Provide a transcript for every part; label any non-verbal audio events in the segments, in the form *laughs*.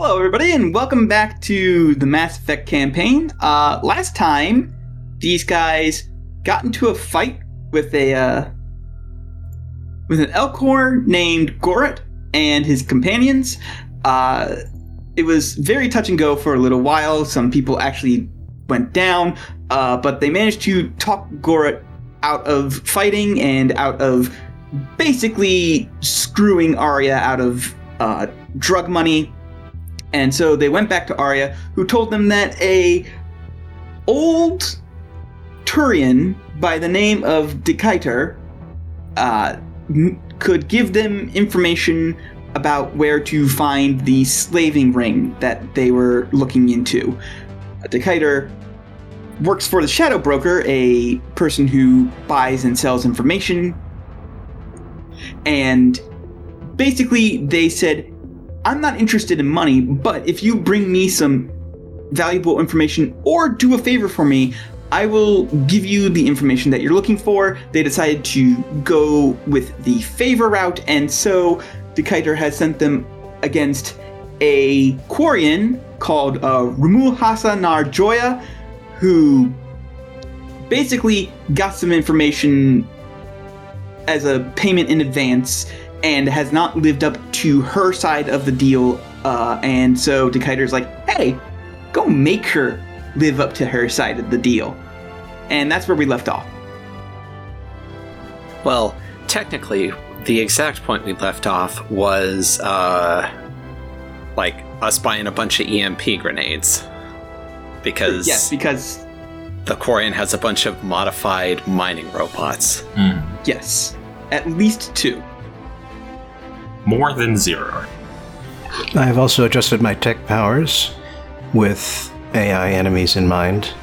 Hello, everybody, and welcome back to the Mass Effect campaign. Uh, last time, these guys got into a fight with a uh, with an Elcor named Goret and his companions. Uh, it was very touch and go for a little while. Some people actually went down, uh, but they managed to talk Goret out of fighting and out of basically screwing Aria out of uh, drug money. And so they went back to Aria, who told them that a old Turian by the name of Decatur uh, m- could give them information about where to find the slaving ring that they were looking into. Decatur works for the Shadow Broker, a person who buys and sells information. And basically, they said, I'm not interested in money, but if you bring me some valuable information or do a favor for me, I will give you the information that you're looking for. They decided to go with the favor route, and so Decatur has sent them against a Quarian called uh, Narjoya, who basically got some information as a payment in advance and has not lived up to her side of the deal. Uh, and so Decatur's like, hey, go make her live up to her side of the deal. And that's where we left off. Well, technically, the exact point we left off was uh, like us buying a bunch of EMP grenades because Yes, because, the Quarian has a bunch of modified mining robots. yes, at least two. More than zero. I have also adjusted my tech powers with AI enemies in mind.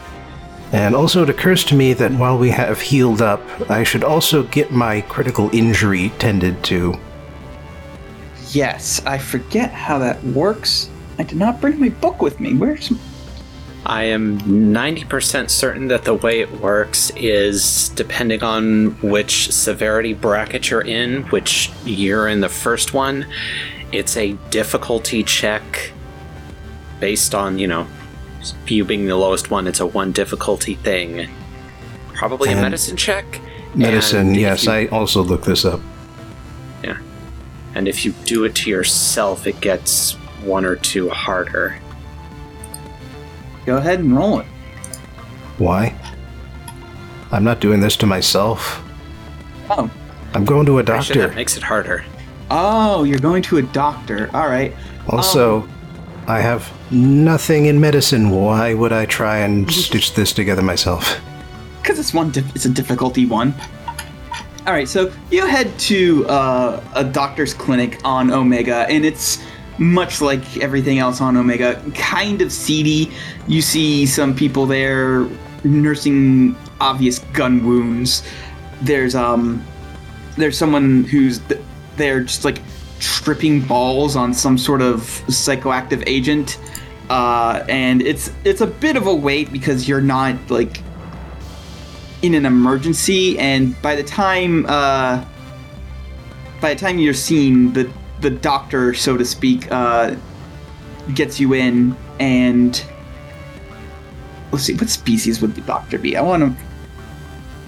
And also, it occurs to me that while we have healed up, I should also get my critical injury tended to. Yes, I forget how that works. I did not bring my book with me. Where's. I am 90% certain that the way it works is depending on which severity bracket you're in, which you're in the first one, it's a difficulty check based on, you know, you being the lowest one, it's a one difficulty thing. Probably a medicine check. Medicine, and yes, you- I also looked this up. Yeah. And if you do it to yourself, it gets one or two harder. Go ahead and roll it. Why? I'm not doing this to myself. Oh. I'm going to a Actually, that doctor. makes it harder. Oh, you're going to a doctor. All right. Also, I have nothing in medicine. Why would I try and stitch this together myself? because it's one dif- it's a difficulty one all right so you head to uh, a doctor's clinic on omega and it's much like everything else on omega kind of seedy. You see some people there nursing obvious gun wounds. There's um there's someone who's th- there just like tripping balls on some sort of psychoactive agent. Uh, and it's it's a bit of a wait because you're not like in an emergency, and by the time uh, by the time you're seen, the the doctor, so to speak, uh, gets you in, and let's see, what species would the doctor be? I want to.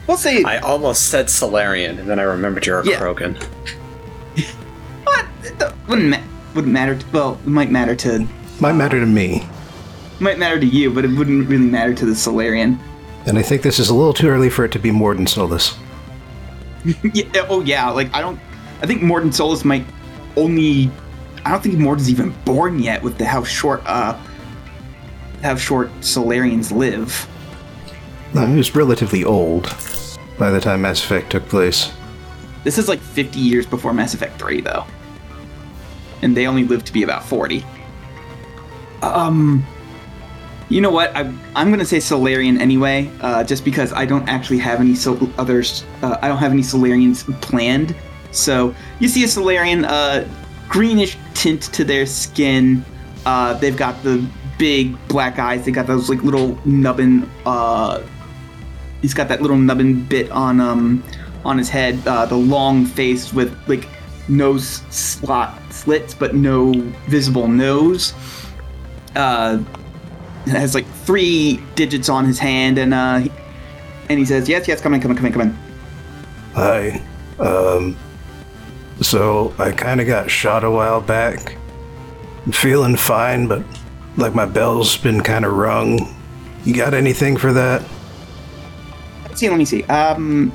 We'll say I almost said Salarian, and then I remembered you're a Yeah. Krogan. *laughs* what? It wouldn't ma- wouldn't matter. To, well, it might matter to Might matter to me. might matter to you, but it wouldn't really matter to the Salarian. And I think this is a little too early for it to be Mordin Solus. *laughs* yeah, oh yeah, like I don't. I think Mordin Solus might only. I don't think Mordin's even born yet with the how short uh how short Salarians live. Uh, He was relatively old by the time Mass Effect took place. This is like 50 years before Mass Effect 3 though. And they only live to be about 40. Um you know what? I, I'm gonna say Salarian anyway, uh, just because I don't actually have any Sol- others. Uh, I don't have any Salarians planned. So you see a Salarian, uh, greenish tint to their skin. Uh, they've got the big black eyes. They got those like little nubbin. Uh, he's got that little nubbin bit on um on his head. Uh, the long face with like nose slot slits, but no visible nose. Uh, it has like three digits on his hand, and uh, he- and he says, "Yes, yes, come in, come in, come in, come in." Hi. Um. So I kind of got shot a while back. I'm feeling fine, but like my bell's been kind of rung. You got anything for that? Let's see, let me see. Um,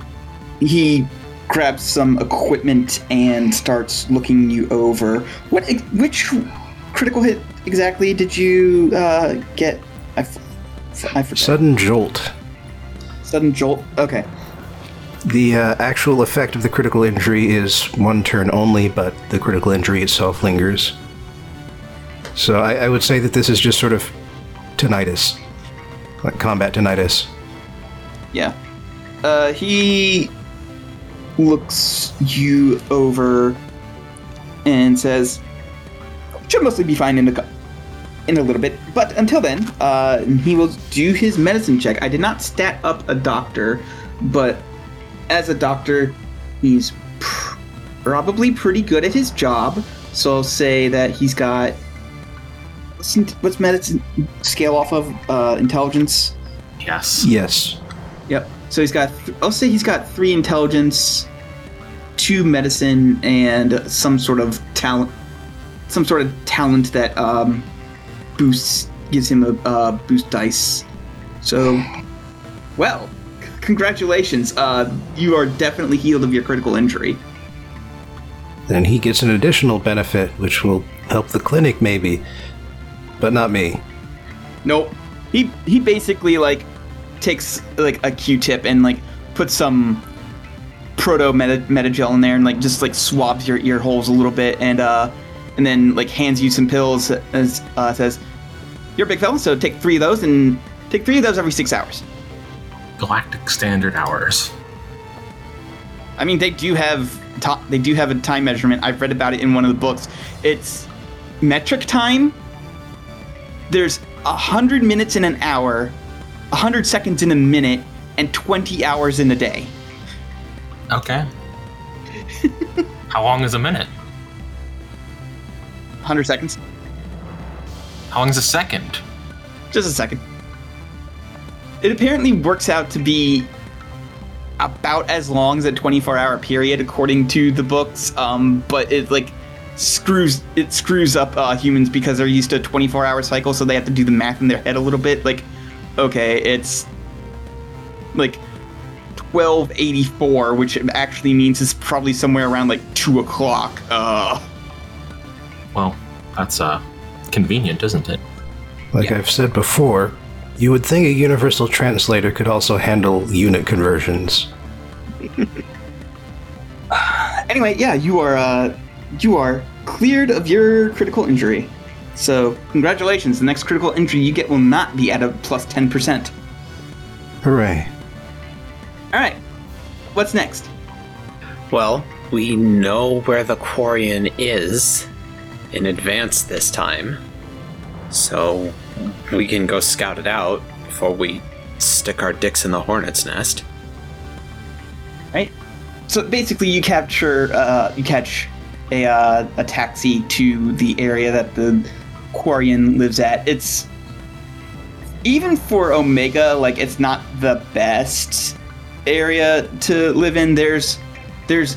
he grabs some equipment and starts looking you over. What? Which critical hit exactly did you uh, get? I, f- I forgot. Sudden jolt. Sudden jolt. Okay. The uh, actual effect of the critical injury is one turn only, but the critical injury itself lingers. So I, I would say that this is just sort of tinnitus, like combat tinnitus. Yeah. Uh, he looks you over and says, "Should mostly be fine in a in a little bit, but until then, uh, he will do his medicine check. I did not stat up a doctor, but as a doctor, he's pr- probably pretty good at his job. So I'll say that he's got what's, what's medicine scale off of uh, intelligence." Yes. Yes. Yep. So he's got. Th- I'll say he's got three intelligence, two medicine, and some sort of talent. Some sort of talent that um, boosts gives him a uh, boost dice. So, well, c- congratulations. Uh, you are definitely healed of your critical injury. Then he gets an additional benefit, which will help the clinic maybe, but not me. Nope. He he basically like takes like a Q-tip and like puts some proto meta medi-gel in there and like just like swabs your ear holes a little bit and uh and then like hands you some pills as uh, says you're a big fella so take three of those and take three of those every six hours. Galactic standard hours. I mean they do have to- they do have a time measurement. I've read about it in one of the books. It's metric time. There's a hundred minutes in an hour, a hundred seconds in a minute, and twenty hours in a day. Okay. How long is a minute? Hundred seconds. How long is a second? Just a second. It apparently works out to be about as long as a 24 hour period according to the books um, but it like screws it screws up uh, humans because they're used to a 24 hour cycle so they have to do the math in their head a little bit. Like okay it's like 1284 which actually means it's probably somewhere around like 2 o'clock uh. Well, that's uh convenient, isn't it? Like I've said before, you would think a universal translator could also handle unit conversions. *laughs* anyway, yeah, you are uh, you are cleared of your critical injury. So congratulations. The next critical injury you get will not be at a plus ten percent. Hooray. All right. What's next? Well, we know where the Quarian is in advance this time, so we can go scout it out before we stick our dicks in the hornet's nest. Right. So basically, you capture uh, you catch a uh, a taxi to the area that the Quarian lives at. It's even for Omega, like it's not the best area to live in. There's there's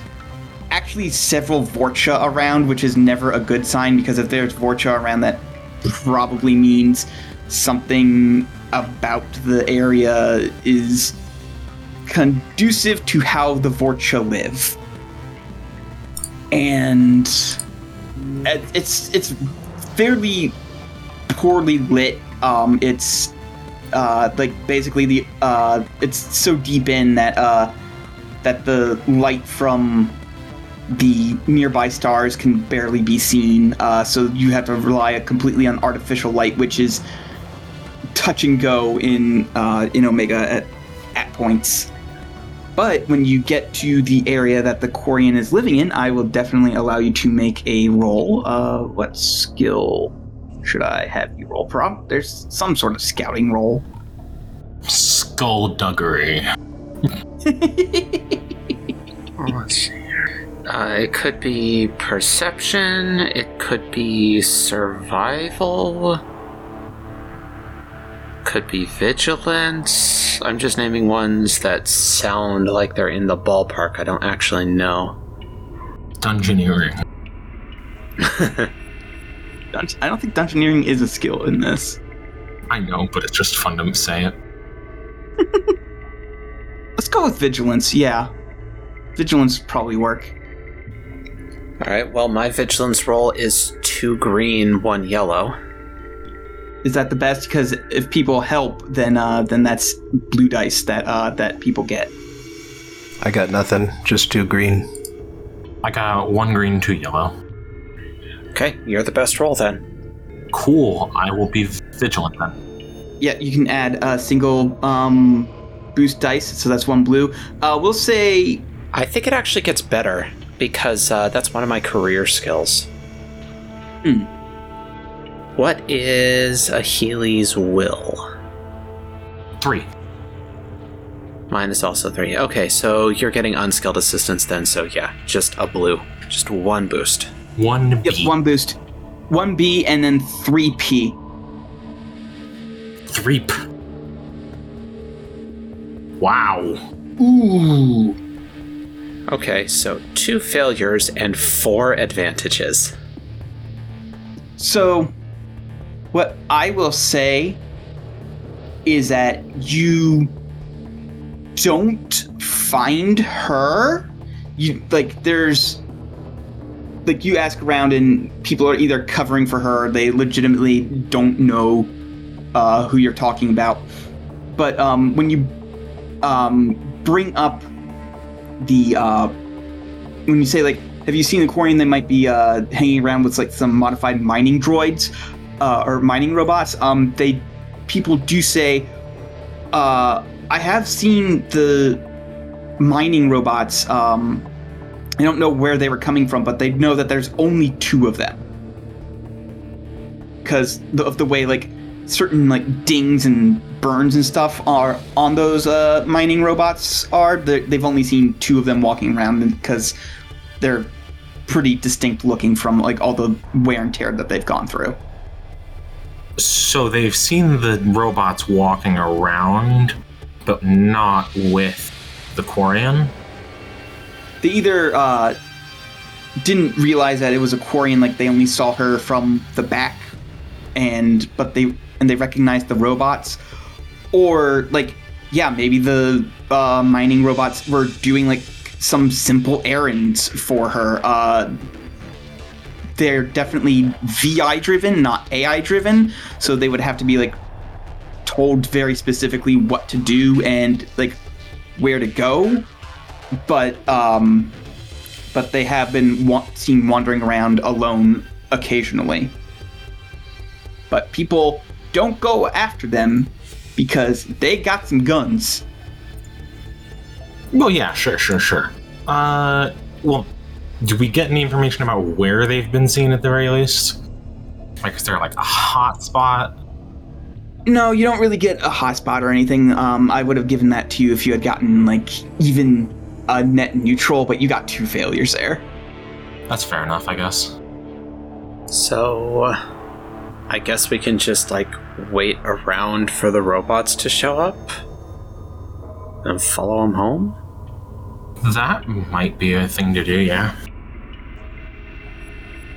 actually several Vorcha around, which is never a good sign because if there's Vorcha around, that probably means something about the area is conducive to how the Vorcha live. And it's it's fairly poorly lit. Um, it's uh, like basically the uh, it's so deep in that uh, that the light from the nearby stars can barely be seen. Uh, so you have to rely completely on artificial light, which is touch and go in uh, in Omega at at points. But when you get to the area that the Quarian is living in, I will definitely allow you to make a roll. Uh, what skill should I have you roll? Prob there's some sort of scouting roll. Skullduggery. *laughs* Oh, let's see here. Uh, it could be perception. It could be survival. Could be vigilance. I'm just naming ones that sound like they're in the ballpark. I don't actually know. Dungeoneering. *laughs* Dun- I don't think dungeoneering is a skill in this. I know, but it's just fun to say it. *laughs* Let's go with vigilance. Yeah, vigilance would probably work. All right. Well, my vigilance roll is two green, one yellow. Is that the best? Because if people help, then uh, then that's blue dice that uh, that people get. I got nothing, just two green. I got one green, two yellow. Okay, you're the best roll then. Cool. I will be vigilant then. Yeah, you can add a single um, boost dice, so that's one blue. Uh, we'll say I think it actually gets better because uh, that's one of my career skills. Hmm. What is a Healy's will? Three. Mine is also three. Okay, so you're getting unskilled assistance then, so yeah, just a blue. Just one boost. One B. yep, one boost, one B, and then three P. Three P. Wow. Ooh. Okay, so two failures and four advantages. So, what I will say is that you don't find her. You like there's like you ask around and people are either covering for her. They legitimately don't know uh, who you're talking about. But um, when you um, bring up the uh, when you say like have you seen the Quarian? They might be uh, hanging around with like some modified mining droids uh, or mining robots. Um, they people do say, uh, I have seen the mining robots. Um, I don't know where they were coming from, but they know that there's only two of them because of the way like certain like dings and burns and stuff are on those uh, mining robots are. They've only seen two of them walking around because they're pretty distinct looking from like all the wear and tear that they've gone through. So they've seen the robots walking around, but not with the Quarian. They either uh, didn't realize that it was a Quarian, like they only saw her from the back, and but they and they recognized the robots, or like yeah, maybe the uh, mining robots were doing like some simple errands for her. Uh, they're definitely VI driven, not AI driven, so they would have to be like told very specifically what to do and like where to go. But um, but they have been wa- seen wandering around alone occasionally. But people don't go after them because they got some guns. Well, yeah, sure, sure, sure. Uh, well, do we get any information about where they've been seen at the very least? Like, is there like a hot spot? No, you don't really get a hotspot or anything. Um, I would have given that to you if you had gotten like even a net neutral, but you got two failures there. That's fair enough, I guess. So, I guess we can just like wait around for the robots to show up and follow them home. That might be a thing to do, yeah.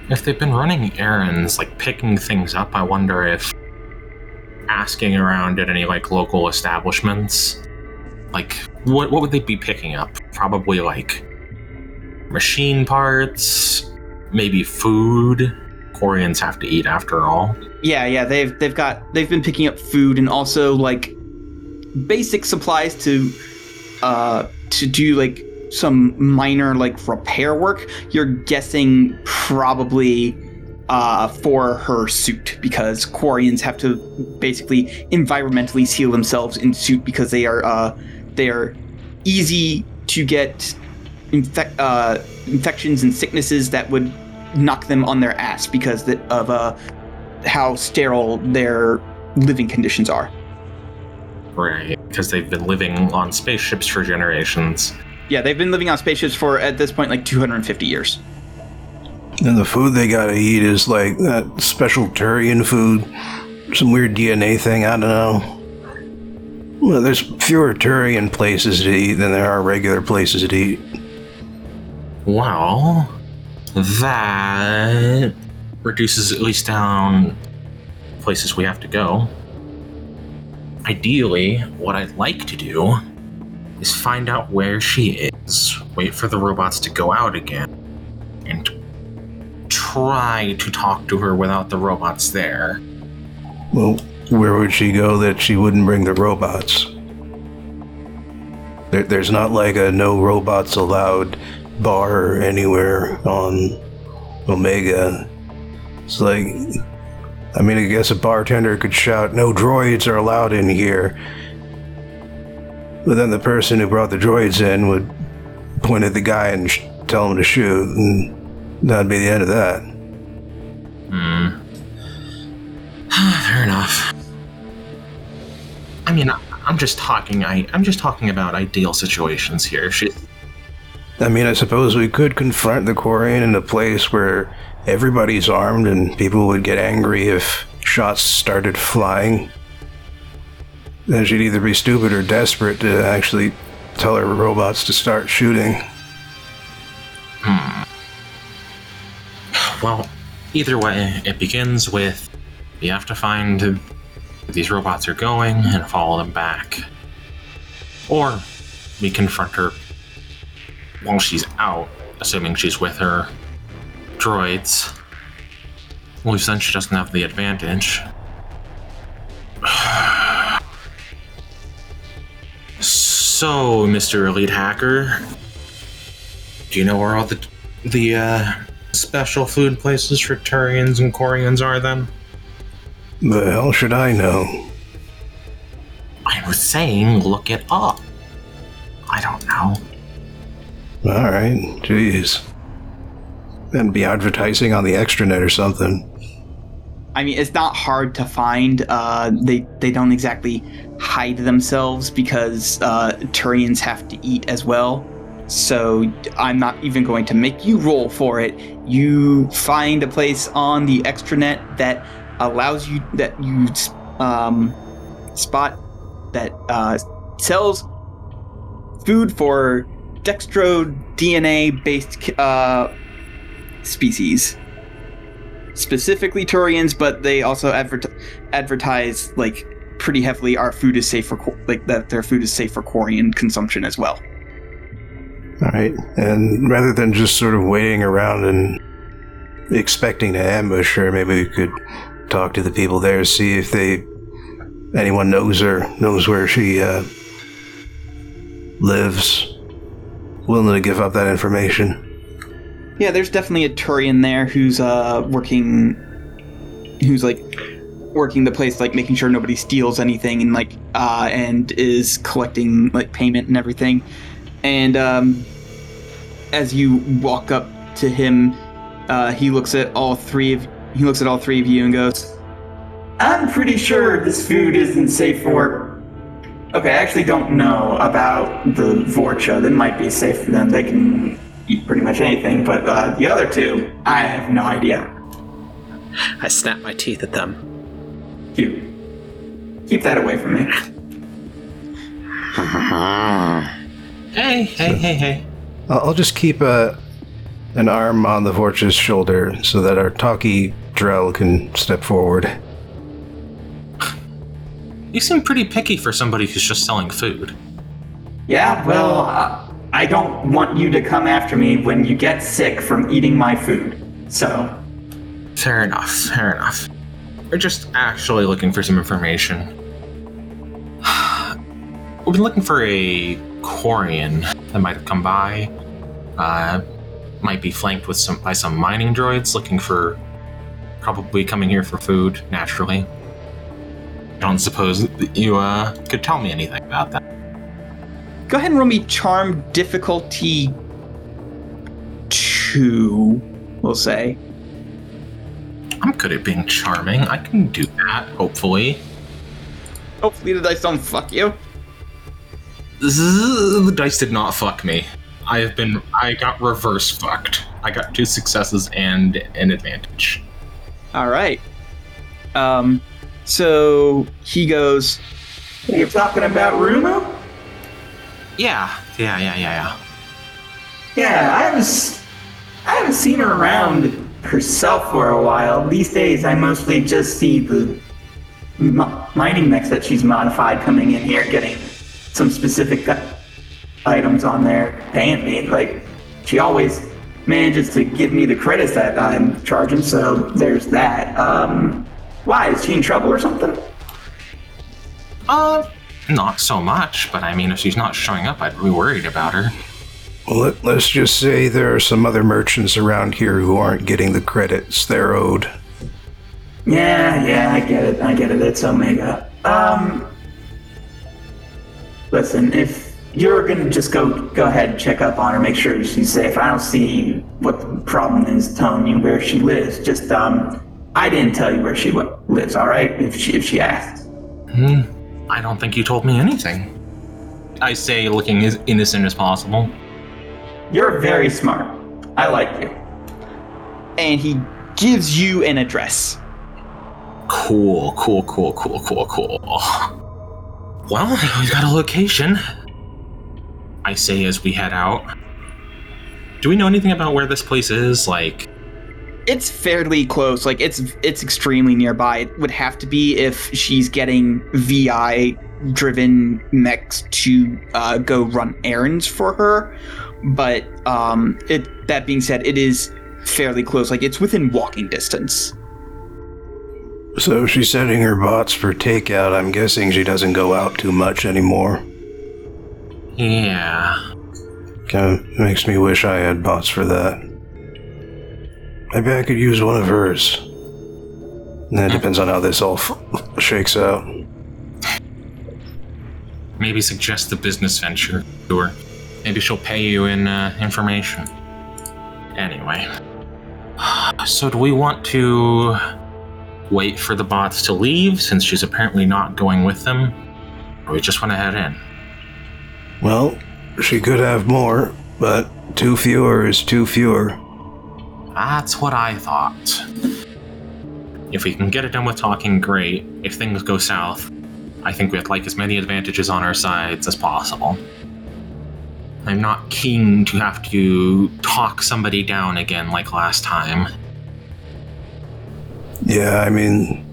If they've been running errands, like picking things up, I wonder if asking around at any like local establishments, like what what would they be picking up? Probably like machine parts, maybe food. Quarians have to eat after all. Yeah, yeah, they've they've got they've been picking up food and also like basic supplies to uh to do like some minor like repair work. You're guessing probably uh for her suit because Quarians have to basically environmentally seal themselves in suit because they are uh they are easy to get uh, infections and sicknesses that would knock them on their ass because of uh how sterile their living conditions are. Right, because they've been living on spaceships for generations. Yeah, they've been living on spaceships for at this point like 250 years. And the food they gotta eat is like that special Turian food, some weird DNA thing. I don't know. Well, there's fewer Turian places to eat than there are regular places to eat. Well, that reduces at least down places we have to go. Ideally, what I'd like to do is find out where she is, wait for the robots to go out again, and try to talk to her without the robots there. Well, where would she go that she wouldn't bring the robots? There, there's not like a no robots allowed bar anywhere on Omega. It's like, I mean, I guess a bartender could shout, no droids are allowed in here. But then the person who brought the droids in would point at the guy and sh- tell him to shoot, and that'd be the end of that. Hmm. *sighs* Fair enough. I mean, I'm just talking. I I'm just talking about ideal situations here. She, I mean, I suppose we could confront the Quarian in a place where everybody's armed and people would get angry if shots started flying. Then she'd either be stupid or desperate to actually tell her robots to start shooting. Hmm. well, either way, it begins with we have to find where these robots are going and follow them back, or we confront her while she's out, assuming she's with her droids. Well, then she doesn't have the advantage. *sighs* So, Mr. Elite Hacker, do you know where all the the uh, special food places for Turians and Quarians are then? The hell should I know? I was saying, look it up. I don't know. Alright, jeez. Then be advertising on the extranet or something. I mean, it's not hard to find. Uh, they they don't exactly hide themselves because uh, Turians have to eat as well. So I'm not even going to make you roll for it. You find a place on the extranet that allows you that you um, spot that uh, sells food for dextro DNA based uh, species specifically Turians, but they also advert- advertise like pretty heavily our food is safe for like that their food is safe for Quarian consumption as well. Alright, and rather than just sort of waiting around and expecting to ambush her, maybe we could talk to the people there, see if they anyone knows her, knows where she uh, lives, willing to give up that information. Yeah, there's definitely a Turian there who's uh working, who's like working the place, like making sure nobody steals anything, and like uh and is collecting like payment and everything. And um, as you walk up to him, uh, he looks at all three of he looks at all three of you and goes, "I'm pretty sure this food isn't safe for." Okay, I actually don't know about the Vorcha. That might be safe for them. They can eat pretty much anything, but uh, the other two, I have no idea. I snap my teeth at them. Cute. Keep that away from me. Hey, hey, hey, hey. I'll I'll just keep a, an arm on the Vorcha's shoulder so that our talkie Drell can step forward. You seem pretty picky for somebody who's just selling food. Yeah, well, uh, I don't want you to come after me when you get sick from eating my food. So, Fair enough, fair enough. We're just actually looking for some information. *sighs* We've been looking for a Quarian that might have come by. Uh, might be flanked with some by some mining droids looking for probably coming here for food, naturally. Don't suppose that you uh, could tell me anything about that. go ahead and roll me charm difficulty two, we'll say. I'm good at being charming. I can do that, hopefully. Hopefully the dice don't fuck you. Zzz, the dice did not fuck me. I have been. I got reverse fucked. I got two successes and an advantage. All right. Um, so he goes. You're talking about Rumo? Yeah, yeah, yeah, yeah, yeah. Yeah, I haven't. s- I haven't seen her around herself for a while. These days, I mostly just see the mi- mining mechs that she's modified coming in here, getting some specific items on there, paying me. Like she always manages to give me the credits that I'm charging. So there's that. Um, why is she in trouble or something? Uh, not so much, but I mean, if she's not showing up, I'd be worried about her. Well, let, let's just say there are some other merchants around here who aren't getting the credits they're owed. Yeah, yeah, I get it. I get it. It's Omega. Um, listen, if you're gonna just go go ahead and check up on her, make sure she's safe. I don't see what the problem is telling you where she lives. Just um, I didn't tell you where she lives. All right, if she if she asks. Hmm. I don't think you told me anything. I say, looking as innocent as possible. You're very smart. I like you. And he gives you an address. Cool, cool, cool, cool, cool, cool. Well, we got a location. I say as we head out. Do we know anything about where this place is? Like, it's fairly close. Like it's it's extremely nearby. It would have to be if she's getting VI driven mechs to uh, go run errands for her. But um, it that being said, it is fairly close. Like it's within walking distance. So she's setting her bots for takeout. I'm guessing she doesn't go out too much anymore. yeah. Kind of makes me wish I had bots for that. Maybe I could use one of hers. That depends on how this all f- shakes out. Maybe suggest a business venture to her. Maybe she'll pay you in uh, information. Anyway. *sighs* So, do we want to wait for the bots to leave since she's apparently not going with them? Or we just want to head in? Well, she could have more, but two fewer is two fewer. That's what I thought. If we can get it done with talking, great. If things go south, I think we'd like as many advantages on our sides as possible. I'm not keen to have to talk somebody down again like last time. Yeah, I mean.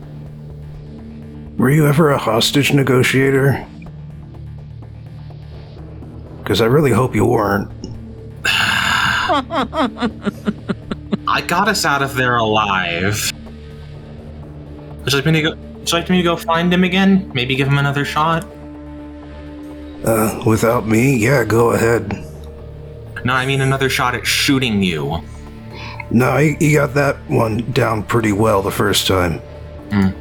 Were you ever a hostage negotiator? Because I really hope you weren't. *laughs* I got us out of there alive. Would you like me to go? Would you like me to go find him again? Maybe give him another shot? Uh, without me, yeah, go ahead. No, I mean another shot at shooting you. No, he, he got that one down pretty well the first time. *laughs*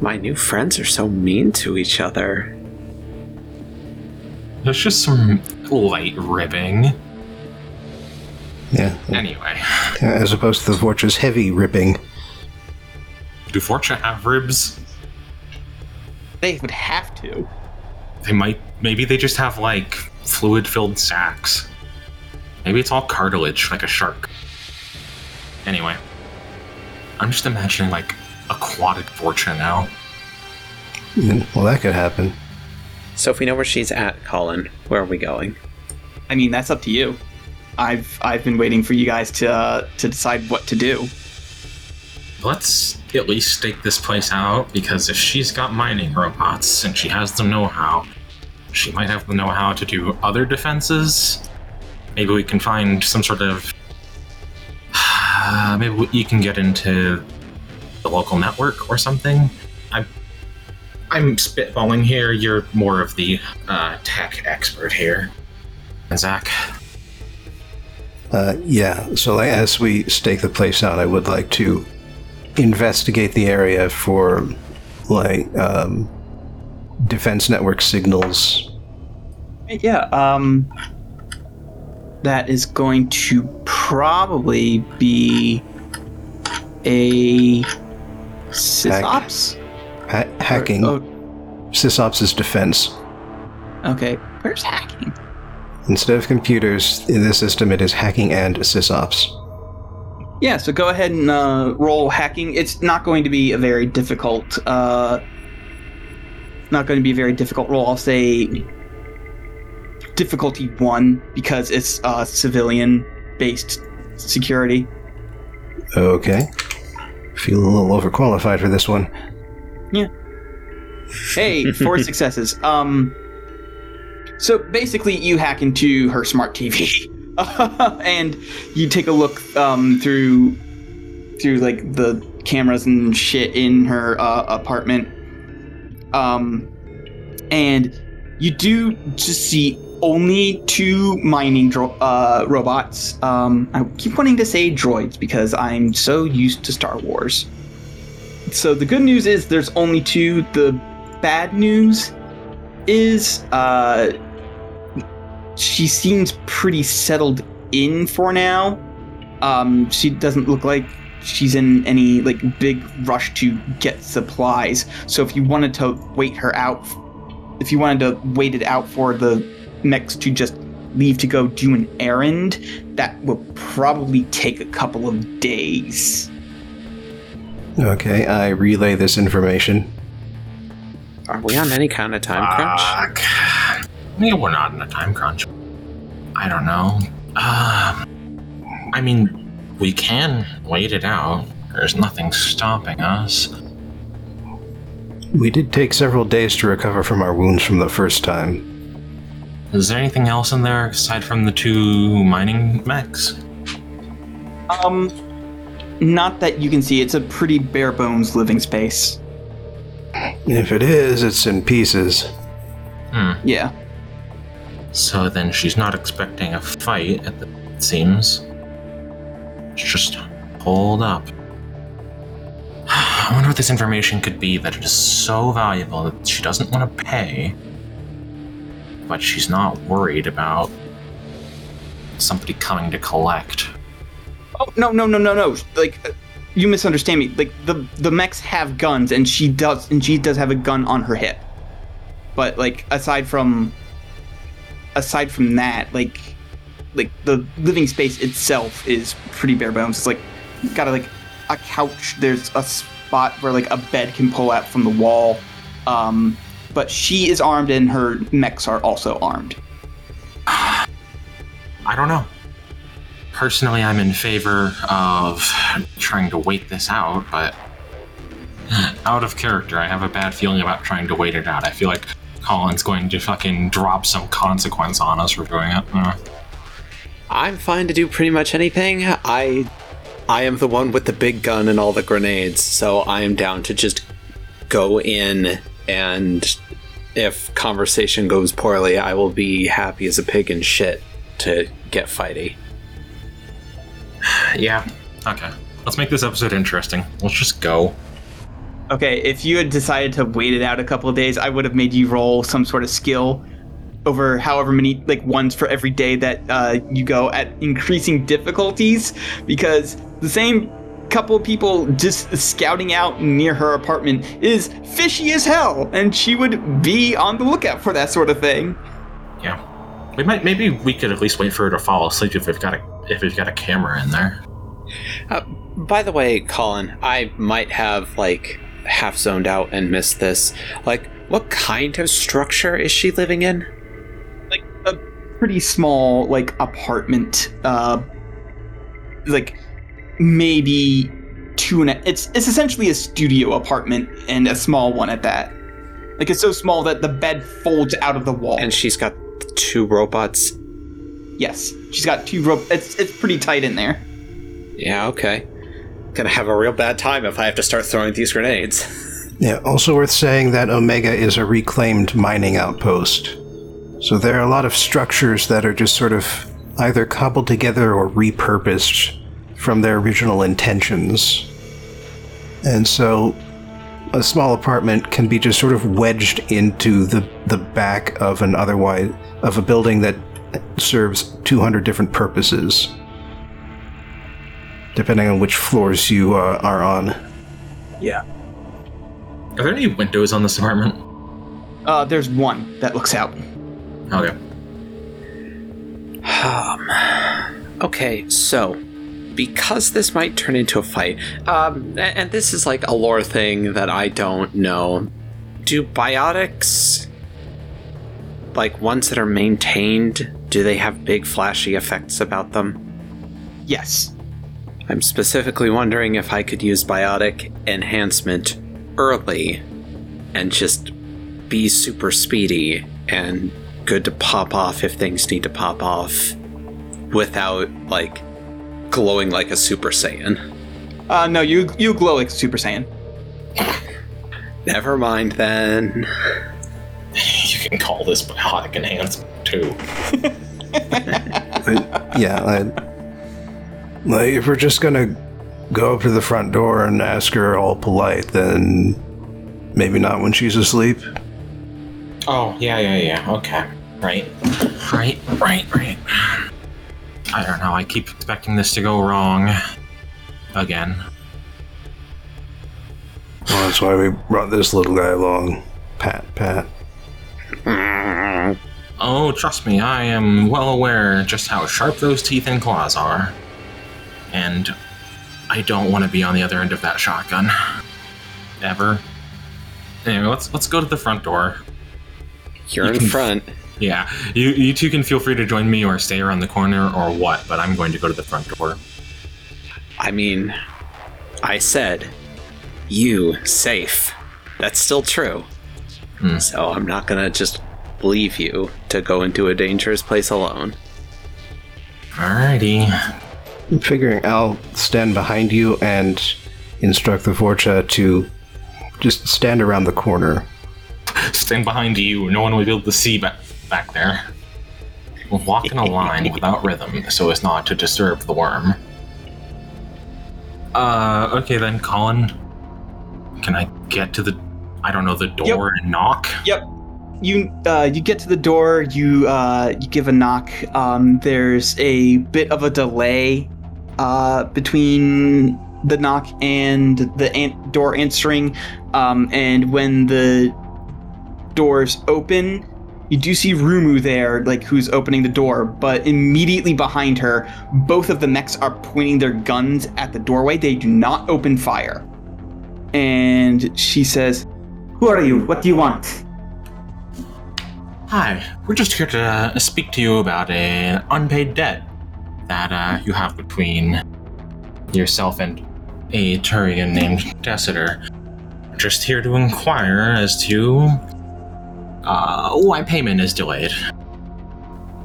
My new friends are so mean to each other. There's just some light ribbing. Yeah. Anyway, As opposed to the Vorch's heavy ripping. do Fortune have ribs? They would have to. They might. Maybe they just have like fluid-filled sacks. Maybe it's all cartilage, like a shark. Anyway, I'm just imagining like aquatic Fortune now. Mm, Well, that could happen. So if we know where she's at, Colin, where are we going? I mean, that's up to you. I've I've been waiting for you guys to uh, to decide what to do. Let's at least stake this place out because if she's got mining robots and she has the know-how, she might have the know-how to do other defenses. Maybe we can find some sort of. *sighs* maybe we- you can get into the local network or something. I'm. I'm spitballing here. You're more of the uh, tech expert here, Zach. Uh, yeah, so like, as we stake the place out, I would like to investigate the area for, like, um, defense network signals. Yeah. Um. That is going to probably be a sysops. Ha- hacking Oh, SysOps' defense. okay. Where's hacking? Instead of computers in this system, it is hacking and SysOps. Yeah, so go ahead and uh, roll hacking. It's not going to be a very difficult, uh, not going to be a very difficult roll. I'll say difficulty one because it's uh, civilian-based security. Okay. Feel a little overqualified for this one. Hey, four *laughs* successes. Um, so basically, you hack into her smart TV, *laughs* and you take a look um, through through like the cameras and shit in her uh, apartment. Um, and you do just see only two mining dro- uh, robots. Um, I keep wanting to say droids because I'm so used to Star Wars. So the good news is there's only two. The bad news is uh, she seems pretty settled in for now. Um, she doesn't look like she's in any like big rush to get supplies. So if you wanted to wait her out, if you wanted to wait it out for the mechs to just leave to go do an errand, that will probably take a couple of days. Okay, I relay this information. Are we on any kind of time crunch? Fuck. Yeah, we're not in a time crunch. I don't know. Um, I mean, we can wait it out. There's nothing stopping us. We did take several days to recover from our wounds from the first time. Is there anything else in there aside from the two mining mechs? Um, not that you can see. It's a pretty bare bones living space. If it is, it's in pieces. Hmm. Yeah. So then she's not expecting a fight, it it seems. It's just hold up. *sighs* I wonder what this information could be that it is so valuable that she doesn't want to pay, but she's not worried about somebody coming to collect. Oh no no no no no! Like uh, you misunderstand me. Like the the mechs have guns, and she does, and she does have a gun on her hip. But like aside from aside from that, like like the living space itself is pretty bare bones. It's like got a, like a couch. There's a spot where like a bed can pull out from the wall. Um, but she is armed, and her mechs are also armed. I don't know. Personally, I'm in favor of trying to wait this out, but out of character, I have a bad feeling about trying to wait it out. I feel like Colin's going to fucking drop some consequence on us for doing it. Uh, I'm fine to do pretty much anything. I I am the one with the big gun and all the grenades, so I am down to just go in and if conversation goes poorly, I will be happy as a pig in shit to get fighty. *laughs* yeah. Okay. Let's make this episode interesting. Let's just go. Okay, if you had decided to wait it out a couple of days, I would have made you roll some sort of skill over however many like ones for every day that uh, you go at increasing difficulties because the same couple of people just scouting out near her apartment is fishy as hell and she would be on the lookout for that sort of thing Yeah. We might. Maybe we could at least wait for her to fall asleep if we've got a if he's got a camera in there. Uh, by the way, Colin, I might have like half zoned out and missed this. Like, what kind of structure is she living in? like a pretty small like apartment uh like maybe two and a, it's it's essentially a studio apartment and a small one at that like it's so small that the bed folds out of the wall And she's got two robots. Yes she's got two rope it's it's pretty tight in there Yeah, okay. Gonna have a real bad time if I have to start throwing these grenades. *laughs* Yeah, also worth saying that Omega is a reclaimed mining outpost. So there are a lot of structures that are just sort of either cobbled together or repurposed from their original intentions. And so a small apartment can be just sort of wedged into the, the back of an otherwise of a building that serves 200 different purposes depending on which floors you uh, are on. yeah Are there any windows on this apartment? Uh, there's one that looks out. Okay. Um, okay, so because this might turn into a fight, um, and this is like a lore thing that I don't know. Do biotics, like ones that are maintained, do they have big flashy effects about them? Yes. I'm specifically wondering if I could use biotic enhancement early and just be super speedy and good to pop off if things need to pop off without like glowing like a super saiyan. Uh, no, you you glow like Super Saiyan. Never mind then. You can call this biotic enhancement too. I- yeah, I, like if we're just gonna go up to the front door and ask her all polite, then maybe not when she's asleep. Oh, yeah, yeah, yeah. Okay. Right. Right, right, right. I don't know. I keep expecting this to go wrong. Again. Well, that's why we brought this little guy along. Pat, pat. Oh, trust me, I am well aware just how sharp those teeth and claws are. And I don't want to be on the other end of that shotgun. Ever. Anyway, let's let's go to the front door. You're You in can- front. Yeah, you you two can feel free to join me or stay around the corner or what, but I'm going to go to the front door. I mean, I said you safe. That's still true. Hmm. So I'm not gonna just leave you to go into a dangerous place alone. Alrighty. I'm figuring I'll stand behind you and instruct the Vorcha to just stand around the corner. Stand behind you. No one will be able to see back back there. We'll walk in a line without rhythm, so as not to disturb the worm. Uh, okay then, Colin. Can I get to the, I don't know, the door and knock? Yep. You uh, you get to the door. You uh, you give a knock. Um, there's a bit of a delay uh, between the knock and the an- door answering. Um, and when the doors open, you do see Rumu there, like who's opening the door. But immediately behind her, both of the mechs are pointing their guns at the doorway. They do not open fire. And she says, "Who are you? What do you want?" Hi, we're just here to uh, speak to you about an unpaid debt that uh, you have between yourself and a Turian named Dessiter. Just here to inquire as to uh, why payment is delayed.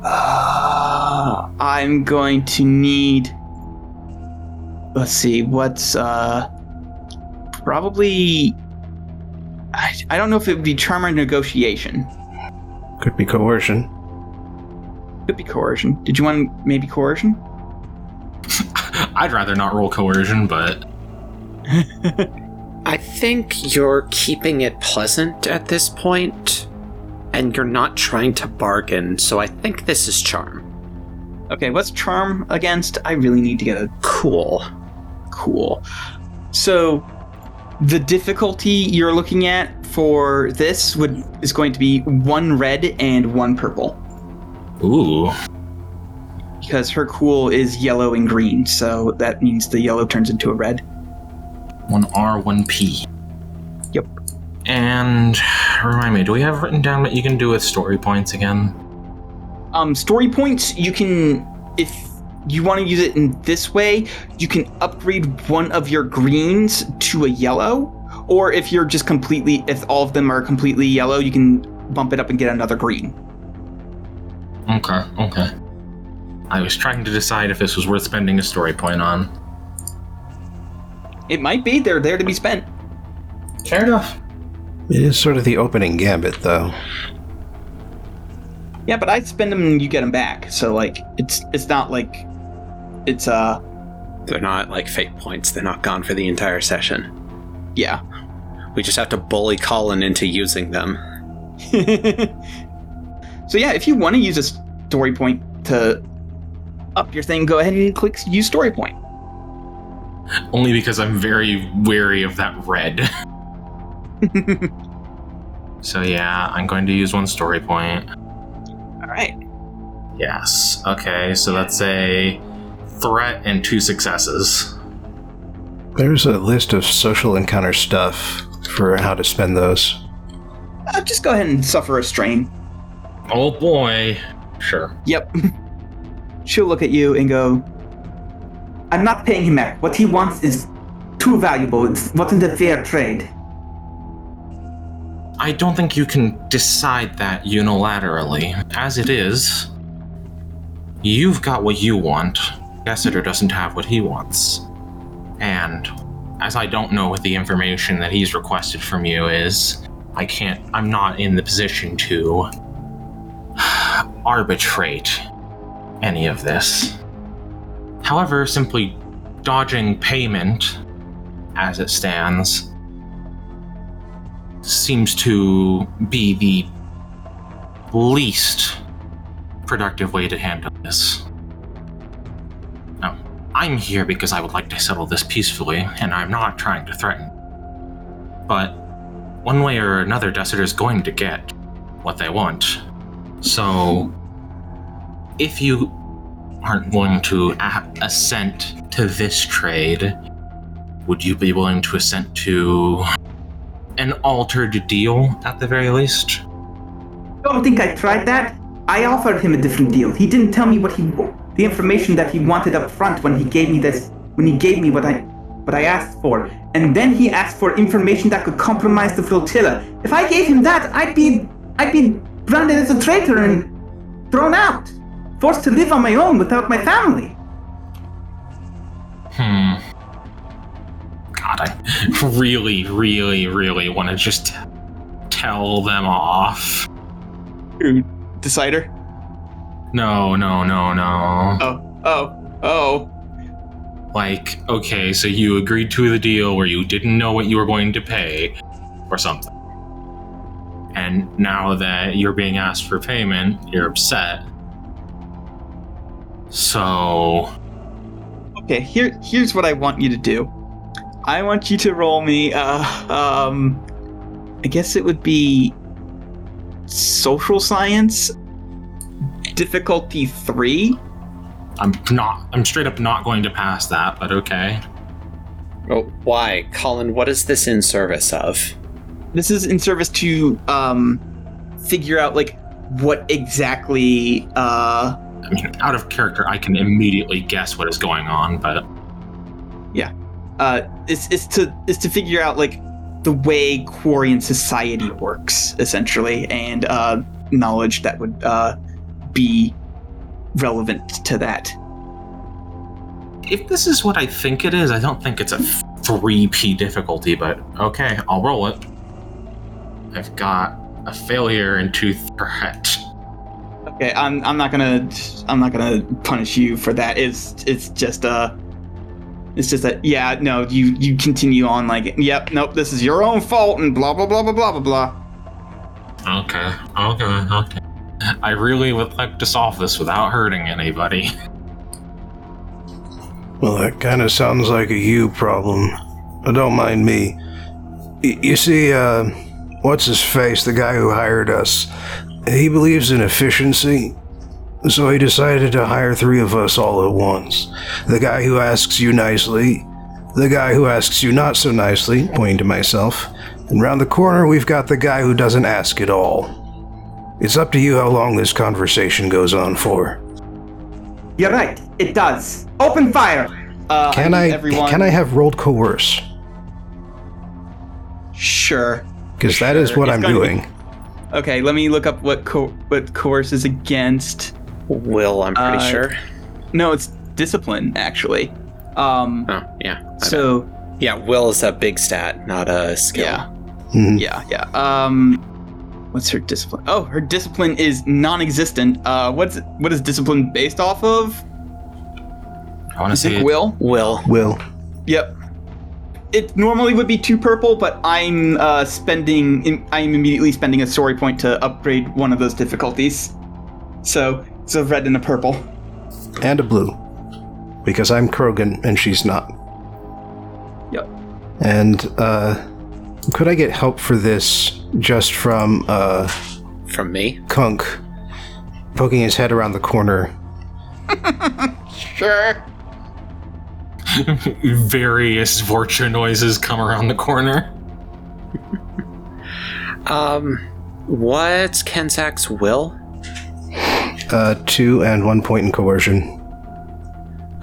Uh, I'm going to need. Let's see, what's uh. Probably. I, I don't know if it would be charm or negotiation. Could be coercion. Could be coercion. Did you want maybe coercion? *laughs* I'd rather not roll coercion, but *laughs* I think you're keeping it pleasant at this point, and you're not trying to bargain, so I think this is charm. Okay, what's charm against? I really need to get a Cool. cool. So, the difficulty you're looking at for this would is going to be one red and one purple. ooh, because her cool is yellow and green, so that means the yellow turns into a red. one R, one P. Yep. And remind me, do we have written down what you can do with story points again? Um, story points, you can, if you want to use it in this way, you can upgrade one of your greens to a yellow, or if you're just completely, if all of them are completely yellow, you can bump it up and get another green. Okay, okay. I was trying to decide if this was worth spending a story point on. It might be, they're there to be spent. Fair enough. It is sort of the opening gambit, though. Yeah, but I spend them and you get them back, so like, it's it's not like, it's uh, They're not like fake points, they're not gone for the entire session. yeah. We just have to bully Colin into using them. *laughs* so yeah, if you want to use a story point to up your thing, go ahead and click use story point. Only because I'm very wary of that red. *laughs* *laughs* So yeah, I'm going to use one story point. All right. Yes. Okay, so that's a threat and two successes. There's a list of social encounter stuff for how to spend those. Uh, just go ahead and suffer a strain. Oh boy. Sure. Yep. *laughs* She'll look at you and go, I'm not paying him back. What he wants is too valuable. It wasn't a fair trade. I don't think you can decide that unilaterally. As it is, you've got what you want. Dessiter doesn't have what he wants. And as I don't know what the information that he's requested from you is, I can't, I'm not in the position to *sighs* arbitrate any of this. However, simply dodging payment as it stands seems to be the least productive way to handle this. I'm here because I would like to settle this peacefully, and I'm not trying to threaten. But one way or another, Dessiter is going to get what they want. So, if you aren't willing to a- assent to this trade, would you be willing to assent to an altered deal at the very least? Don't think I tried that. I offered him a different deal. He didn't tell me what he, the information that he wanted up front when he gave me this, when he gave me what I, what I asked for, and then he asked for information that could compromise the flotilla. If I gave him that, I'd be, I'd be branded as a traitor and thrown out, forced to live on my own without my family. Hmm. God, I really, really, really want to just tell them off. Decider. No, no, no, no. Oh, oh, oh. Like, okay, so you agreed to the deal where you didn't know what you were going to pay, or something. And now that you're being asked for payment, you're upset. So, Okay, here here's what I want you to do. I want you to roll me uh um I guess it would be social science difficulty 3. I'm not, I'm straight up not going to pass that, but okay. Oh, why? Colin, what is this in service of? This is in service to um figure out like what exactly uh I mean, out of character, I can immediately guess what is going on, but yeah, uh it's it's to it's to figure out like the way Quarian society works essentially and uh knowledge that would uh be relevant to that. if this is what I think it is, I don't think it's a 3p difficulty, but okay, I'll roll it. I've got a failure and two threat. Okay, I'm I'm not gonna I'm not gonna punish you for that. It's it's just uh it's just that yeah, no, you you continue on like yep, nope, this is your own fault and blah blah blah blah blah blah blah. Okay, okay, okay. I really would like to solve this without hurting anybody. Well, that kind of sounds like a you problem. But don't mind me. Y- you see, uh, what's his face, the guy who hired us? He believes in efficiency. So he decided to hire three of us all at once. The guy who asks you nicely, the guy who asks you not so nicely, pointing to myself, and round the corner we've got the guy who doesn't ask at all. It's up to you how long this conversation goes on for. You're right, it does. Open fire. Uh, Can need I everyone can I have rolled coerce? Sure. Because that is Sure, what it's I'm going to be- doing. Okay, let me look up what co- what coerce is against. Will, I'm pretty Uh, sure. No, it's discipline actually. Um Oh, yeah. I so Yeah, will is a big stat, not a skill. yeah. Mhm. Yeah, yeah. Um, what's her discipline? Oh, her discipline is non-existent. Uh, what's what is discipline based off of? I want to say will. Will. Will. Yep. It normally would be two purple, but I'm uh, spending. I'm immediately spending a story point to upgrade one of those difficulties. So it's a red and a purple. And a blue. Because I'm Krogan and she's not. Yep. And, uh, Could I get help for this just from uh, From me? Kunk poking his head around the corner? Sure. *laughs* Various Vorcha noises come around the corner. Um, what's Kenzak's will? Uh, two and one point in coercion.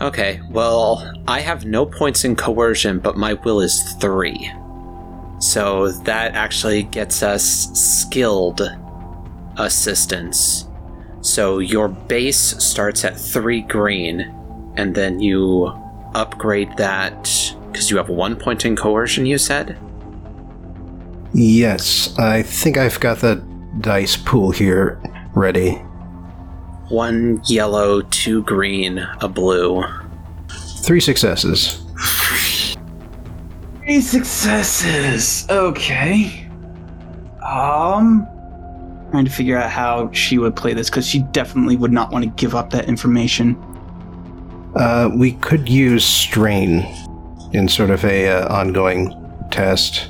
Okay, well, I have no points in coercion, but my will is three. So that actually gets us skilled assistance. So your base starts at three green, and then you upgrade that because you have one point in coercion, you said? Yes, I think I've got the dice pool here ready. One yellow, two green, a blue. Three successes. Three successes. Okay. Um, trying to figure out how she would play this because she definitely would not want to give up that information. Uh, we could use strain in sort of a uh, ongoing test.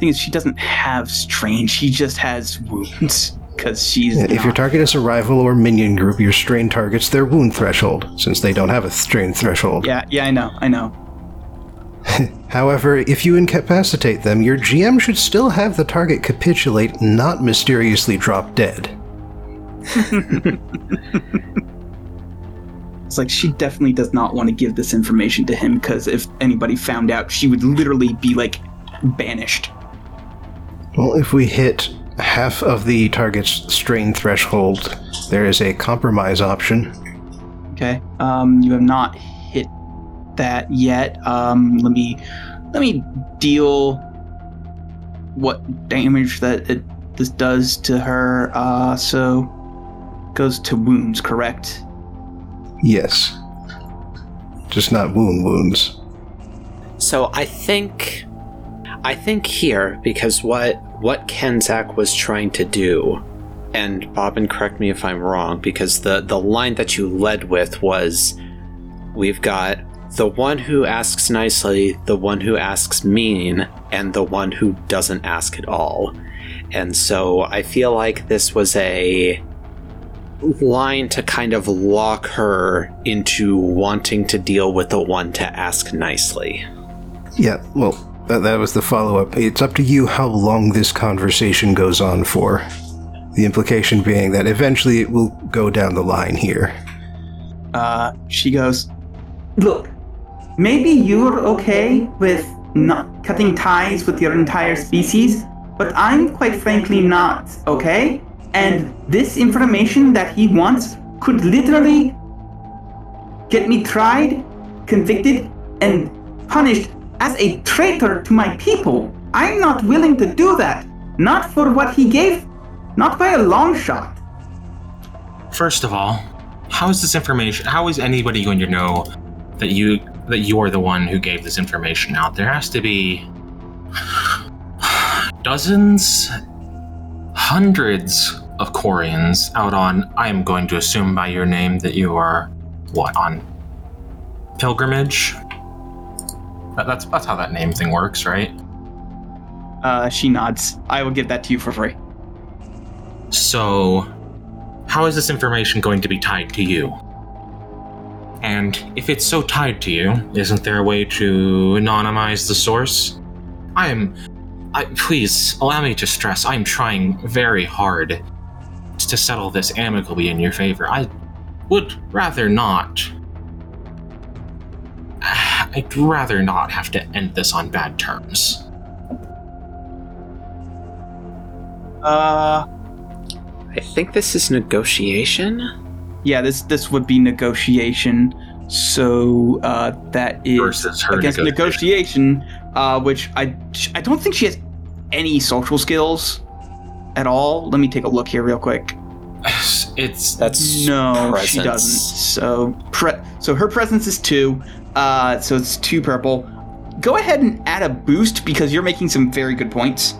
thing is, she doesn't have strain. She just has wounds because she's. If your target is a rival or minion group, your strain targets their wound threshold, since they don't have a strain threshold. yeah, yeah, I know, I know. *laughs* However, if you incapacitate them, your GM should still have the target capitulate, not mysteriously drop dead. *laughs* It's like she definitely does not want to give this information to him because if anybody found out, she would literally be like banished. Well, if we hit half of the target's strain threshold, there is a compromise option. Okay. Um, you have not that yet. Um, let me let me deal what damage that it this does to her. Uh, so goes to wounds, correct? Yes. Just not wound wounds. So I think I think here because what what Kenzak was trying to do and Bob and correct me if I'm wrong because the the line that you led with was we've got the one who asks nicely, the one who asks mean, and the one who doesn't ask at all. And so I feel like this was a line to kind of lock her into wanting to deal with the one to ask nicely. Yeah, well, that, that was the follow up. It's up to you how long this conversation goes on for. The implication being that eventually it will go down the line here. Uh, she goes, Look, maybe you're okay with not cutting ties with your entire species, but I'm quite frankly not, okay? And this information that he wants could literally get me tried, convicted, and punished as a traitor to my people. I'm not willing to do that. Not for what he gave, not by a long shot. First of all, how is this information? How is anybody going to know that you that you are the one who gave this information out? There has to be dozens, hundreds of Quarians out on. I am going to assume by your name that you are what on pilgrimage. That, that's that's how that name thing works, right? Uh, she nods. I will give that to you for free. So, how is this information going to be tied to you? And if it's so tied to you, isn't there a way to anonymize the source? I am. I, please, allow me to stress, I am trying very hard to settle this amicably in your favor. I would rather not. *sighs* I'd rather not have to end this on bad terms. Uh, I think this is negotiation. Yeah, this this would be negotiation. So uh, that is Versus her against negotiation. negotiation, uh, which I I don't think she has any social skills at all. Let me take a look here real quick. *sighs* It's That's No, she doesn't. So pre- so her presence is two. Uh, so it's two purple. Go ahead and add a boost because you're making some very good points.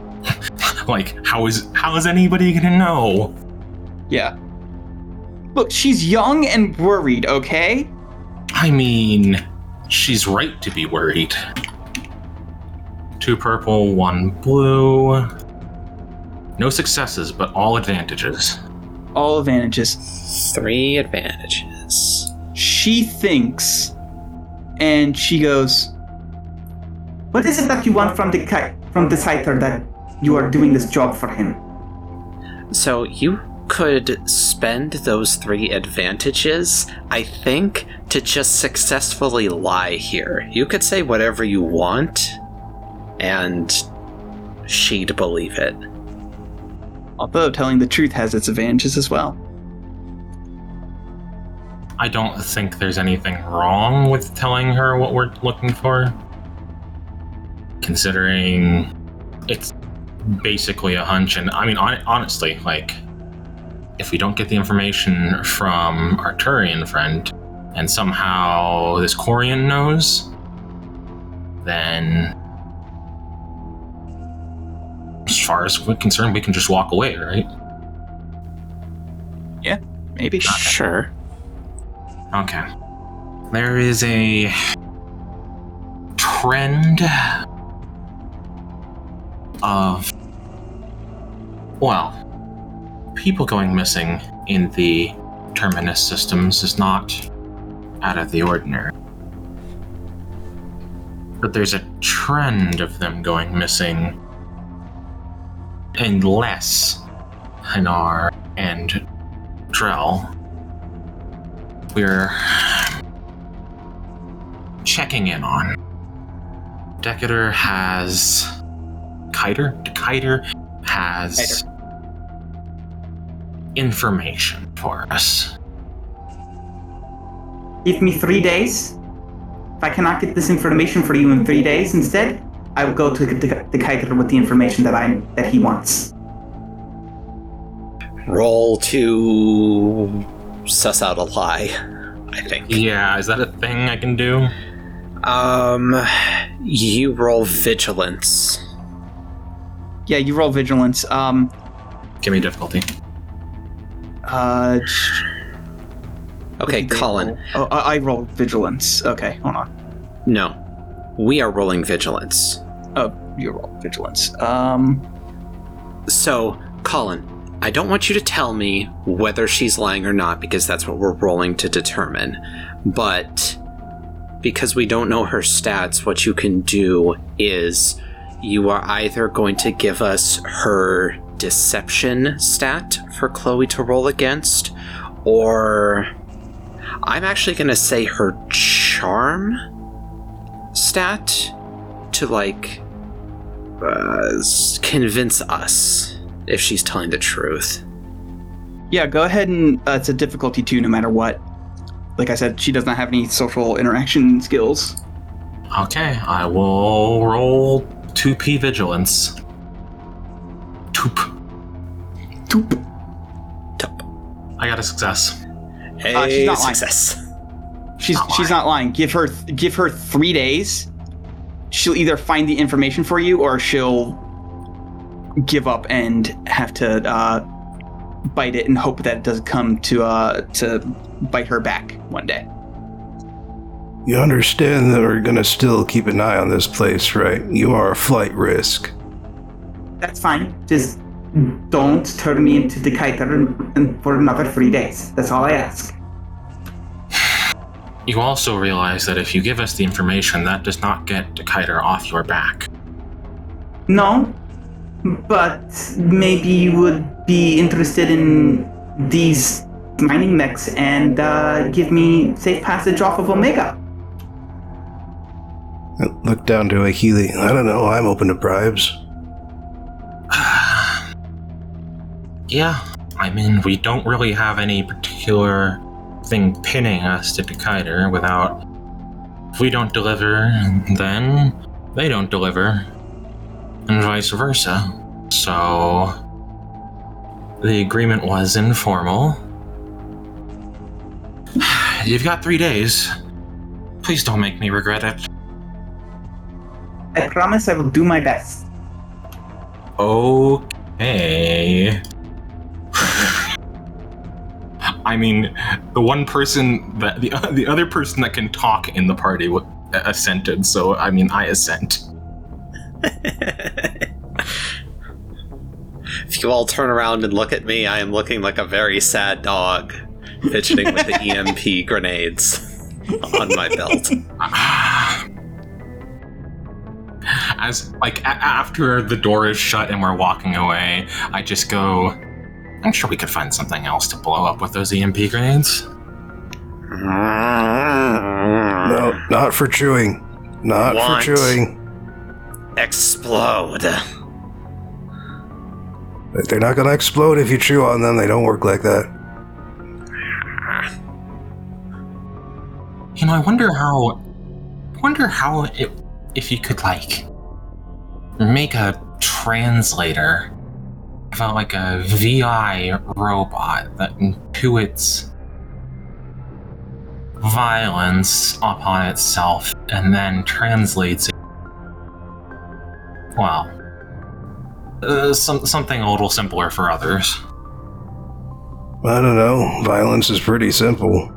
*laughs* like how is how is anybody gonna know? Yeah. Look, she's young and worried. Okay. I mean, she's right to be worried. Two purple, one blue. No successes, but all advantages. All advantages. Three advantages. She thinks, and she goes, "What is it that you want from the ki- from the Scyther that you are doing this job for him?" So you could spend those three advantages, I think, to just successfully lie here. You could say whatever you want, and she'd believe it. Although telling the truth has its advantages as well. I don't think there's anything wrong with telling her what we're looking for. Considering it's basically a hunch, and I mean, hon- honestly, like, if we don't get the information from our Turian friend, and somehow this Quarian knows, then as far as we're concerned, we can just walk away, right? Yeah, maybe. Sure. Okay. There is a trend of, well, people going missing in the terminus systems is not out of the ordinary. But there's a trend of them going missing unless Hanar and Drell we're checking in on. Decatur has. Kiter? Kiter has information for us. Give me three days. If I cannot get this information for you in three days instead, I will go to the, the Kaiser with the information that I that he wants. Roll to suss out a lie, I think. Yeah, is that a thing I can do? Um, you roll vigilance. Yeah, you roll vigilance. Um, Give me difficulty. Uh, Okay, Colin. roll? Oh, I I rolled vigilance. Okay, hold on. No, we are rolling vigilance. Oh, you rolled vigilance. Um, So, Colin, I don't want you to tell me whether she's lying or not because that's what we're rolling to determine. But because we don't know her stats, what you can do is you are either going to give us her deception stat for Chloe to roll against, or I'm actually going to say her charm stat to like uh, convince us if she's telling the truth. yeah, go ahead and uh, it's a difficulty two, no matter what. Like I said, she does not have any social interaction skills. Okay, I will roll 2p vigilance. Toop. Toop. Tup. I got a success. Hey, Uh, she's not lying. success. She's Not she's lying. not lying. Give her give her three days. She'll either find the information for you, or she'll give up and have to uh, bite it and hope that it does come to uh, to bite her back one day. You understand that we're gonna still keep an eye on this place, right? You are a flight risk. That's fine. Just don't turn me into the Kaiser in- in- for another three days. That's all I ask. You also realize that if you give us the information, that does not get Decatur off your back. No, but maybe you would be interested in these mining mechs and uh, give me safe passage off of Omega. I look down to a Healy. I don't know. I'm open to bribes. Yeah, I mean, we don't really have any particular thing pinning us to Decatur without. If we don't deliver, then they don't deliver, and vice versa. So. The agreement was informal. *sighs* You've got three days. Please don't make me regret it. I promise I will do my best. Okay. I mean, the one person that the *laughs* the other person that can talk in the party w- assented. So I mean, I assent. *laughs* if you all turn around and look at me, I am looking like a very sad dog, fidgeting with the *laughs* EMP grenades on my belt. As like a- after the door is shut and we're walking away, I just go. I'm sure we could find something else to blow up with those EMP grenades. No, not for chewing. Not Want. for chewing. Explode. They're not gonna explode if you chew on them. They don't work like that. You know, I wonder how. Wonder how it, if you could like make a translator about like a VI robot that intuits violence upon itself and then translates it. Well, uh, some, something a little simpler for others. I don't know. Violence is pretty simple.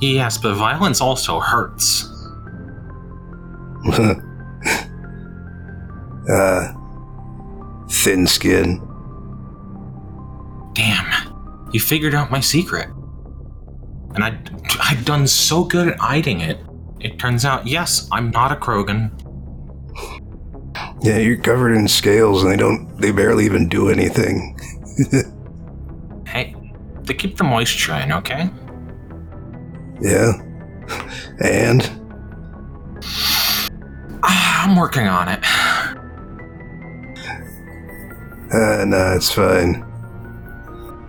Yes, but violence also hurts. *laughs* uh, thin skin. Damn, you figured out my secret. And I, I'd done so good at hiding it. It turns out, yes, I'm not a Krogan. Yeah, you're covered in scales, and they don't. They barely even do anything. Hey, they keep the moisture in, okay? Yeah. And Ah, I'm working on it. uh, nah, it's fine.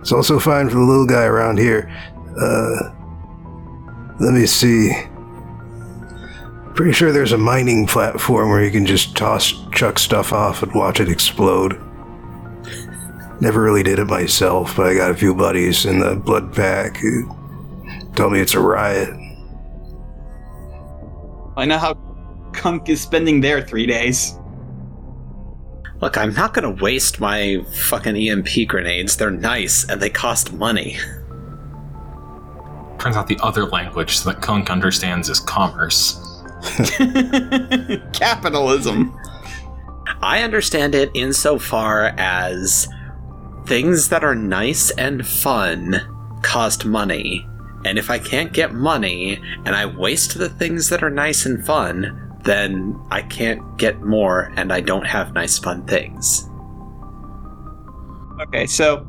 It's also fine for the little guy around here. Uh, let me see. Pretty sure there's a mining platform where you can just toss, chuck stuff off and watch it explode. Never really did it myself, but I got a few buddies in the blood pack who told me it's a riot. I know how Kunk is spending their three days. Look, I'm not gonna waste my fucking EMP grenades. They're nice and they cost money. Turns out the other language that Kunk understands is commerce. *laughs* Capitalism. I understand it insofar as things that are nice and fun cost money. And if I can't get money and I waste the things that are nice and fun, then I can't get more and I don't have nice fun things. Okay, so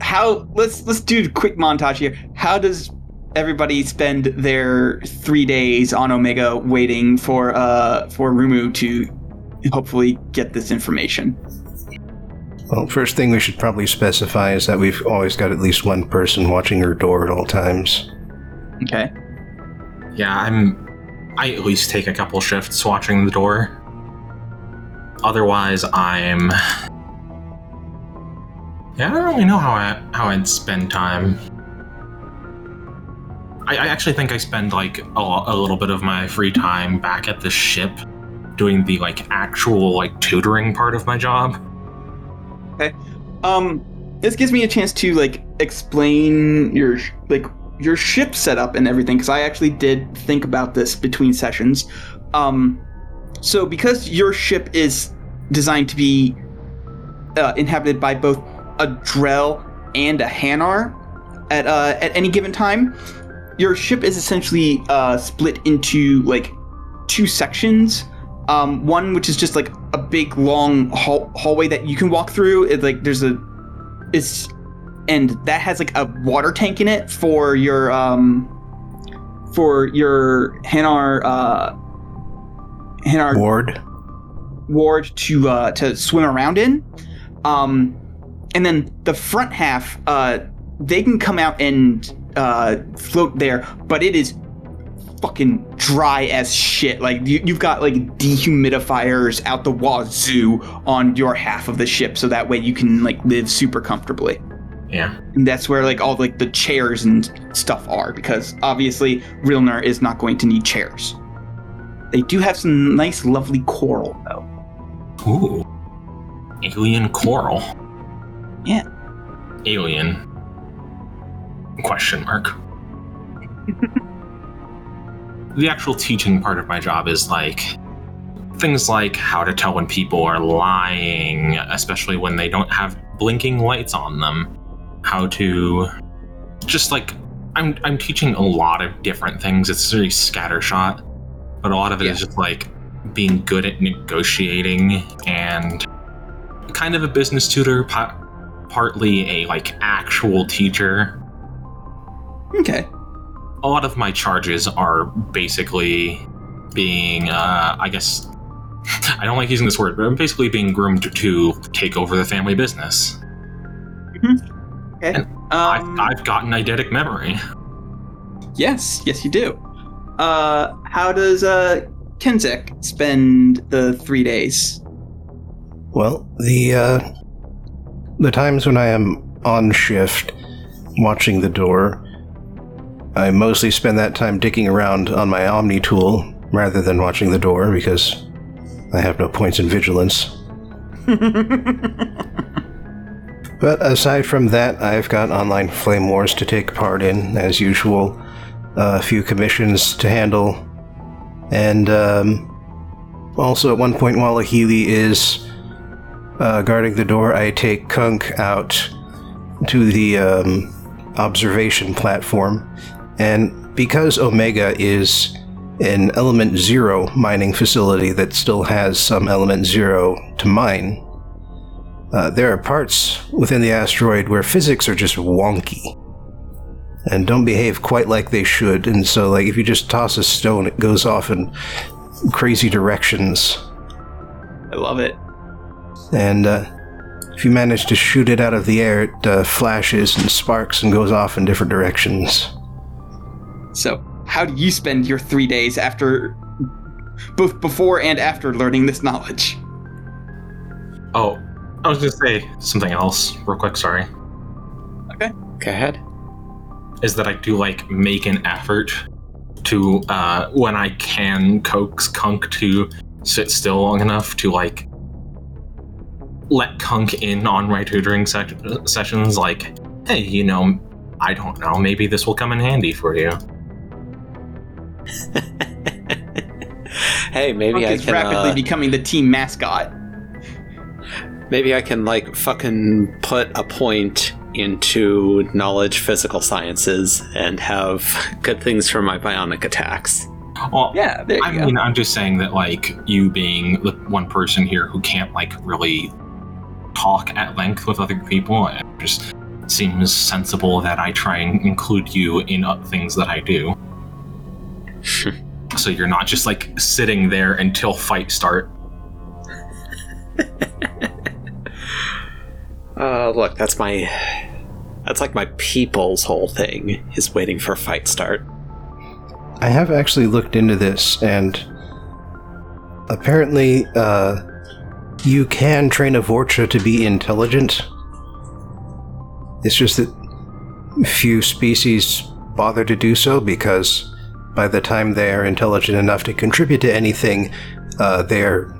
how let's let's do a quick montage here. How does everybody spend their three days on Omega waiting for uh for Rumu to hopefully get this information? Well, first thing we should probably specify is that we've always got at least one person watching her door at all times. Okay. Yeah, I'm. I at least take a couple shifts watching the door. Otherwise, I'm. Yeah, I don't really know how I how I'd spend time. I, I actually think I spend like a, a little bit of my free time back at the ship, doing the like actual like tutoring part of my job. Okay. Um, this gives me a chance to like explain your like your ship setup and everything because I actually did think about this between sessions. Um, so because your ship is designed to be uh, inhabited by both a Drell and a Hanar at uh, at any given time, your ship is essentially uh, split into like two sections. Um, one which is just like a big long hall- hallway that you can walk through. It, like there's a it's and that has like a water tank in it for your um for your Hanar uh Hanar Ward. ward to uh, to swim around in. Um, and then the front half, uh, they can come out and uh, float there, but it is fucking dry as shit. Like you, you've got like dehumidifiers out the wazoo on your half of the ship, so that way you can like live super comfortably. Yeah. And that's where like all like the chairs and stuff are, because obviously Rilner is not going to need chairs. They do have some nice, lovely coral though. Ooh. Alien coral. Yeah. Alien. Question mark. *laughs* the actual teaching part of my job is like things like how to tell when people are lying, especially when they don't have blinking lights on them. How to just like I'm I'm teaching a lot of different things. It's very scattershot, but a lot of it is Yeah. just like being good at negotiating and kind of a business tutor, pa- partly a like actual teacher. Okay. A lot of my charges are basically being, uh, I guess, *laughs* I don't like using this word, but I'm basically being groomed to take over the family business. Okay. And Um, I've, I've got an eidetic memory. yes, yes, you do. Uh, how does uh Kenzek spend the three days? Well, the uh, the times when I am on shift, watching the door, I mostly spend that time digging around on my Omni tool rather than watching the door because I have no points in vigilance. *laughs* But aside from that, I've got online flame wars to take part in, as usual. a few commissions to handle, and um, also at one point while Healy is uh, guarding the door, I take Kunk out to the um, observation platform, and because Omega is an Element Zero mining facility that still has some Element Zero to mine, uh, there are parts within the asteroid where physics are just wonky and don't behave quite like they should. And so, like, if you just toss a stone, it goes off in crazy directions. I love it. And uh, if you manage to shoot it out of the air, it uh, flashes and sparks and goes off in different directions. So, how do you spend your three days after, both before and after learning this knowledge? Oh, I was gonna say something else real quick. Sorry, Okay. Go ahead. is that I do like make an effort to uh, when I can coax Kunk to sit still long enough to like let Kunk in on my tutoring sec- sessions. Like, hey, you know, I don't know, maybe this will come in handy for you. *laughs* hey, maybe Monk I is can. rapidly uh, becoming the team mascot. Maybe I can like fucking put a point into knowledge physical sciences and have good things for my biotic attacks. Well, Yeah, there you I go. mean, I'm just saying that, like, you being the one person here who can't, like, really talk at length with other people, it just seems sensible that I try and include you in uh, things that I do. *laughs* so you're not just, like, sitting there until fight start. *laughs* Uh, look, that's my. That's like my people's whole thing is waiting for fight start. I have actually looked into this, and apparently, uh, you can train a Vorcha to be intelligent. It's just that few species bother to do so because by the time they are intelligent enough to contribute to anything, uh, they're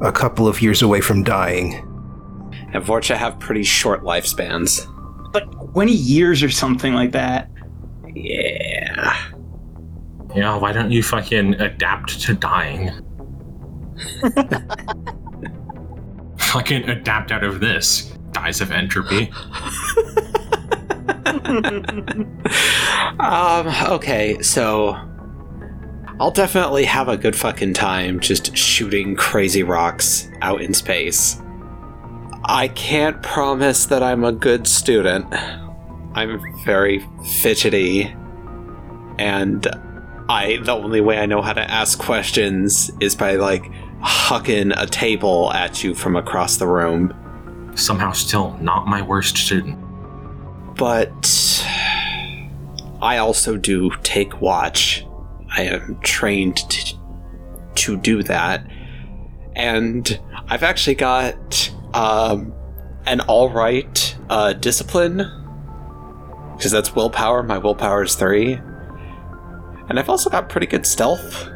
a couple of years away from dying. And Vorcha have pretty short lifespans. like 20 years or something like that. Yeah. Yeah, why don't you fucking adapt to dying? *laughs* fucking adapt out of this. Dies of entropy. *laughs* um, okay, so I'll definitely have a good fucking time just shooting crazy rocks out in space. I can't promise that I'm a good student. I'm very fidgety and I the only way I know how to ask questions is by like hucking a table at you from across the room. Somehow still not my worst student. but I also do take watch. I am trained to, to do that, and I've actually got um, an all right uh, discipline because that's willpower. My willpower is three, and I've also got pretty good stealth.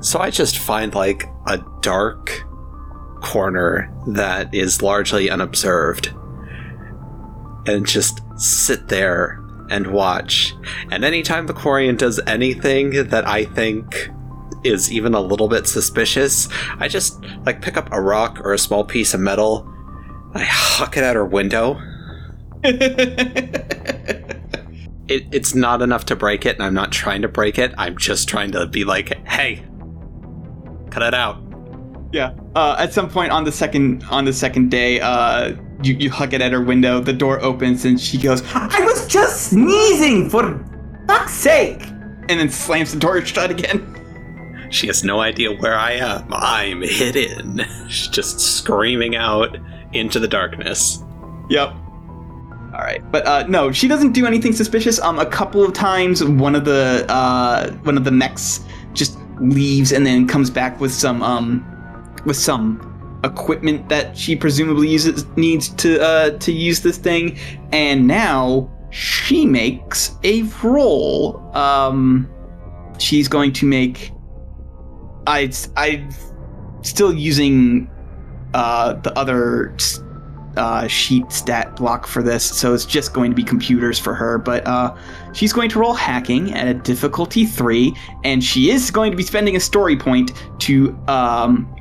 So I just find like a dark corner that is largely unobserved and just sit there and watch. And anytime the Quarian does anything that I think is even a little bit suspicious, I just like pick up a rock or a small piece of metal. I huck it at her window. *laughs* It, it's not enough to break it, and I'm not trying to break it. I'm just trying to be like, hey, cut it out. Yeah. Uh, at some point on the second on the second day, uh, you, you hug it at her window. The door opens and she goes, I was just sneezing, for fuck's sake! and then slams the door shut again. *laughs* She has no idea where I am. I'm hidden. She's just screaming out into the darkness. Yep. All right, but uh, no, she doesn't do anything suspicious. Um, a couple of times, one of the uh, one of the mechs just leaves and then comes back with some um, with some equipment that she presumably uses needs to uh to use this thing, and now she makes a roll. Um, she's going to make. I I still using uh the other uh, sheet stat block for this, so it's just going to be computers for her. But uh, she's going to roll hacking at a difficulty three, and she is going to be spending a story point to um,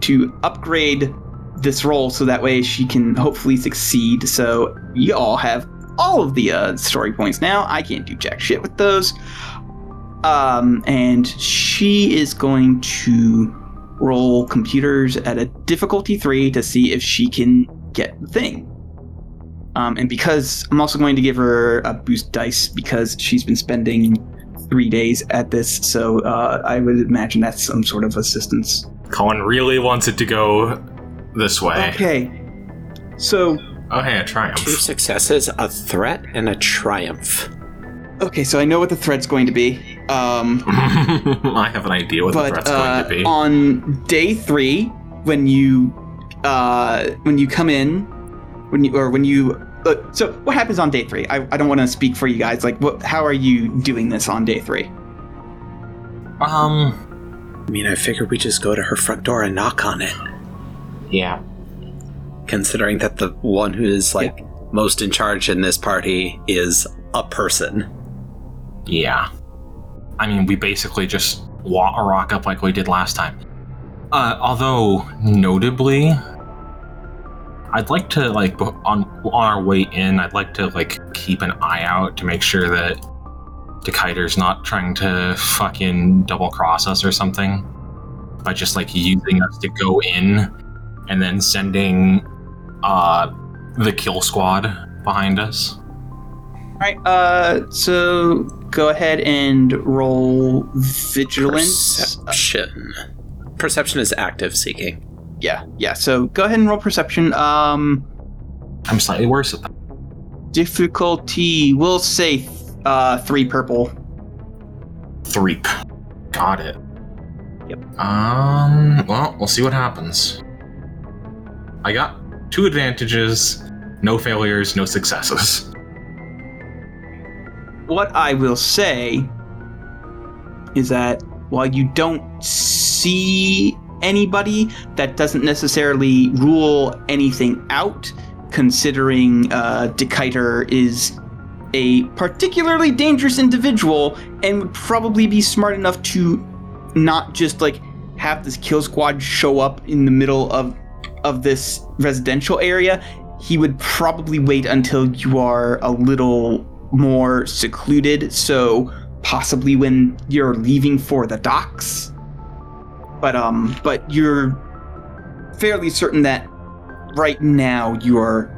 to upgrade this roll, so that way she can hopefully succeed. So you all have all of the uh, story points now. I can't do jack shit with those. Um, and she is going to roll computers at a difficulty three to see if she can get the thing. Um, and because I'm also going to give her a boost dice because she's been spending three days at this, so uh, I would imagine that's some sort of assistance. Colin really wants it to go this way. Okay. So Oh, hey, a Two successes, a threat, and a triumph. okay, so I know what the threat's going to be. Um, *laughs* I have an idea what the but threat's uh, going to be. on day three, when you uh, when you come in, when you or when you uh, so what happens on day three? I, I don't want to speak for you guys. Like, what? How are you doing this on day three? Um, I mean, I figured we just go to her front door and knock on it. yeah. Considering that the one who is like most in charge in this party is a person. Yeah. I mean, we basically just wa- rock up like we did last time. Uh, although, notably, I'd like to, like, on, on our way in, I'd like to, like, keep an eye out to make sure that Dessiter's not trying to fucking double cross us or something by just, like, using us to go in and then sending, uh, the kill squad behind us. All right. Uh, so go ahead and roll vigilance. Perception. Perception is active seeking. Yeah, yeah. So go ahead and roll perception. Um, I'm slightly worse at that. difficulty. We'll say th- uh three purple. Three. Got it. Yep. Um. Well, we'll see what happens. I got two advantages, no failures, no successes. What I will say is that while you don't see anybody, that doesn't necessarily rule anything out, considering uh, is a particularly dangerous individual and would probably be smart enough to not just like have this kill squad show up in the middle of of this residential area. He would probably wait until you are a little more secluded so possibly when you're leaving for the docks but um but you're fairly certain that right now you're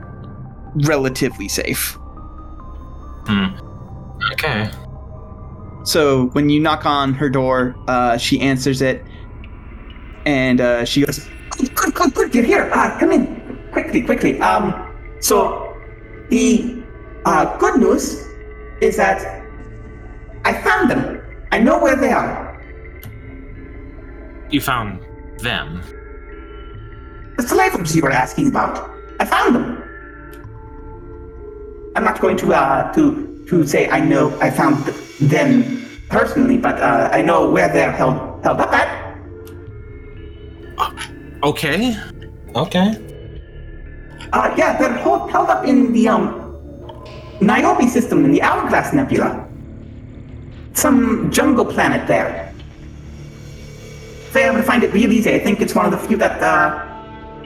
relatively safe Hmm. Okay. So when you knock on her door, uh, she answers it, and uh, she goes, Good, good, good, you're here. Uh, come in. Quickly, quickly. Um, so, the uh, good news is that I found them. I know where they are. You found them. The slavers you were asking about. I found them. I'm not going to, uh, to, to say I know I found them personally, but, uh, I know where they're held, held up at. Okay. Okay. Uh, yeah, they're hold, held up in the, um, Niobe system in the Hourglass Nebula. Some jungle planet there. fair to find it real easy. I think it's one of the few that uh,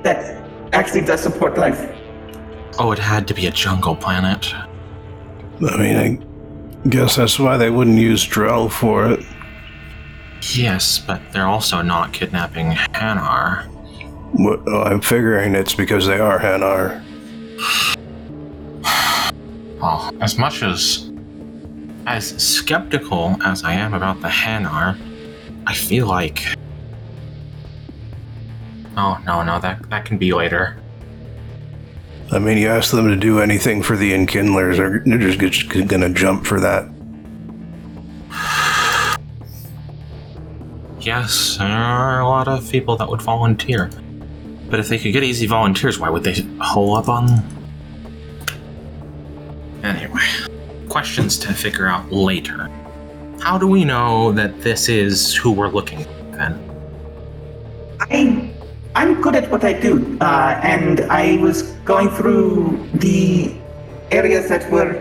that actually does support life. Oh, it had to be a jungle planet. I mean, I guess that's why they wouldn't use Drell for it. Yes, but they're also not kidnapping Hanar. What, oh, I'm figuring it's because they are Hanar. Well, as much as as skeptical as I am about the Hanar, I feel like Oh no no that that can be later. I mean, you ask them to do anything for the Enkindlers, they're, they're just, just gonna jump for that. Yes, there are a lot of people that would volunteer. But if they could get easy volunteers, why would they hole up on questions to figure out later. How do we know that this is who we're looking for then? I I'm good at what I do, uh, and I was going through the areas that were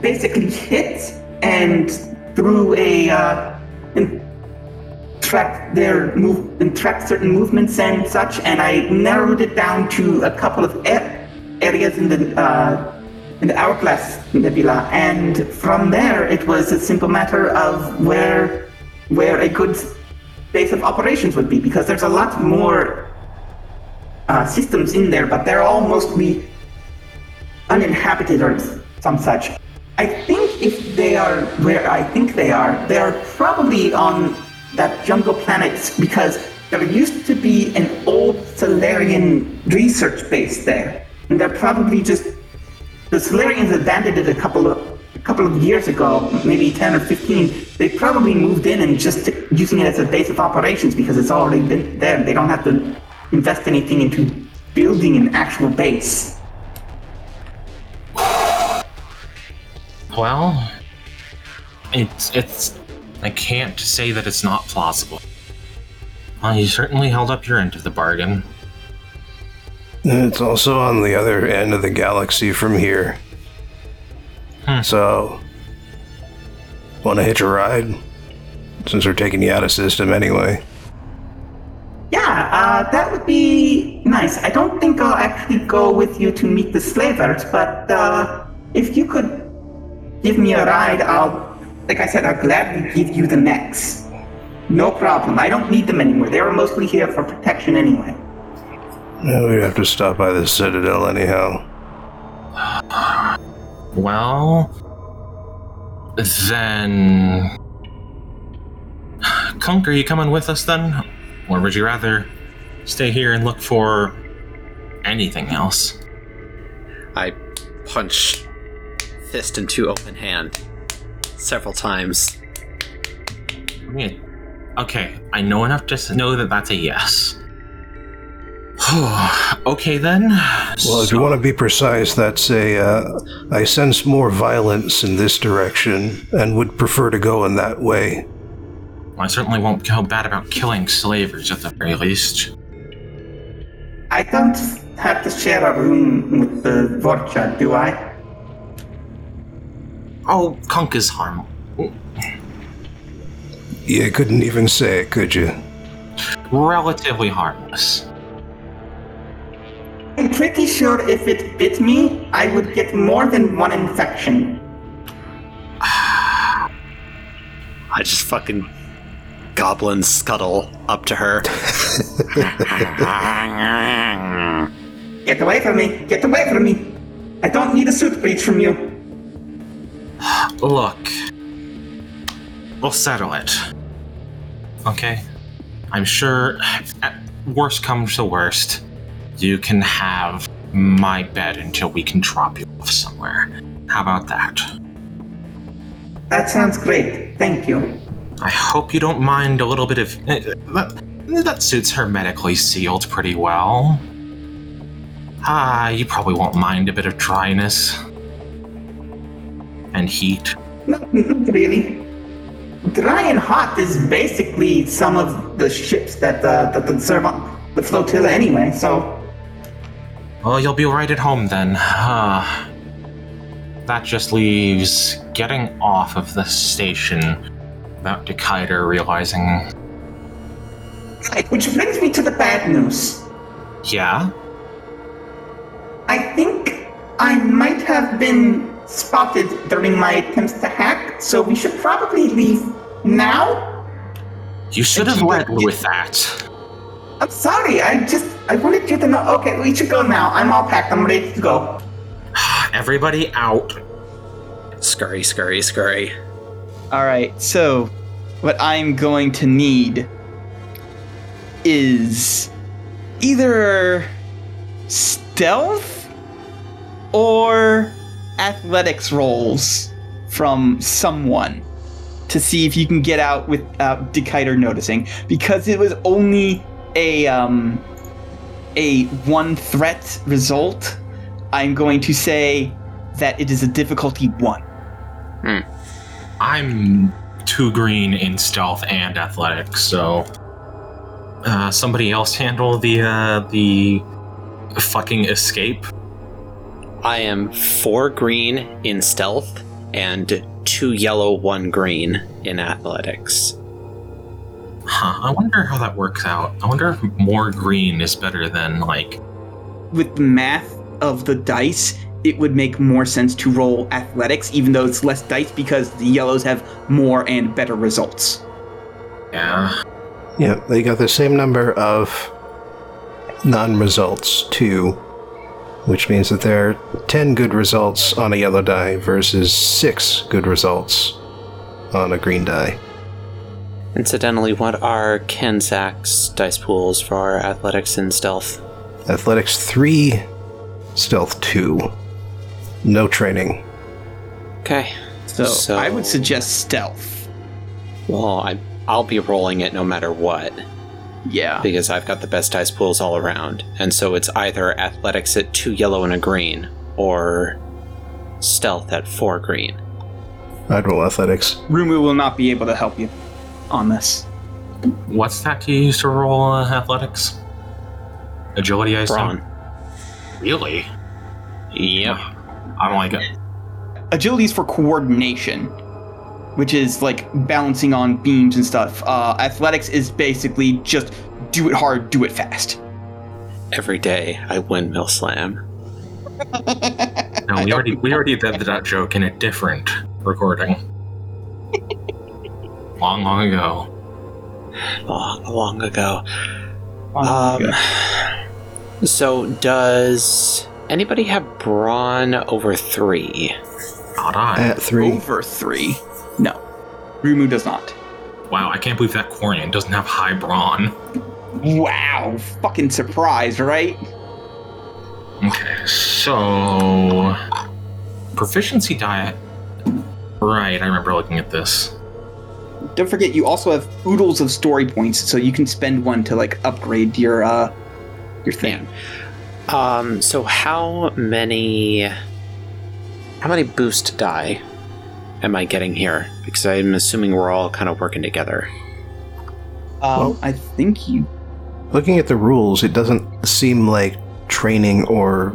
basically hit and through a uh, and track their move and track certain movements and such, and I narrowed it down to a couple of areas in the uh, in the hourglass nebula, and from there it was a simple matter of where where a good base of operations would be, because there's a lot more uh, systems in there, but they're all mostly uninhabited or some such. I think if they are where I think they are, they are probably on that jungle planet because there used to be an old Salarian research base there, and they're probably just the Salarians abandoned it a couple of a couple of years ago, maybe 10 or 15. They probably moved in and just using it as a base of operations because it's already been there. They don't have to invest anything into building an actual base. Well, it's it's I can't say that it's not plausible. Well, you certainly held up your end of the bargain. And It's also on the other end of the galaxy from here. Hmm. So, want to hitch a ride? Since we're taking you out of system anyway. Yeah, uh, that would be nice. I don't think I'll actually go with you to meet the slavers, but uh, if you could give me a ride, I'll, like I said, I'll gladly give you the mechs. No problem. I don't need them anymore. They were mostly here for protection anyway. Yeah, we have to stop by the Citadel anyhow. Well, then. Kunk, are you coming with us then? Or would you rather stay here and look for anything else? I punch fist into open hand several times. Okay, I know enough to know that that's a yes. *sighs* okay then. Well, if you want to be precise, that's a. Uh, I sense more violence in this direction and would prefer to go in that way. I certainly won't go bad about killing slavers at the very least. I don't have to share a room with the Vorcha, do I? Oh, Kunk is harm. You couldn't even say it, could you? Relatively harmless. I'm pretty sure if it bit me, I would get more than one infection. *sighs* I just fucking goblin scuttle up to her. *laughs* Get away from me! Get away from me! I don't need a suit breach from you. *sighs* Look, we'll settle it. Okay? I'm sure, at worst comes to worst, you can have my bed until we can drop you off somewhere. How about that? That sounds great. Thank you. I hope you don't mind a little bit of. eh, That, that suit's hermetically sealed pretty well. Ah, you probably won't mind a bit of dryness. And heat. No, *laughs* not really. Dry and hot is basically some of the ships that uh, that, that serve on the flotilla anyway. So Well, you'll be right at home then. Ah. that just leaves getting off of the station without Dessiter realizing Right, which brings me to the bad news. Yeah? I think I might have been spotted during my attempts to hack, so we should probably leave now. You should have led with that. I'm sorry, I just I wanted you to know. Okay, we should go now. I'm all packed. I'm ready to go. *sighs* Everybody out. Scurry, scurry, scurry. All right, so what I'm going to need is either stealth or athletics rolls from someone to see if you can get out without Dessiter noticing because it was only a um a one threat result. I'm going to say that it is a difficulty one. I'm too green in stealth and athletics, so uh, somebody else handle the uh, the fucking escape. I am four green in stealth and two yellow, one green in athletics. Huh? I wonder how that works out. I wonder if more green is better than like. with the math of the dice, it would make more sense to roll athletics, even though it's less dice because the yellows have more and better results. Yeah. Yeah, they got the same number of non results, two, which means that there are 10 good results on a yellow die versus 6 good results on a green die. Incidentally, what are Kenzak's dice pools for athletics and stealth? Athletics 3, stealth 2. No training. Okay. So, So- I would suggest stealth. Well, I I'll be rolling it no matter what Yeah. because I've got the best dice pools all around, and so it's either athletics at two yellow and a green, or stealth at four green. I'd roll athletics. Rumu will not be able to help you on this. What's that you use to roll uh, athletics? Agility, I assume? Brawn. Really? Yep. I don't like it. Agility is for coordination, which is like balancing on beams and stuff. Uh, athletics is basically just do it hard, do it fast. Every day I windmill slam. No, we already we already did that joke in a different recording. Long, long ago. Long, long ago. Um, so does anybody have brawn over three? Not I. At 3. Over three. No. Rumu does not. Wow, I can't believe that Quarian doesn't have high brawn. Wow. Fucking surprise, right? Okay, so proficiency diet. Right, I remember looking at this. Don't forget, you also have oodles of story points, so you can spend one to like upgrade your uh your thing. Um, so how many how many boost die am I getting here? Because I'm assuming we're all kind of working together. Um, Well- I think you. Looking at the rules, it doesn't seem like training or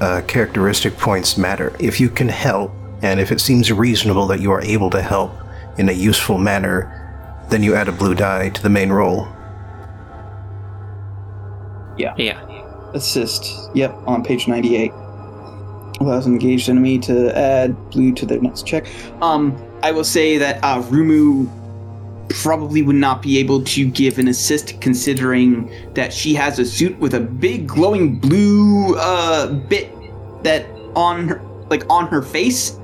uh, characteristic points matter. If you can help, and if it seems reasonable that you are able to help in a useful manner, then you add a blue die to the main roll. Yeah. Yeah. Assist. Yep, on page 98. Allows an engaged enemy to add blue to their next check. Um, I will say that uh, Rumu probably would not be able to give an assist considering that she has a suit with a big glowing blue uh, bit that on her, like on her face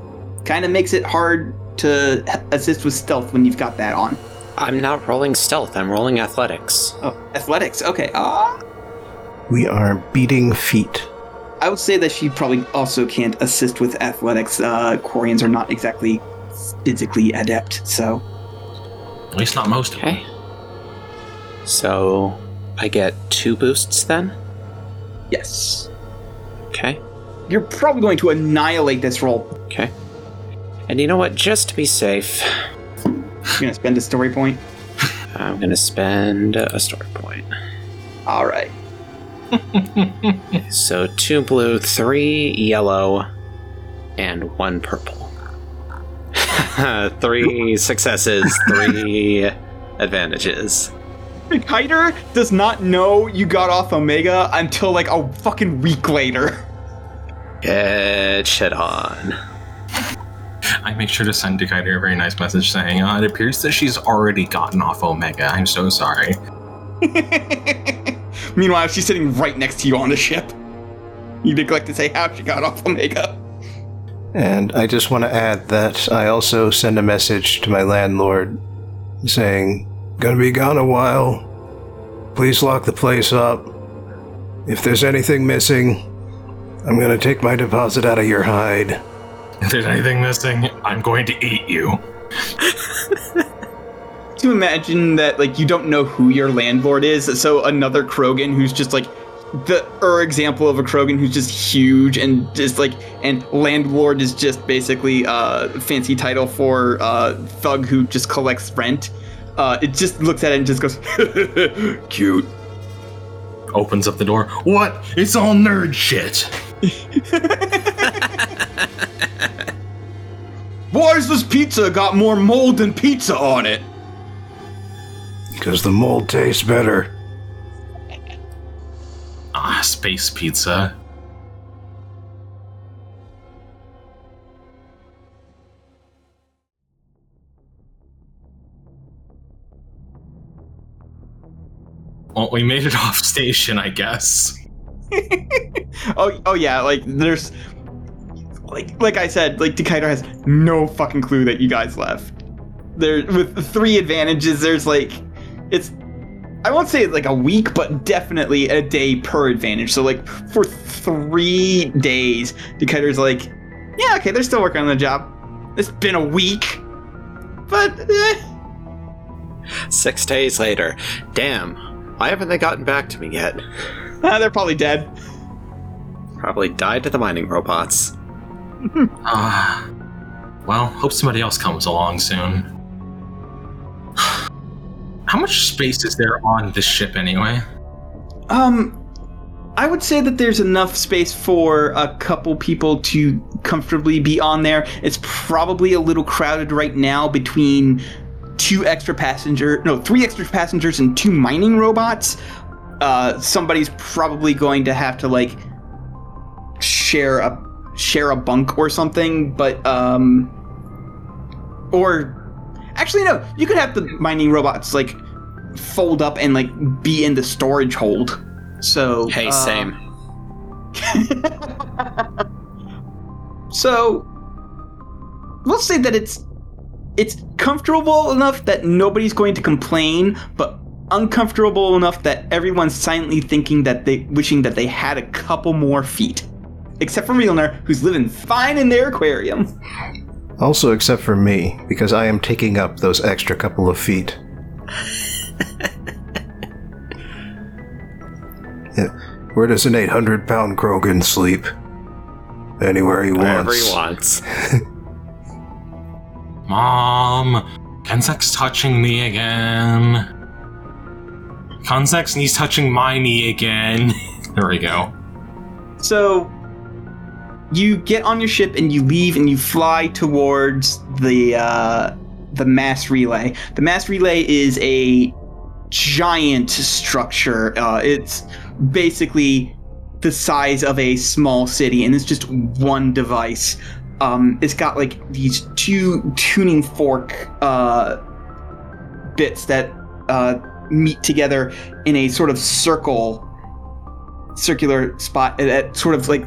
kind of makes it hard to assist with stealth when you've got that on. I'm not rolling stealth, I'm rolling athletics. Oh, athletics. Okay. Ah. We are beating feet. I would say that she probably also can't assist with athletics. Uh, Quarians are not exactly physically adept, so At least not most of them. Okay. So I get two boosts then? yes, Okay. you're probably going to annihilate this roll. Okay. And you know what? Just to be safe, You're gonna spend a story point. I'm gonna spend a story point. All right. So two blue, three yellow, and one purple. *laughs* three successes, three advantages. Kiter does not know you got off Omega until like a fucking week later. Get shit on. I make sure to send Dessiter a very nice message saying, uh, it appears that she's already gotten off Omega. I'm so sorry. *laughs* Meanwhile, she's sitting right next to you on the ship. You neglect to say how she got off Omega. And I just want to add that I also send a message to my landlord saying, Gonna be gone a while. Please lock the place up. If there's anything missing, I'm gonna take my deposit out of your hide. If *laughs* there's anything missing, I'm going to eat you. *laughs* To imagine that like you don't know who your landlord is, so another Krogan who's just like the er example of a Krogan who's just huge and just like and landlord is just basically a uh, fancy title for uh, thug who just collects rent. Uh, it just looks at it and just goes *laughs* cute. Opens up the door. What? It's all nerd shit. Why's this pizza got more mold than pizza on it? Because the mold tastes better. Ah, space pizza. Well, we made it *laughs* off station, I guess. *laughs* Oh, oh yeah, like there's like like I said, like Dessiter has no fucking clue that you guys left. There with three advantages, there's like it's I won't say like a week, but definitely a day per advantage. So like for three days, Dessiter's like, yeah, okay, they're still working on the job. It's been a week, but eh. Six days later. Damn. Why haven't they gotten back to me yet? ah, they're probably dead. Probably died to the mining robots. Ah. well, hope somebody else comes along soon. How much space is there on this ship anyway? Um, I would say that there's enough space for a couple people to comfortably be on there. It's probably a little crowded right now between two extra passenger, no, three extra passengers and two mining robots. Uh, somebody's probably going to have to like share a share a bunk or something, but um, or actually no, you could have the mining robots like fold up and like be in the storage hold. So Hey, uh, same. *laughs* So let's say that it's it's comfortable enough that nobody's going to complain, but uncomfortable enough that everyone's silently thinking that they wishing that they had a couple more feet. Except for Realner, who's living fine in their aquarium. Also, except for me, because I am taking up those extra couple of feet. *laughs* Yeah, Where does an 800 pound Krogan sleep? Anywhere he Wherever wants. he wants. *laughs* Mom, Kensek's touching me again. Kensek's knee's touching my knee again. *laughs* there we go. So you get on your ship and you leave and you fly towards the uh, the mass relay. The mass relay is a giant structure. Uh, it's basically the size of a small city, and it's just one device. Um, it's got like these two tuning fork uh, bits that uh, meet together in a sort of circle, circular spot that sort of like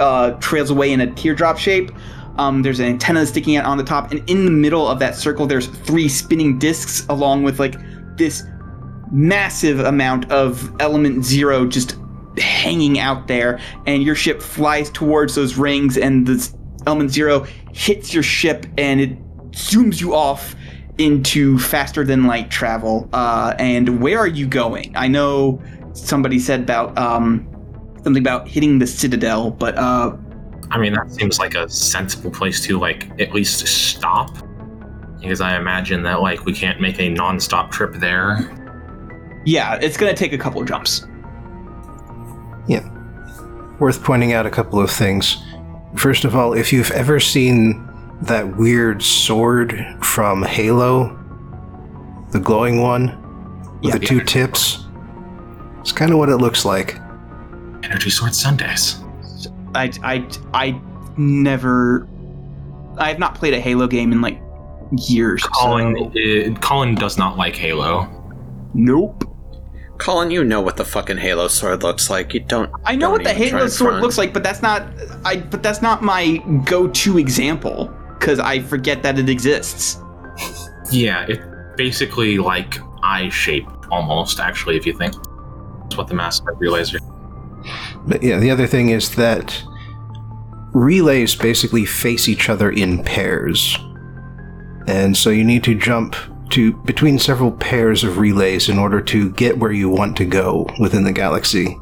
uh, trails away in a teardrop shape. Um, there's an antenna sticking out on the top, and in the middle of that circle, there's three spinning discs, along with like this massive amount of element zero just hanging out there. And your ship flies towards those rings, and this element zero hits your ship, and it zooms you off into faster than light travel. Uh, and where are you going? I know somebody said about um, something about hitting the citadel, but uh, I mean, that seems like a sensible place to, like, at least stop. Because I imagine that, like, we can't make a non stop trip there. yeah, it's gonna take a couple of jumps. Yeah. Worth pointing out a couple of things. First of all, if you've ever seen that weird sword from Halo, the glowing one, with Yeah. the two tips. It's kind of what it looks like. Energy Sword Sundays. I, I, I never. I have not played a Halo game in like years. Colin, so- uh, Colin does not like Halo. Nope. Colin, you know what the fucking Halo sword looks like. You don't. I know don't what the Halo sword front. looks like, but that's not. I. But that's not my go-to example because I forget that it exists. Yeah, it basically like eye shape almost. Actually, if you think that's what the Mass Effect relays are. But yeah, the other thing is that relays basically face each other in pairs. And so you need to jump to between several pairs of relays in order to get where you want to go within the galaxy.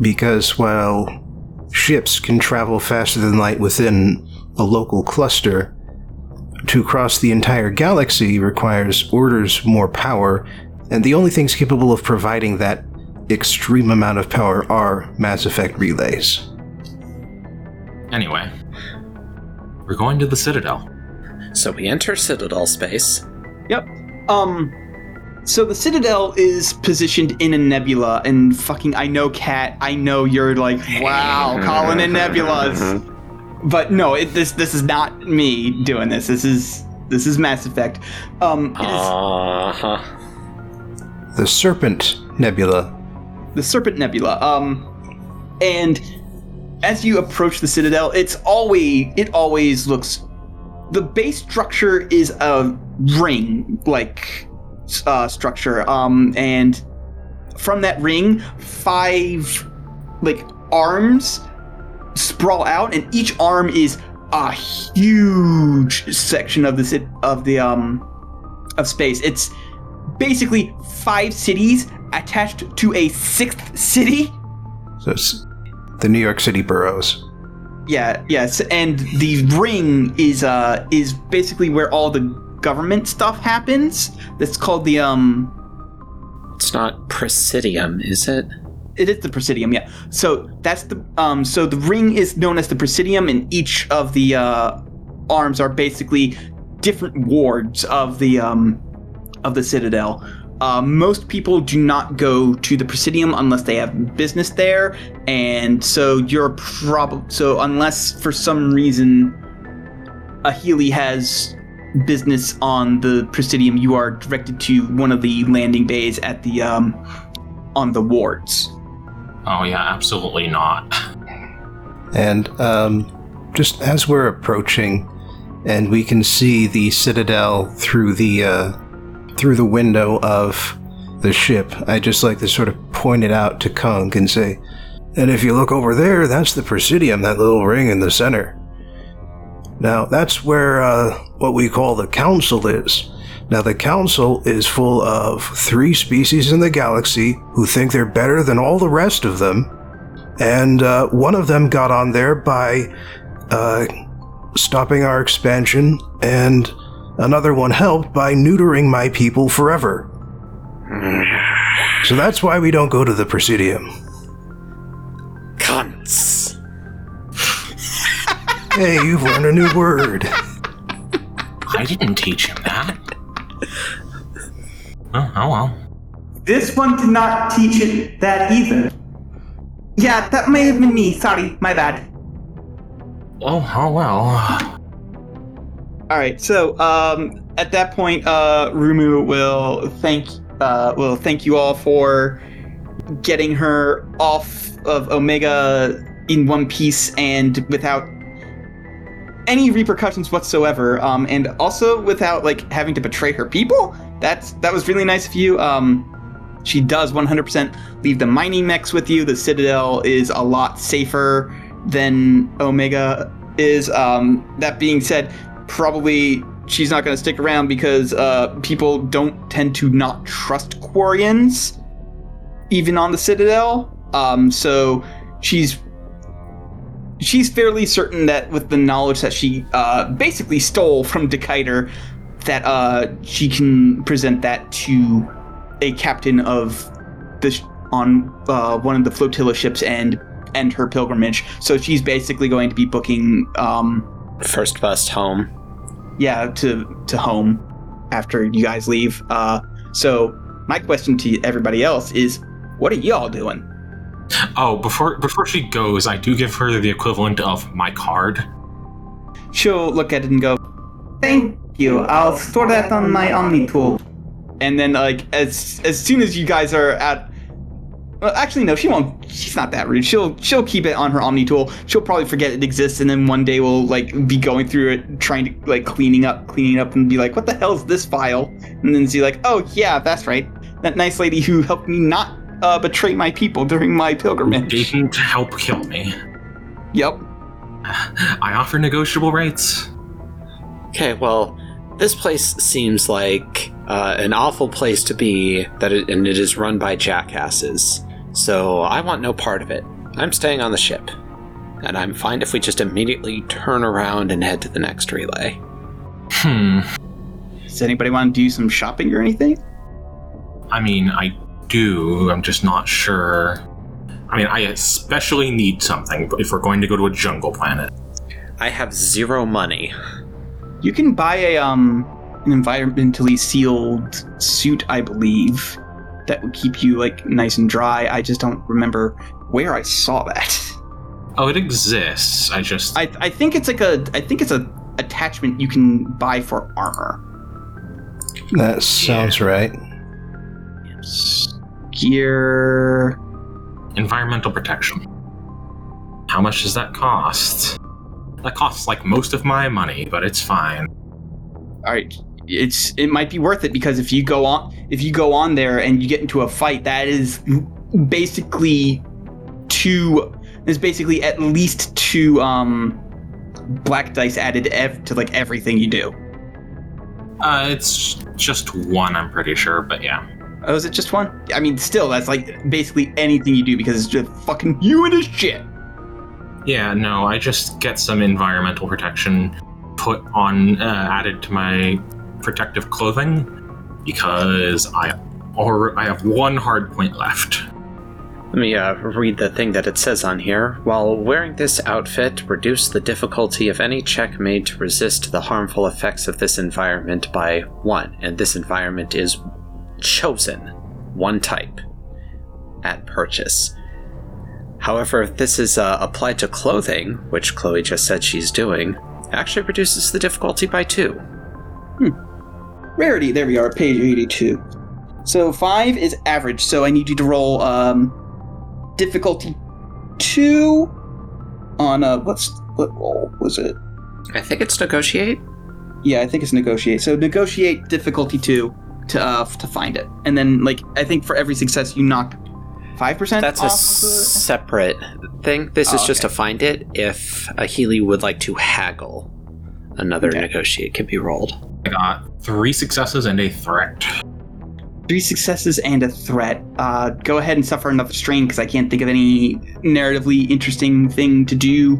Because while ships can travel faster than light within a local cluster, to cross the entire galaxy requires orders more power, and the only things capable of providing that extreme amount of power are Mass Effect relays. Anyway, we're going to the Citadel. So we enter Citadel space. Yep. Um. So the Citadel is positioned in a nebula, and fucking, I know, Cat. I know you're like, wow, *laughs* Colin and nebulas. But no, it, this this is not me doing this. This is this is Mass Effect. Um, it is Uh huh. The Serpent Nebula. The Serpent Nebula. Um, and as you approach the Citadel, it's always it always looks. The base structure is a ring like uh, structure. Um, and from that ring, five like arms sprawl out, and each arm is a huge section of the of the um of space. It's basically five cities attached to a sixth city. So it's the New York City boroughs. Yeah, yes, and the ring is uh is basically where all the government stuff happens. That's called the um It's not Presidium, is it? it is the Presidium, yeah. So that's the um so the ring is known as the Presidium and each of the uh arms are basically different wards of the um of the Citadel. Uh, most people do not go to the Presidium unless they have business there, and so you're probably so unless for some reason a Healy has business on the Presidium, you are directed to one of the landing bays at the um on the wards. Oh yeah, absolutely not. And um, just as we're approaching, and we can see the citadel through the uh, through the window of the ship, I just like to sort of point it out to Kunk and say, "And if you look over there, that's the Presidium, that little ring in the center. Now that's where uh, what we call the Council is." Now, the Council is full of three species in the galaxy who think they're better than all the rest of them, and uh, one of them got on there by uh, stopping our expansion, and another one helped by neutering my people forever. So that's why we don't go to the Presidium. Cunts. Hey, you've learned a new word. I didn't teach him that. Oh, oh well. This one did not teach it that either. Yeah, that may have been me. Sorry, my bad. Oh, oh well. All right. So um, at that point, uh, Rumu will thank uh, will thank you all for getting her off of Omega in one piece and without any repercussions whatsoever. Um, and also without like having to betray her people. That's that was really nice of you. Um, she does 100% leave the mining mechs with you. The Citadel is a lot safer than Omega is. Um, that being said, probably she's not going to stick around because uh, people don't tend to not trust Quarians, even on the Citadel. Um, so she's she's fairly certain that with the knowledge that she uh, basically stole from Dessiter, that uh, she can present that to a captain of the sh- on uh, one of the flotilla ships and end her pilgrimage. So she's basically going to be booking. Um, First bus home. Yeah to to home after you guys leave uh so my question to everybody else is, what are y'all doing? Oh, before before she goes, I do give her the equivalent of my card. She'll look at it and go, Thank you. I'll store that on my Omni tool. and then like as as soon as you guys are at well, actually no she won't. She's not that rude. She'll she'll keep it on her omni tool. She'll probably forget it exists and then one day we'll like be going through it trying to like cleaning up cleaning up and be like what the hell is this file? And then see like oh yeah that's right. That nice lady who helped me not uh, betray my people during my pilgrimage. Didn't help kill me. yep *laughs* I offer negotiable rates. Okay, well, this place seems like uh, an awful place to be, that it, and it is run by jackasses. So I want no part of it. I'm staying on the ship, and I'm fine if we just immediately turn around and head to the next relay. Hmm. does anybody want to do some shopping or anything I mean, I do. I'm just not sure. I mean, I especially need something if we're going to go to a jungle planet. I have zero money. You can buy a um an environmentally sealed suit, I believe, that would keep you like nice and dry. I just don't remember where I saw that. Oh, it exists. I just. I I think it's like a I think it's a attachment you can buy for armor. That sounds right. Gear. environmental protection. How much does that cost? That costs like most of my money, but it's fine. All right, it's it might be worth it because if you go on if you go on there and you get into a fight, that is basically two. There's basically at least two um black dice added ev- to like everything you do. Uh, it's just one, I'm pretty sure, but yeah. Oh, is it just one? I mean, still, that's like basically anything you do because it's just fucking you and his shit. Yeah, no, I just get some environmental protection put on, uh, added to my protective clothing because I, or I have one hard point left. Let me uh, read the thing that it says on here. While wearing this outfit, reduce the difficulty of any check made to resist the harmful effects of this environment by one, and this environment is chosen, one type, at purchase. However, if this is uh, applied to clothing, which Chloe just said she's doing, it actually reduces the difficulty by two. Rarity. There we are, page eighty-two. So five is average. So I need you to roll um difficulty two on uh what's what roll was it? I think it's negotiate. Yeah, I think it's negotiate. So negotiate difficulty two to uh, to find it, and then like I think for every success you knock five percent. That's a separate thing. This is Oh, just to find it. If a Healy would like to haggle, another Okay. negotiate can be rolled. I got three successes and a threat. three successes and a threat. Uh, go ahead and suffer another strain because I can't think of any narratively interesting thing to do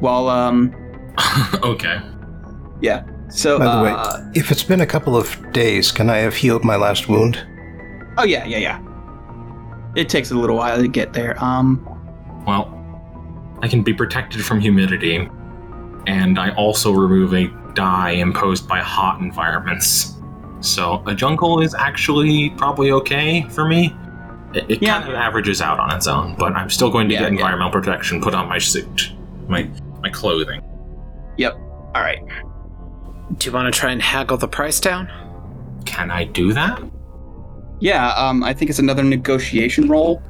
while um *laughs* okay. Yeah. So By the uh, way, if it's been a couple of days, can I have healed my last wound? oh yeah yeah yeah. It takes a little while to get there. Um, Well, I can be protected from humidity, and I also remove a die imposed by hot environments. So a jungle is actually probably okay for me. It, it Yeah. kind of averages out on its own, but I'm still going to Yeah, get yeah. environmental protection put on my suit, my my clothing. Yep. All right. Do you want to try and haggle the price down? Can I do that? Yeah, um, I think it's another negotiation roll.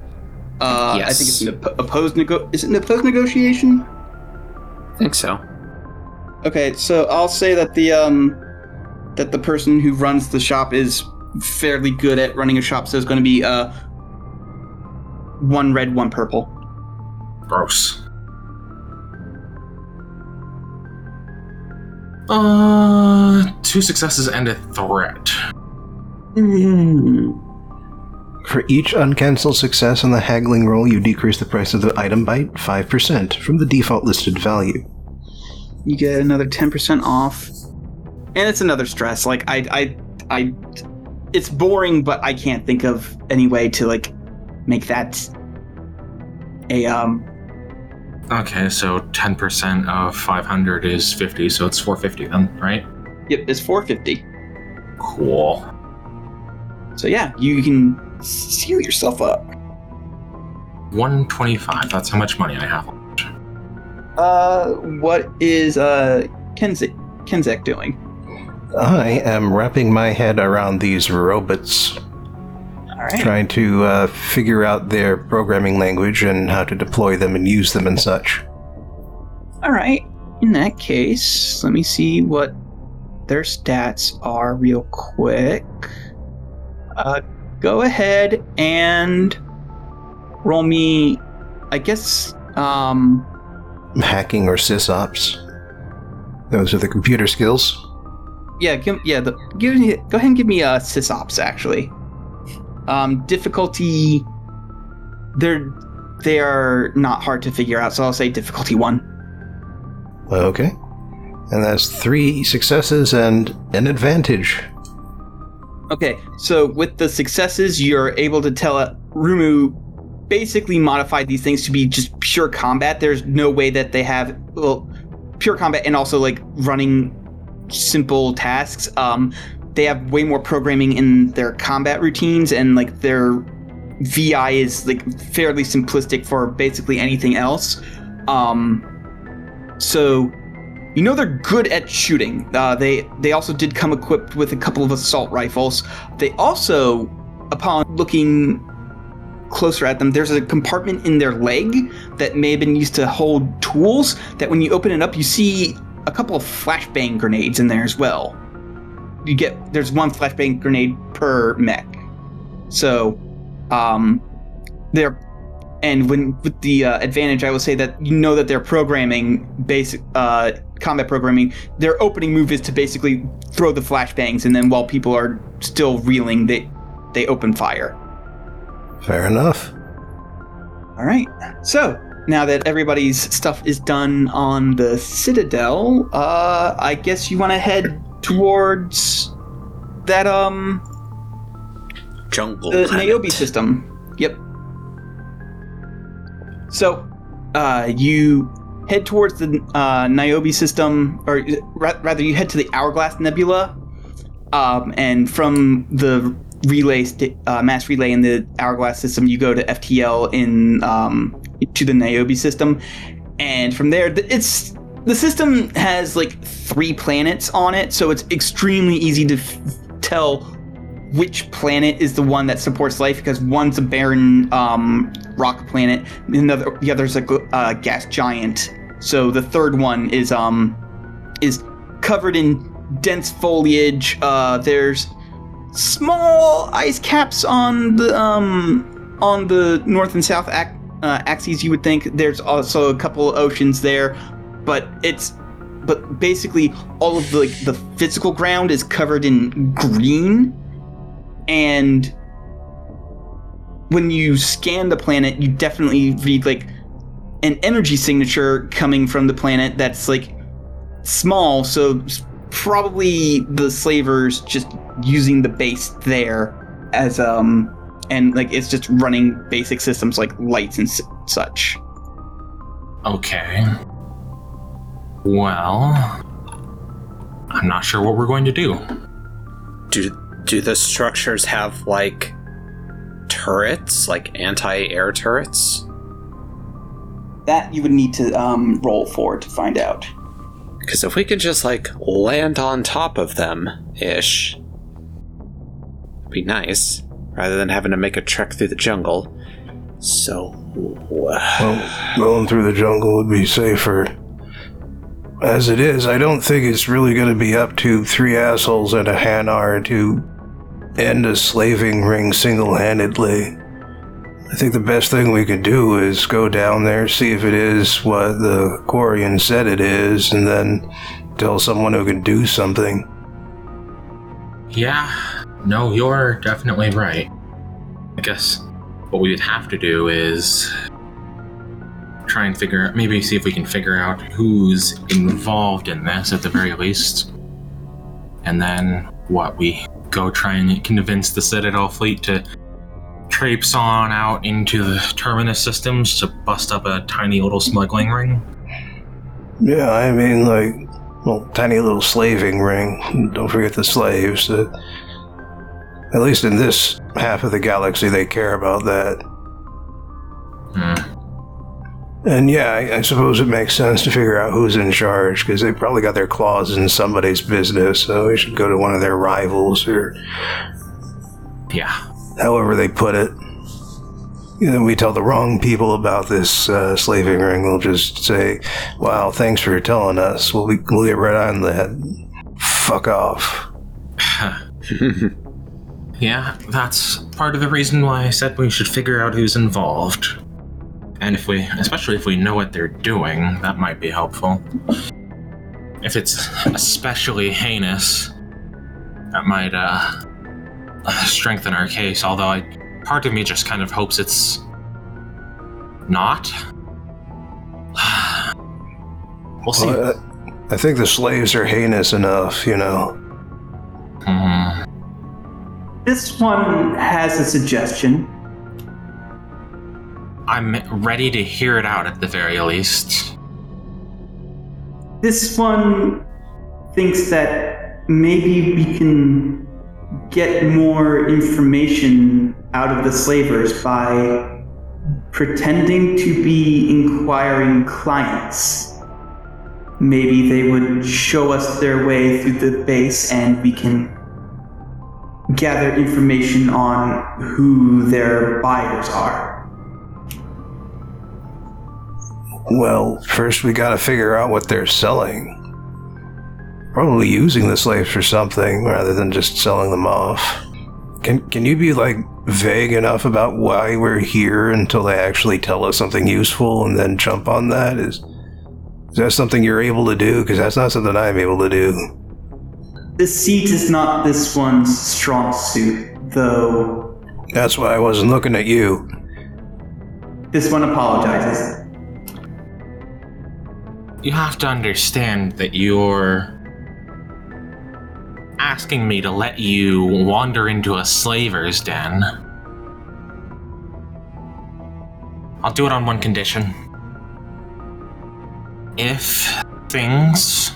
Uh, I think it's Yes. an opposed nego. Is it an opposed negotiation? I think so. Okay, so I'll say that the um that the person who runs the shop is fairly good at running a shop, so it's going to be uh one red, one purple. Gross. Uh, two successes and a threat. Hmm. For each uncancelled success on the haggling roll, you decrease the price of the item by 5% from the default listed value. You get another ten percent off, and it's another stress. Like I, I, I, it's boring, but I can't think of any way to like make that a um. Okay, so 10% of 500 is 50, so it's 450 then, right? Yep, it's four fifty. Cool. So yeah, you can seal yourself up. 125. That's how much money I have. Uh, what is uh Kenzek Kenzek doing? I am wrapping my head around these robots, All right. trying to uh, figure out their programming language and how to deploy them and use them and such. All right. In that case, let me see what their stats are real quick. Uh, go ahead and roll me, I guess, um, Hacking or sysops. Those are the computer skills. yeah, give, yeah, the, give me, go ahead and give me a sysops actually. Um, difficulty, they're they are not hard to figure out, so I'll say difficulty one. Okay. And that's three successes and an advantage. Okay, so with the successes, you're able to tell it Rumu basically modified these things to be just pure combat. There's no way that they have well pure combat and also like running simple tasks. Um, they have way more programming in their combat routines and like their VI is like fairly simplistic for basically anything else. Um, so you know they're good at shooting. Uh, they they also did come equipped with a couple of assault rifles. They also, upon looking closer at them, there's a compartment in their leg that may have been used to hold tools. That when you open it up, you see a couple of flashbang grenades in there as well. You get there's one flashbang grenade per mech. So, um, they're and when with the uh, advantage, I will say that you know that they're programming basic uh, combat programming. Their opening move is to basically throw the flashbangs, and then while people are still reeling, they they open fire. Fair enough. All right. So now that everybody's stuff is done on the Citadel, uh, I guess you want to head towards that um Jungle the planet. Niobe system. Yep. So, uh, you head towards the uh, Niobe system, or ra- rather, you head to the Hourglass Nebula, um, and from the relay st- uh, mass relay in the Hourglass system, you go to FTL in um, to the Niobe system, and from there, it's the system has like three planets on it, so it's extremely easy to f- tell which planet is the one that supports life because one's a barren um, rock planet, another the other's a uh, gas giant. So the third one is um is covered in dense foliage. Uh, there's small ice caps on the um on the north and south ac- uh, axes. You would think there's also a couple oceans there, but it's but basically all of the like, the physical ground is covered in green and when you scan the planet you definitely read like an energy signature coming from the planet that's like small so probably the slavers just using the base there as um and like it's just running basic systems like lights and s- such Okay. Well, I'm not sure what we're going to do. Do do the structures have like turrets, like anti-air turrets? that you would need to um roll for to find out Because if we could just like land on top of them, ish, be nice, rather than having to make a trek through the jungle. So, Well, going through the jungle would be safer. As it is, I don't think it's really going to be up to three assholes and a Hanar to end a slaving ring single handedly. I think the best thing we could do is go down there, see if it is what the Quarian said it is, and then tell someone who can do something. Yeah, no, you're definitely right. I guess what we would have to do is try and figure out, maybe see if we can figure out who's involved in this at the very least. And then what we go try and convince the Citadel fleet to traipse on out into the terminus systems to bust up a tiny little smuggling ring. Yeah, I mean, like, well, tiny little slaving ring. Don't forget the slaves. Uh, At least in this half of the galaxy, they care about that. Hmm. And yeah, I, I suppose it makes sense to figure out who's in charge because they probably got their claws in somebody's business. So we should go to one of their rivals or Yeah. However they put it. You we tell the wrong people about this uh, slaving ring. They'll just say, "Wow, thanks for telling us. We'll, be, we'll get right on that. Fuck off." *laughs* Yeah, that's part of the reason why I said we should figure out who's involved. And if we, especially if we know what they're doing, that might be helpful. If it's especially heinous, that might uh, strengthen our case. Although I, part of me just kind of hopes it's not. *sighs* we'll see. Well, uh, I think the slaves are heinous enough, you know. Hmm. This one has a suggestion. I'm ready to hear it out at the very least. This one thinks that maybe we can get more information out of the slavers by pretending to be inquiring clients. Maybe they would show us their way through the base and we can gather information on who their buyers are. Well, first we gotta figure out what they're selling. Probably using the slaves for something rather than just selling them off. Can can you be like vague enough about why we're here until they actually tell us something useful and then jump on that? Is is that something you're able to do? Because that's not something I'm able to do. The seat is not this one's strong suit, though That's why I wasn't looking at you. this one apologizes. You have to understand that you're asking me to let you wander into a slaver's den. I'll do it on one condition. If things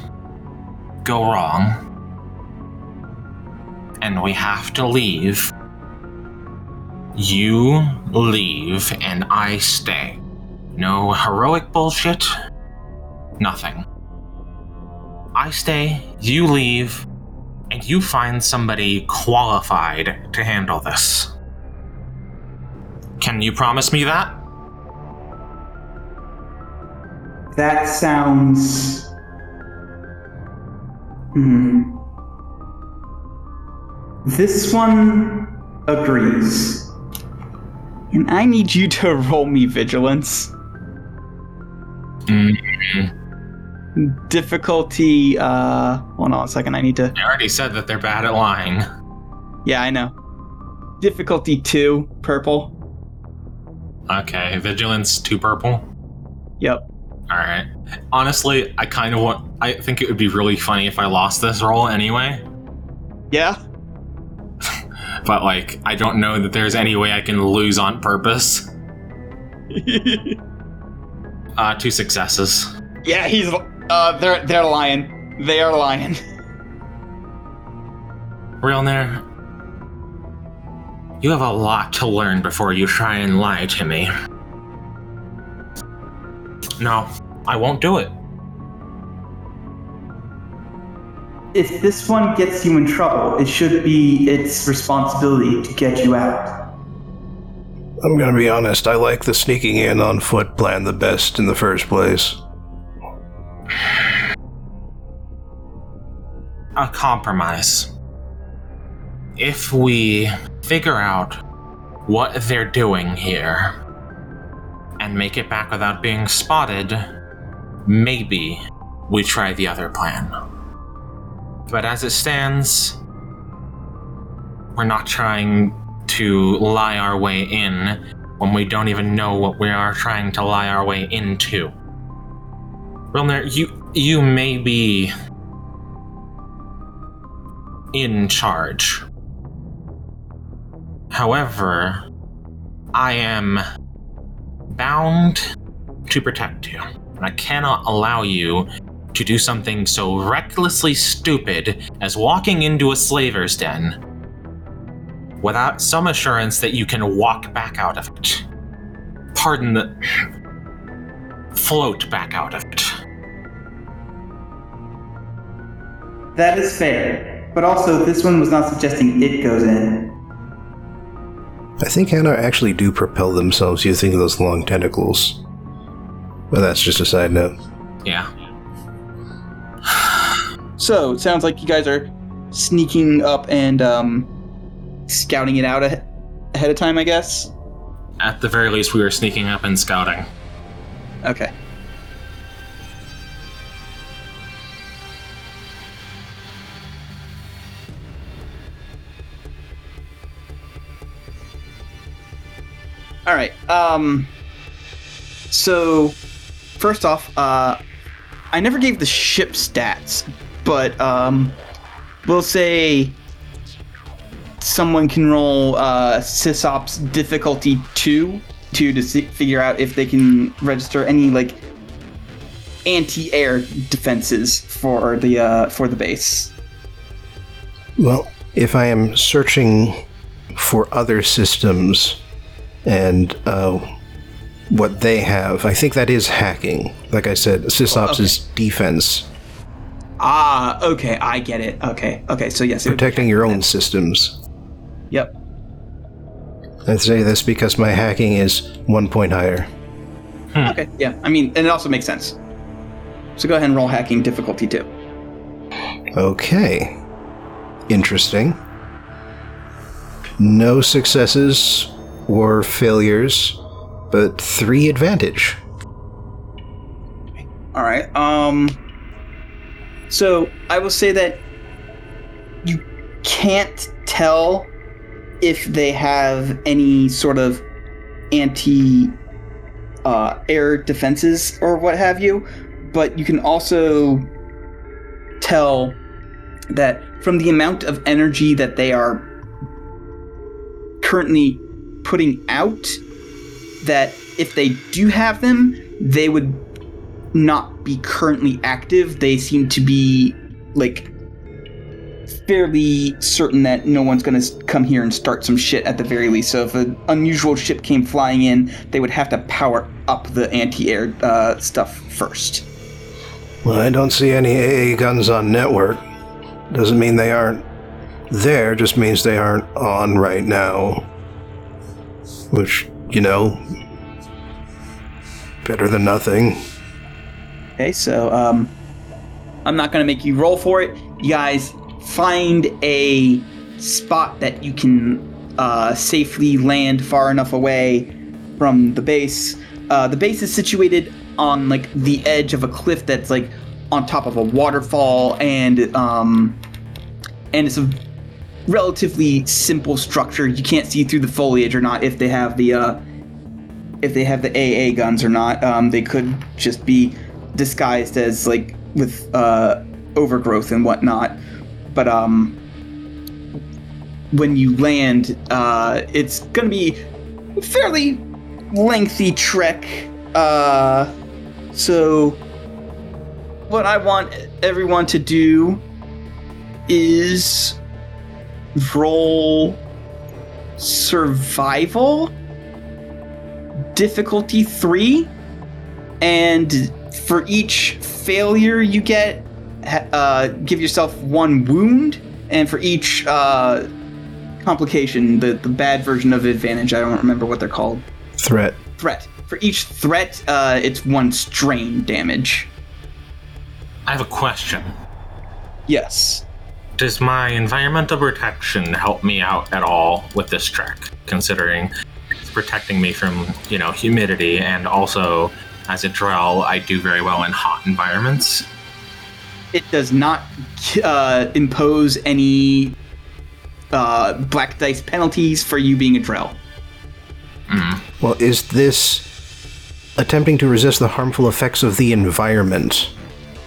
go wrong and we have to leave, you leave and I stay. No heroic bullshit, nothing. I stay, you leave, and you find somebody qualified to handle this. Can you promise me that? That sounds. Hmm. This one agrees. And I need you to *laughs* roll me vigilance. Mm, Difficulty, uh, hold on a second, I need to. I already said that they're bad at lying. *laughs* Yeah, I know. Difficulty 2, purple. Okay, vigilance, two purple. Yep. Alright. Honestly, I kind of want. I think it would be really funny if I lost this roll anyway. Yeah? *laughs* But, like, I don't know that there's any way I can lose on purpose. *laughs* Uh, two successes. yeah, he's. Uh, they're they're lying. They are lying. *laughs* Realner, you have a lot to learn before you try and lie to me. No, I won't do it. If this one gets you in trouble, it should be its responsibility to get you out. I'm gonna be honest, I like the sneaking in on foot plan the best in the first place. A compromise. If we figure out what they're doing here and make it back without being spotted, maybe we try the other plan. But as it stands, we're not trying to lie our way in when we don't even know what we are trying to lie our way into. Wilner, you you may be in charge. However, I am bound to protect you. And I cannot allow you to do something so recklessly stupid as walking into a slaver's den without some assurance that you can walk back out of it. Pardon the. *clears throat* float back out of it. That is fair. But also, this one was not suggesting it goes in. I think Hanar actually do propel themselves using those long tentacles. But that's just a side note. Yeah. *sighs* So it sounds like you guys are sneaking up and um, scouting it out a- ahead of time, I guess. At the very least, we were sneaking up and scouting. Okay. All right. Um. So, first off, uh, I never gave the ship stats, but um, we'll say someone can roll uh, sysops difficulty two two to see, figure out if they can register any like anti-air defenses for the uh, for the base. Well, if I am searching for other systems and uh, what they have, I think that is hacking. Like I said, SysOps okay. is defense, Ah, okay, I get it. Okay, okay, so yes, it would be protecting your hacking own systems. Yep. I'd say this because my hacking is one point higher. Okay, yeah. I mean, and it also makes sense. So go ahead and roll hacking difficulty two. Okay. Interesting. No successes or failures, but three advantage. All right. Um. So I will say that you can't tell if they have any sort of anti uh, air defenses or what have you, but you can also tell that from the amount of energy that they are currently putting out, that if they do have them, they would not be currently active. They seem to be like fairly certain that no one's going to come here and start some shit at the very least. So if an unusual ship came flying in, they would have to power up the anti-air uh, stuff first. Well, I don't see any AA guns on network. Doesn't mean they aren't there, just means they aren't on right now. Which, you know, better than nothing. Okay, so um, I'm not gonna make you roll for it. You guys find a spot that you can uh, safely land far enough away from the base. Uh, the base is situated on like the edge of a cliff that's like on top of a waterfall, and um, and it's a relatively simple structure. You can't see through the foliage or not if they have the uh, if they have the AA guns or not. Um, they could just be disguised as like with uh, overgrowth and whatnot. But um, when you land, uh, it's gonna be a fairly lengthy trek. Uh, so what I want everyone to do is roll survival difficulty 3 and for each failure you get uh, give yourself one wound and for each uh, complication the, the bad version of advantage i don't remember what they're called Threat. threat for each threat uh, it's one strain damage I have a question. yes Does my environmental protection help me out at all with this trek? Considering it's protecting me from, you know, humidity and also as a Drell, I do very well in hot environments. it does not uh, impose any uh, black dice penalties for you being a Drell. Well, is this attempting to resist the harmful effects of the environment?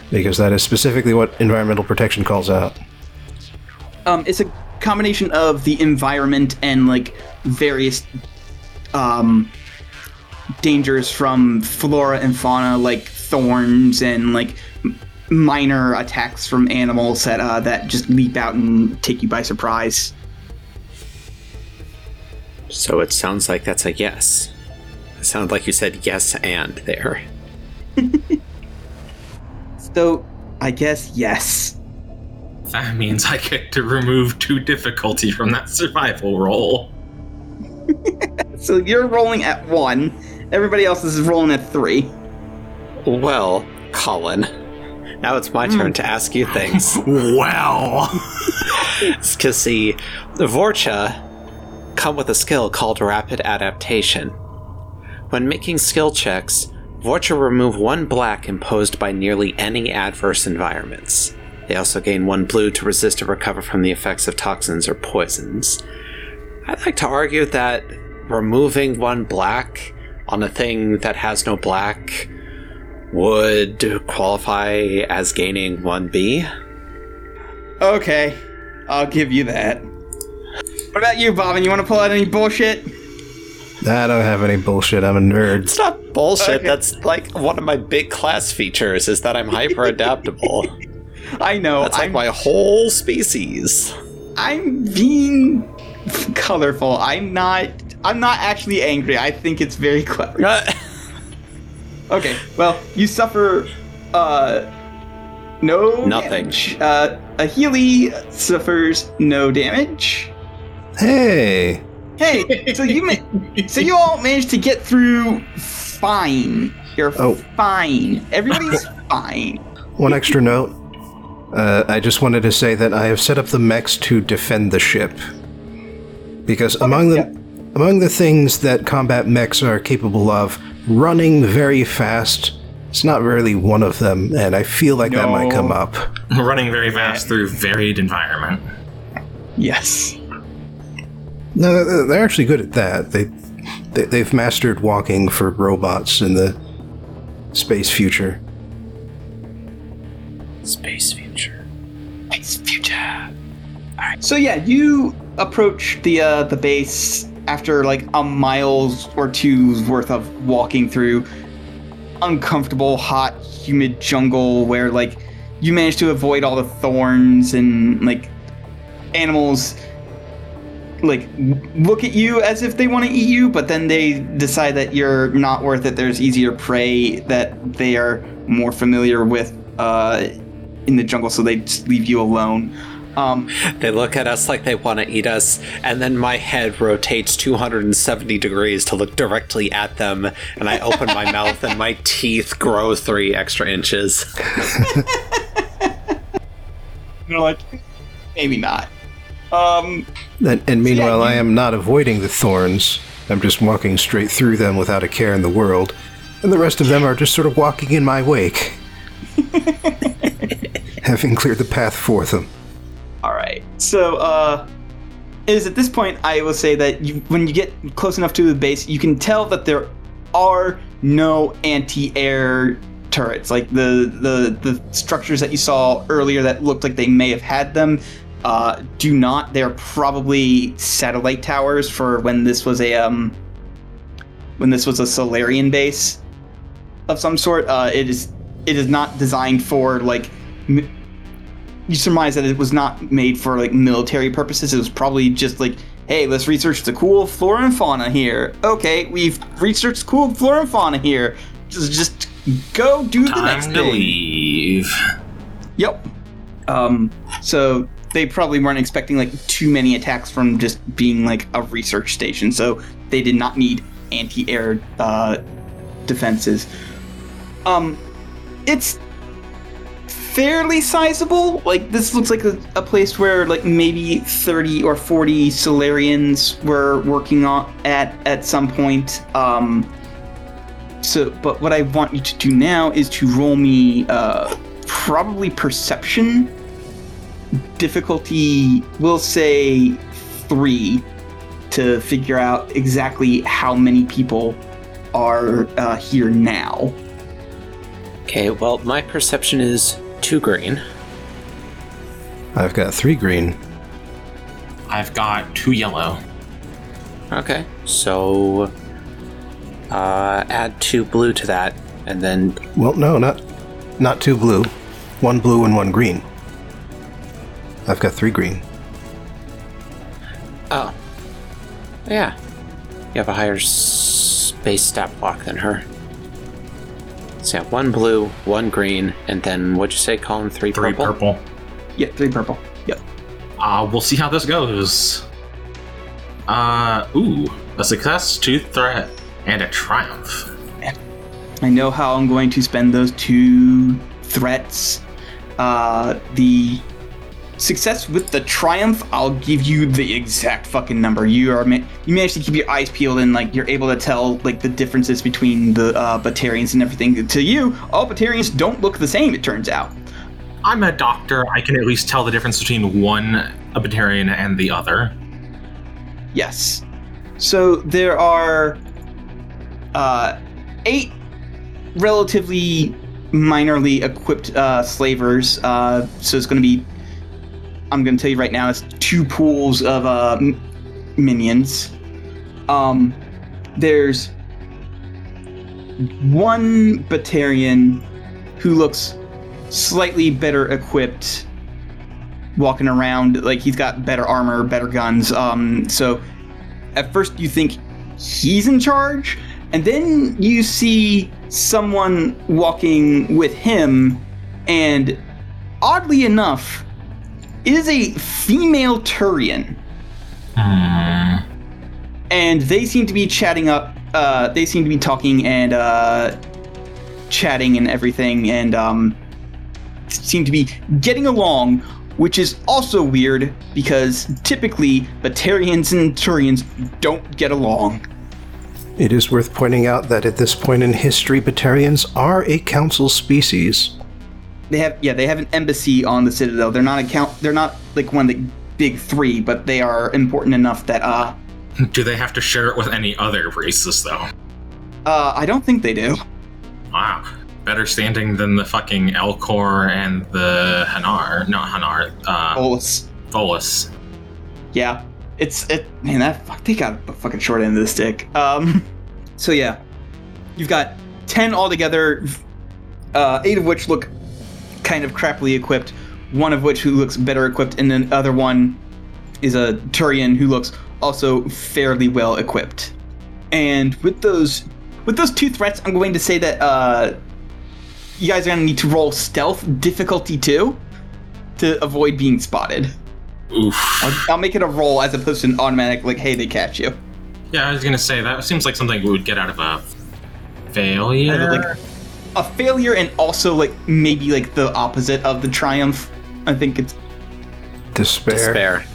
Because that is specifically what environmental protection calls out. Um, it's a combination of the environment and like various um, dangers from flora and fauna, like thorns and like minor attacks from animals that uh, that just leap out and take you by surprise. So it sounds like that's a yes. It sounds like you said yes and there. *laughs* So, I guess yes. That means I get to remove two difficulty from that survival roll. *laughs* So you're rolling at one. Everybody else is rolling at three. Well, Colin, now it's my turn hmm. to ask you things. *laughs* Well, *laughs* Because, see, Vorcha come with a skill called Rapid Adaptation. When making skill checks, Vorcha remove one black imposed by nearly any adverse environments. They also gain one blue to resist or recover from the effects of toxins or poisons. I'd like to argue that removing one black on a thing that has no black would qualify as gaining one B. Okay, I'll give you that. What about you, Bobbin? You want to pull out any bullshit? I don't have any bullshit. I'm a nerd. It's not bullshit. Okay. That's like one of my big class features is that I'm hyper adaptable. *laughs* *laughs* I know. That's like I'm, my whole species. I'm being colorful. I'm not. I'm not actually angry. I think it's very *laughs* clever. *laughs* Okay. Well, you suffer. Uh, no Nothing. damage. Uh, a Healy suffers no damage. Hey, Hey, so you ma- so you all managed to get through fine. You're Oh. fine. Everybody's fine. one extra note. Uh, I just wanted to say that I have set up the mechs to defend the ship. Because among the among the things that combat mechs are capable of, running very fast it's not really one of them, and I feel like that might come up. running very fast through varied environment. Yes. No, they're- they're actually good at that. They, they they've mastered walking for robots in the space future. Space future. It's future. All right. So yeah, you approach the uh, the base after like a miles or two's worth of walking through uncomfortable, hot, humid jungle where like you manage to avoid all the thorns and like animals like look at you as if they want to eat you, but then they decide that you're not worth it. There's easier prey that they are more familiar with uh, in the jungle, so they just leave you alone. Um, They look at us like they want to eat us, and then my head rotates 270 degrees to look directly at them, and I open my *laughs* mouth, and my teeth grow three extra inches. *laughs* they're like, maybe not. Um, And, and meanwhile, you- I am not avoiding the thorns. I'm just walking straight through them without a care in the world. And the rest of them are just sort of walking in my wake. *laughs* Having cleared the path for them. All right. So, uh, is at this point I will say that you, when you get close enough to the base, you can tell that there are no anti-air turrets. Like the the the structures that you saw earlier that looked like they may have had them, uh, do not. They're probably satellite towers for when this was a um when this was a Salarian base of some sort. Uh, it is it is not designed for like. You surmise that it was not made for like military purposes. It was probably just like, hey, let's research the cool flora and fauna here. Okay, we've researched cool flora and fauna here. Just, just go do the next Time to thing. leave. Yep. Um. So they probably weren't expecting like too many attacks from just being like a research station. So they did not need anti-air uh, defenses. Um, it's fairly sizable. Like this looks like a, a place where like maybe 30 or 40 Salarians were working on at at some point. Um so but what I want you to do now is to roll me uh probably perception difficulty we'll say 3 to figure out exactly how many people are uh, here now. Okay, well, my perception is two green. I've got three green. I've got two yellow. Okay, so uh, add two blue to that, and then Well, no, not not two blue. One blue and one green. I've got three green. oh, yeah, You have a higher s- base stat block than her. So yeah, one blue, one green, and then what'd you say, Colin? Three, Three purple? purple. Yeah, three purple. Yep. Uh, we'll see how this goes. Uh, ooh, a success, two threat, and a triumph. I know how I'm going to spend those two threats. Uh, the success with the triumph, I'll give you the exact fucking number. You are ma- you managed to keep your eyes peeled and like you're able to tell like the differences between the uh, Batarians and everything. To you, all Batarians don't look the same. It turns out. I'm a doctor. I can at least tell the difference between one a Batarian and the other. Yes. So there are uh, eight relatively minorly equipped uh, slavers. Uh, so it's going to be, I'm going to tell you right now, it's two pools of uh, m- minions. Um, there's one Batarian who looks slightly better equipped walking around like he's got better armor better guns um so at first you think he's in charge and then you see someone walking with him and oddly enough it is a female turian Hmm. and they seem to be chatting up uh they seem to be talking and uh chatting and everything and um seem to be getting along which is also weird because typically Batarians and Turians don't get along. It is worth pointing out that at this point in history, Batarians are a council species. They have yeah, they have an embassy on the Citadel. They're not a count they're not like one of the big 3, but they are important enough that uh *laughs* Do they have to share it with any other races, though? uh I don't think they do. Wow. Better standing than the fucking Elcor and the Hanar. Not Hanar. Uh, Bolus. Volus. Yeah. It's it man that fuck they got a fucking short end of the stick. Um *laughs* so yeah. You've got 10 altogether uh 8 of which look kind of crappily equipped, one of which who looks better equipped and then the other one is a Turian who looks also fairly well equipped. And with those with those two threats, I'm going to say that uh you guys are gonna need to roll stealth difficulty two to avoid being spotted. Oof. I'll, I'll make it a roll as opposed to an automatic, like, hey, they catch you. Yeah, I was gonna say that seems like something we would get out of a failure. Like, a failure and also, like, maybe, like, the opposite of the triumph. I think it's Despair. Despair.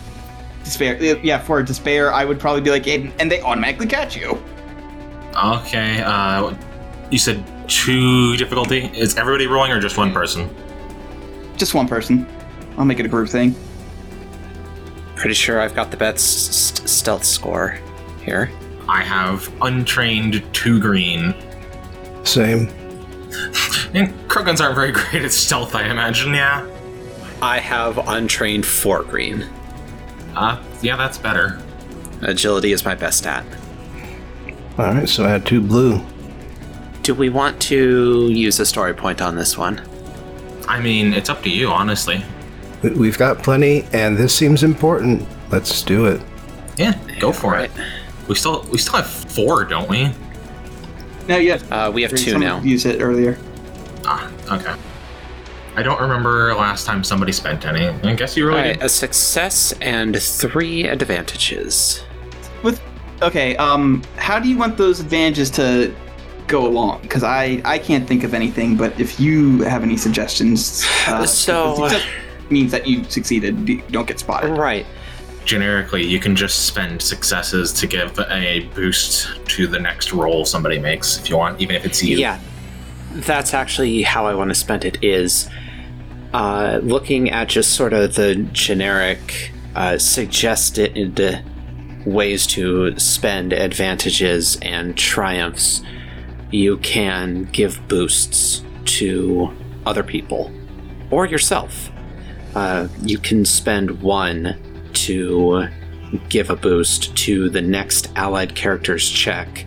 despair. Yeah, for despair, I would probably be like, and, and they automatically catch you. okay. Uh, you said two difficulty. Is everybody rolling or just one person? Just one person. I'll make it a group thing. Pretty sure I've got the best st- stealth score here. I have untrained two green. Same. And Krogans aren't very *laughs* great at stealth, I imagine. Yeah. I have untrained four green. Uh, yeah, that's better. Agility is my best stat. Alright, so add two blue. Do we want to use a story point on this one? I mean, it's up to you, honestly. We- We've got plenty, and this seems important. Let's do it. Yeah, go for Right. it. We still we still have four, don't we? No, yeah. Uh, we have two Someone now. Use it earlier. Ah, okay. I don't remember last time somebody spent any. I guess you really Alright, did. a success and three advantages. With okay, um, how do you want those advantages to go along? Because I I can't think of anything. But if you have any suggestions, uh, So- means that you succeeded. You don't get spotted. Right. Generically, you can just spend successes to give a boost to the next roll somebody makes if you want, even if it's you. Yeah, that's actually how I want to spend it. Is uh, looking at just sort of the generic uh, suggested ways to spend advantages and triumphs. You can give boosts to other people or yourself. Uh, you can spend one to give a boost to the next allied character's check.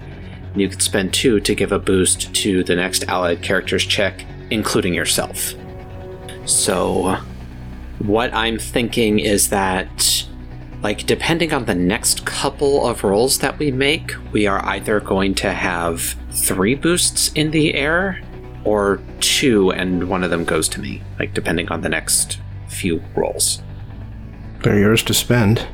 You could spend two to give a boost to the next allied character's check, including yourself. So, what I'm thinking is that like depending on the next couple of rolls that we make, we are either going to have three boosts in the air or two and one of them goes to me, like depending on the next few rolls. They're yours to spend.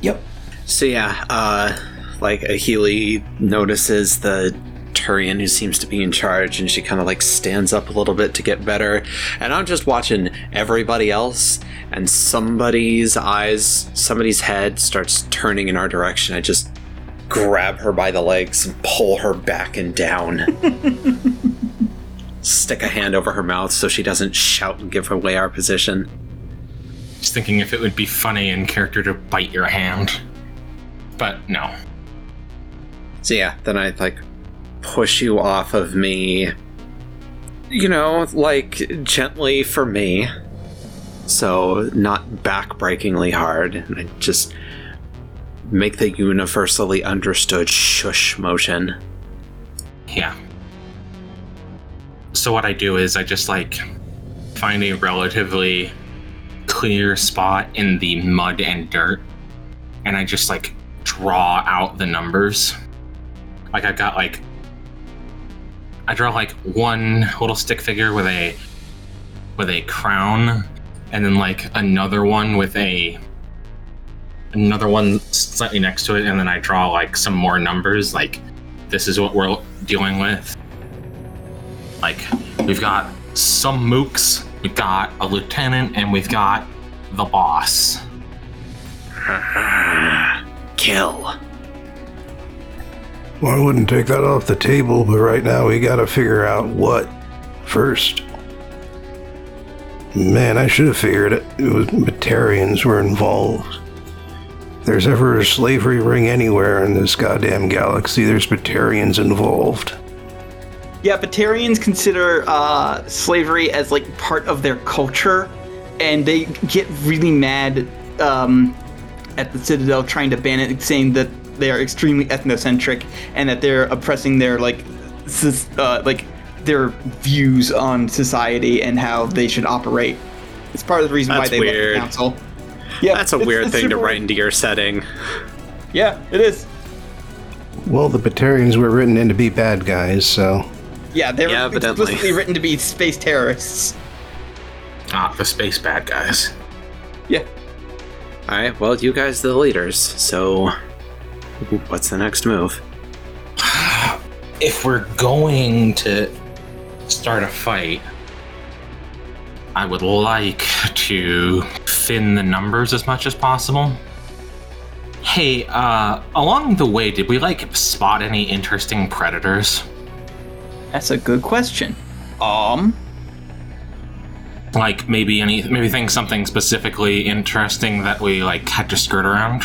Yep. So yeah, uh like Healy notices the Turian who seems to be in charge and she kind of like stands up a little bit to get better. And I'm just watching everybody else and somebody's eyes, somebody's head starts turning in our direction. I just grab her by the legs and pull her back and down. *laughs* Stick a hand over her mouth so she doesn't shout and give away our position. Just thinking if it would be funny in character to bite your hand. But no. So yeah, then I like push you off of me. You know, like gently for me. So not backbreakingly hard. And I just make the universally understood shush motion. Yeah. So what I do is I just like find a relatively clear spot in the mud and dirt and I just like draw out the numbers. Like I've got like I draw like one little stick figure with a with a crown and then like another one with a another one slightly next to it and then I draw like some more numbers like this is what we're dealing with. Like we've got some mooks, we've got a lieutenant and we've got the boss. *sighs* Kill. Well, I wouldn't take that off the table, but right now we gotta figure out what first. Man, I should have figured it. It was Batarians were involved. If there's ever a slavery ring anywhere in this goddamn galaxy, there's Batarians involved. Yeah, Batarians consider uh, slavery as like part of their culture, and they get really mad um, at the Citadel trying to ban it, saying that they are extremely ethnocentric and that they're oppressing their like, sus- uh, like their views on society and how they should operate. It's part of the reason why That's they weird. left the council. Yeah, That's a it's- weird it's thing to write into your setting. Yeah, it is. Well, the Batarians were written in to be bad guys, so Yeah, they're Yeah, evidently. explicitly written to be space terrorists. Not the space bad guys. Yeah. Alright, well, you guys are the leaders, so what's the next move? *sighs* If we're going to start a fight, I would like to thin the numbers as much as possible. Hey, uh, along the way, did we like spot any interesting predators? That's a good question. Um, Like maybe any, maybe think something specifically interesting that we like had to skirt around.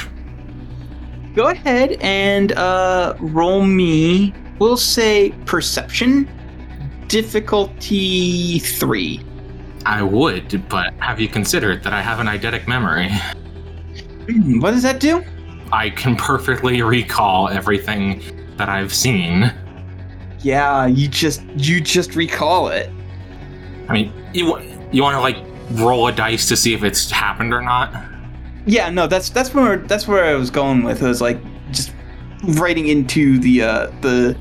go ahead and uh, roll me. We'll say perception, difficulty three. I would, but have you considered that I have an eidetic memory? Hmm, What does that do? I can perfectly recall everything that I've seen. Yeah, you just you just recall it. I mean, you wa- you want to like roll a dice to see if it's happened or not? Yeah, no, that's that's where that's where I was going with. It was like just writing into the uh the.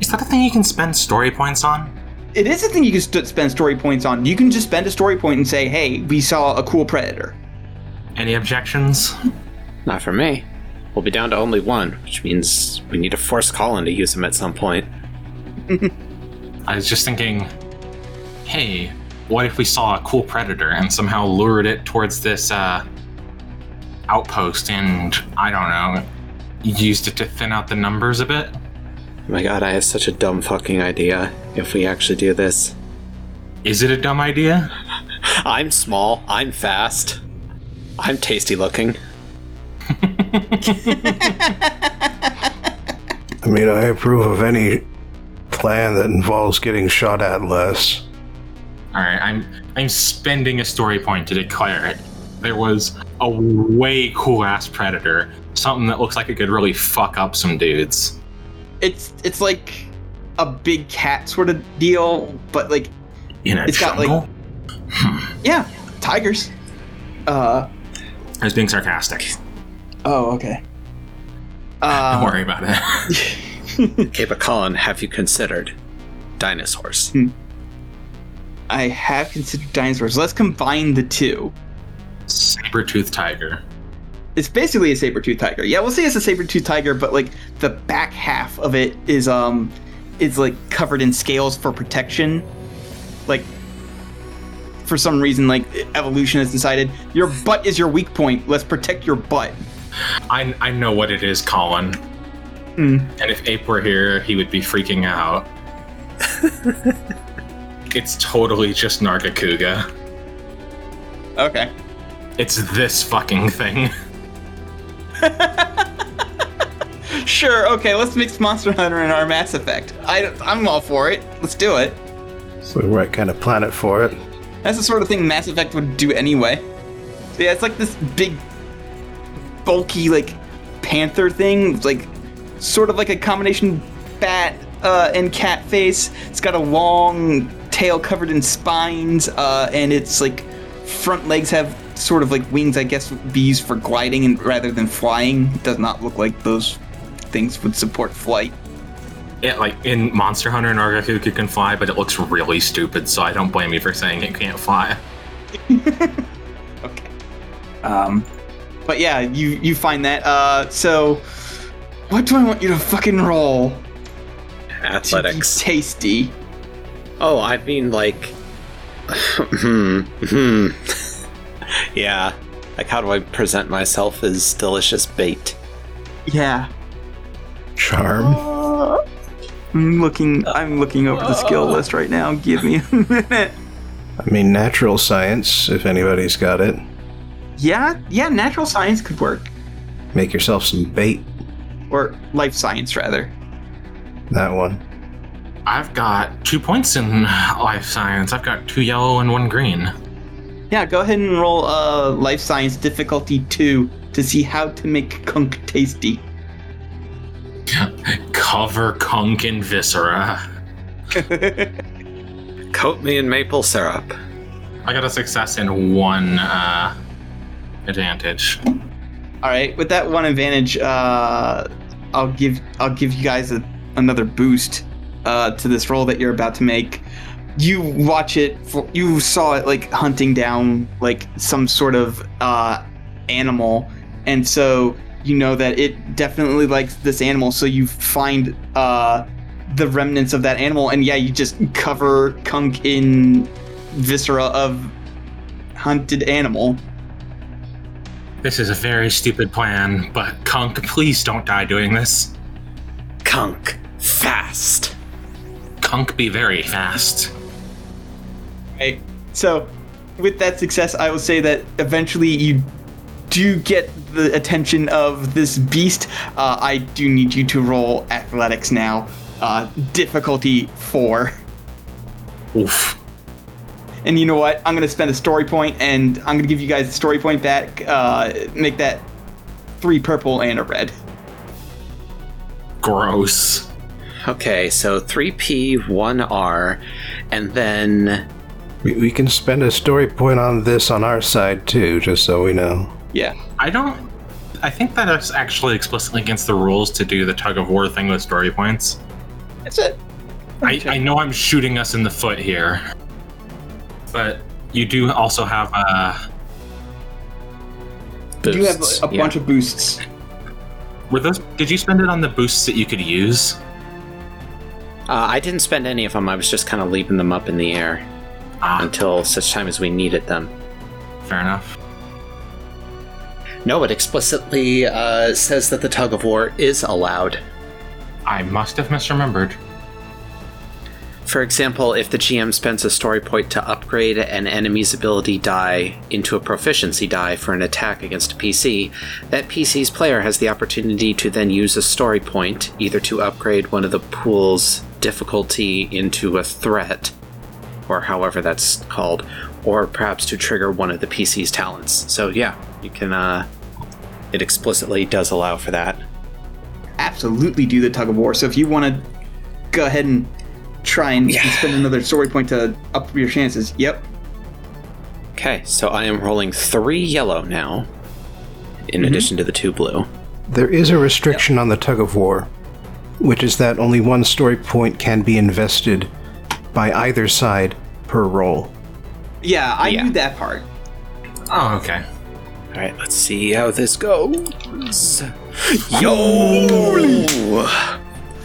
Is that a thing you can spend story points on? It is a thing you can st- spend story points on. You can just spend a story point and say, "Hey, we saw a cool predator." Any objections? Not for me. We'll be down to only one, which means we need to force Colin to use him at some point. *laughs* I was just thinking, hey, what if we saw a cool predator and somehow lured it towards this uh, outpost and I don't know, used it to thin out the numbers a bit? Oh my god, I have such a dumb fucking idea if we actually do this. Is it a dumb idea? *laughs* I'm small, I'm fast, I'm tasty looking. *laughs* I mean, I approve of any plan that involves getting shot at less. All right, I'm I'm spending a story point to declare it. There was a way cool ass predator, something that looks like it could really fuck up some dudes. It's it's like a big cat sort of deal, but like In a It's got, like- jungle. yeah, tigers. Uh, I was being sarcastic. Oh, okay. *laughs* Don't Uh, worry about it. *laughs* Okay, but Colin, have you considered dinosaurs? I have considered dinosaurs. Let's combine the two. Saber-toothed tiger. It's basically a saber-tooth tiger. Yeah, we'll say it's a saber-tooth tiger, but like the back half of it is um is like covered in scales for protection. Like for some reason, like evolution has decided your butt is your weak point. Let's protect your butt. I, I know what it is, Colin. Hmm. And if Ape were here, he would be freaking out. *laughs* it's totally just Nargacuga. Okay. It's this fucking thing. *laughs* Sure. Okay. Let's mix Monster Hunter and our Mass Effect. I, I'm all for it. Let's do it. So the right kind of planet for it. That's the sort of thing Mass Effect would do anyway. Yeah, it's like this big, bulky, like panther thing. It's like sort of like a combination bat uh, and cat face. It's got a long tail covered in spines, uh, and its like front legs have sort of like wings. I guess would be used for gliding and rather than flying. It does not look like those things would support flight. It, like in Monster Hunter, Nargacuga can fly, but it looks really stupid, so I don't blame you for saying it can't fly. *laughs* Okay. Um, but yeah, you you find that. Uh, so what do I want you to fucking roll? To be Athletics. tasty. Oh, I mean, like. *laughs* Hmm. Hmm. *laughs* yeah. Like, how do I present myself as delicious bait? Yeah. Charm. I'm looking. I'm looking over the skill list right now. Give me a *laughs* minute. I mean, natural science, if anybody's got it. Yeah, yeah. Natural science could work, Make yourself some bait. Or life science rather. That one. I've got two points in life science. I've got two yellow and one green. Yeah, go ahead and roll uh, life science difficulty two to see how to make kunk tasty. *laughs* Cover Kunk in viscera. *laughs* Coat me in maple syrup. I got a success and one uh, advantage. All right, with that one advantage, uh, I'll give I'll give you guys a, another boost uh, to this roll that you're about to make. You watch it. For, you saw it like hunting down like some sort of uh, animal, and so you know that it definitely likes this animal. So you find uh, the remnants of that animal, and yeah, you just cover Kunk in viscera of hunted animal. This is a very stupid plan, but Kunk, please don't die doing this. Kunk. Fast. Kunk be very fast. Right. So, with that success, I will say that eventually you do get the attention of this beast. Uh, I do need you to roll athletics now. Uh, difficulty four. Oof. And you know what? I'm gonna spend a story point, and I'm gonna give you guys a story point back. Uh, make that three purple and a red. Gross. Okay, so 3P, 1R, and then. We, we can spend a story point on this on our side too, just so we know. Yeah. I don't. I think that is actually explicitly against the rules to do the tug of war thing with story points. That's it. I, I know I'm shooting us in the foot here, but you do also have uh, You have a, a yeah. bunch of boosts. were those? Did you spend it on the boosts that you could use? Uh, I didn't spend any of them, I was just kind of leaping them up in the air Ah, until such time as we needed them. fair enough. No, it explicitly uh, says that the tug of war is allowed. I must have misremembered. For example, if the GM spends a story point to upgrade an enemy's ability die into a proficiency die for an attack against a PC, that PC's player has the opportunity to then use a story point either to upgrade one of the pool's difficulty into a threat, or however that's called, or perhaps to trigger one of the PC's talents. So, yeah, you can, uh, it explicitly does allow for that. absolutely do the tug of war. So if you want to go ahead and try and Yeah. spend another story point to up your chances, yep. Okay, so I am rolling three yellow now. in mm-hmm. addition to the two blue. There is a restriction on the tug of war, which is that only one story point can be invested by either side per roll. Yeah, I Yeah. knew that part. Oh, okay. All right, let's see how this goes. Yo!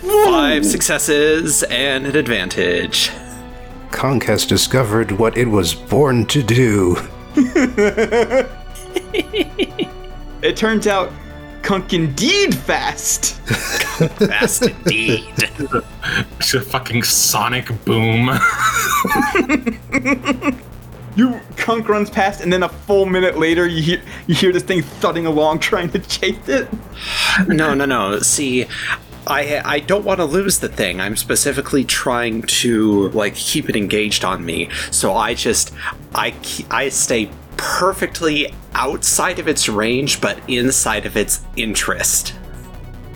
Five successes and an advantage. Kunk has discovered what it was born to do. *laughs* It turns out Kunk indeed fast. *laughs* Fast indeed. *laughs* It's a fucking sonic boom. You Kunk runs past, and then a full minute later, you hear you hear this thing thudding along, trying to chase it. no, no, no. See, I I don't want to lose the thing. I'm specifically trying to like keep it engaged on me. So I just I I stay perfectly outside of its range, but inside of its interest.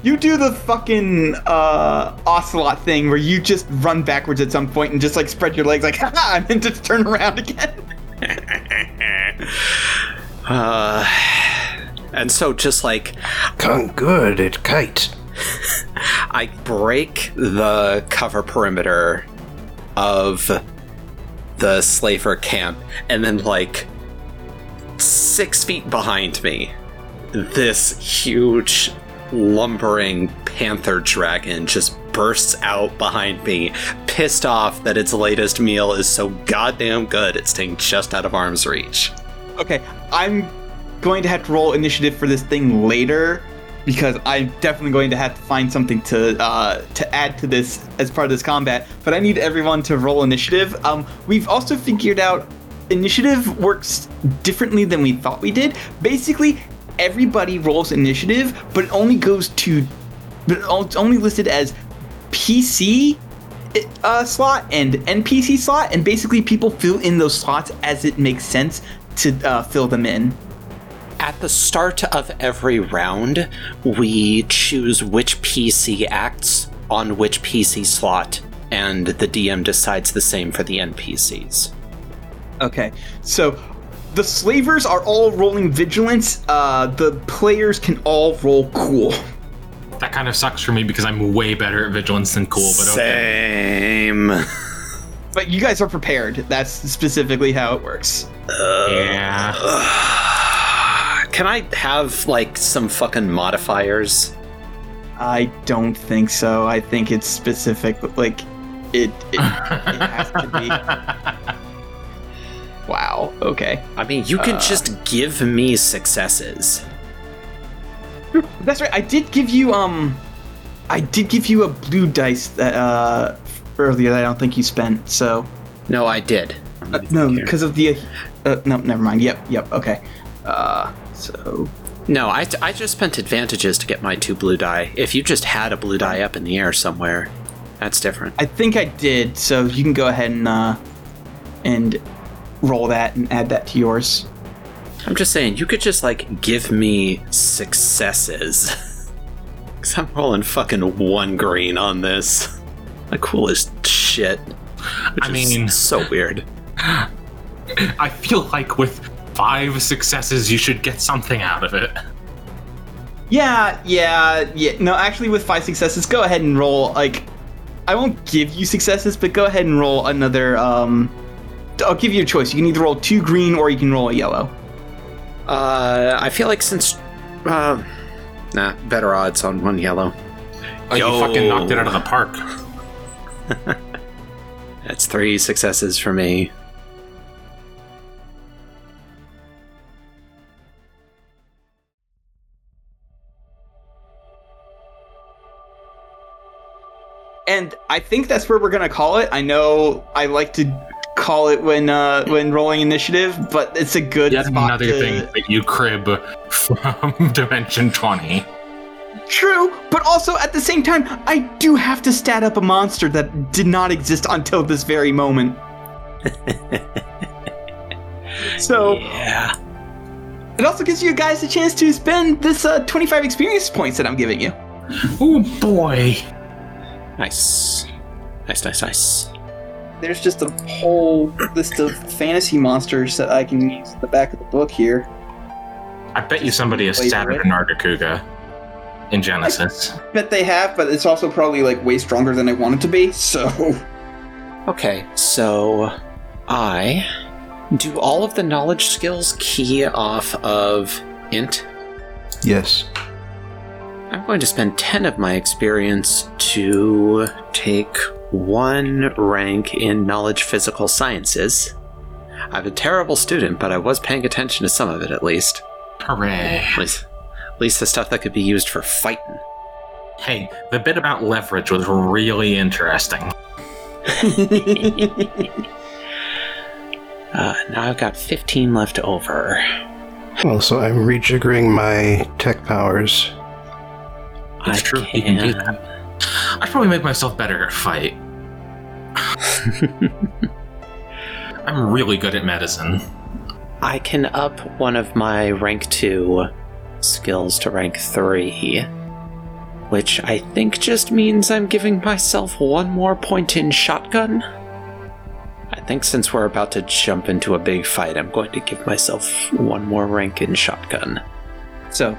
You do the fucking uh, ocelot thing where you just run backwards at some point and just like spread your legs, like *laughs* haha, and then just turn around again. *laughs* Uh, and so just like Kunk good at kite. I break the cover perimeter of the slaver camp, and then, like, six feet behind me, this huge, lumbering panther dragon just bursts out behind me, pissed off that its latest meal is so goddamn good it's staying just out of arm's reach. Okay, I'm going to have to roll initiative for this thing later because I'm definitely going to have to find something to uh, to add to this as part of this combat. But I need everyone to roll initiative. Um, we've also figured out initiative works differently than we thought we did. Basically, everybody rolls initiative, but it only goes to, but it's only listed as PC uh, slot and NPC slot, and basically people fill in those slots as it makes sense to uh, fill them in. At the start of every round, we choose which PC acts on which PC slot, and the DM decides the same for the NPCs. Okay, so the slavers are all rolling vigilance. Uh, the players can all roll cool. that kind of sucks for me because I'm way better at vigilance than cool, but okay. Same. *laughs* But you guys are prepared. That's specifically how it works. Yeah. *sighs* *sighs* *sighs* Can I have, like, some fucking modifiers? I don't think so. I think it's specific. Like, it, it, it has to be. *laughs* Wow. Okay. I mean, you can just give me successes. That's right. I did give you um, I did give you a blue dice that uh earlier that I don't think you spent. So No, I did. uh, no, because of the uh, no, never mind. Yep, yep. Okay. Uh, so No, I, I just spent advantages to get my two blue die. If you just had a blue die up in the air somewhere, that's different. I think I did. So you can go ahead and uh and roll that and add that to yours. I'm just saying, you could just, like, give me successes. *laughs* Because I'm rolling fucking one green on this. The coolest shit. Which I is mean- so weird. *laughs* I feel like with five successes, you should get something out of it. Yeah, yeah, yeah. No, actually, with five successes, go ahead and roll. Like, I won't give you successes, but go ahead and roll another. Um, I'll give you a choice. You can either roll two green or you can roll a yellow. Uh, I feel like since. Uh, nah, better odds on one yellow. Oh, you fucking knocked it out of the park. *laughs* That's three successes for me. And I think that's where we're gonna call it. I know I like to call it when uh when rolling initiative, but it's a good Yet another to- thing that you crib *laughs* from Dimension 20. True, but also at the same time, I do have to stat up a monster that did not exist until this very moment. *laughs* so Yeah. it also gives you guys a chance to spend this uh, 25 experience points that I'm giving you. Oh boy. Nice. Nice, nice, nice. There's just a whole list of fantasy monsters that I can use at the back of the book here. I bet you somebody has Wait, stabbed what? a Nargacuga in Genesis. Bet they have, but it's also probably like way stronger than I want it to be. So Okay, so I do all of the knowledge skills key off of int. Yes. I'm going to spend 10 of my experience to take one rank in knowledge physical sciences. I'm a terrible student, but I was paying attention to some of it at least. Hooray. At least, at least the stuff that could be used for fighting. Hey, the bit about leverage was really interesting. *laughs* Uh, now I've got 15 left over. Also, I'm rejiggering my tech powers. It's I true, you can do that. I should probably make myself better at fight. *laughs* I'm really good at medicine. I can up one of my rank 2 skills to rank 3, which I think just means I'm giving myself one more point in shotgun. I think since we're about to jump into a big fight, I'm going to give myself one more rank in shotgun. So,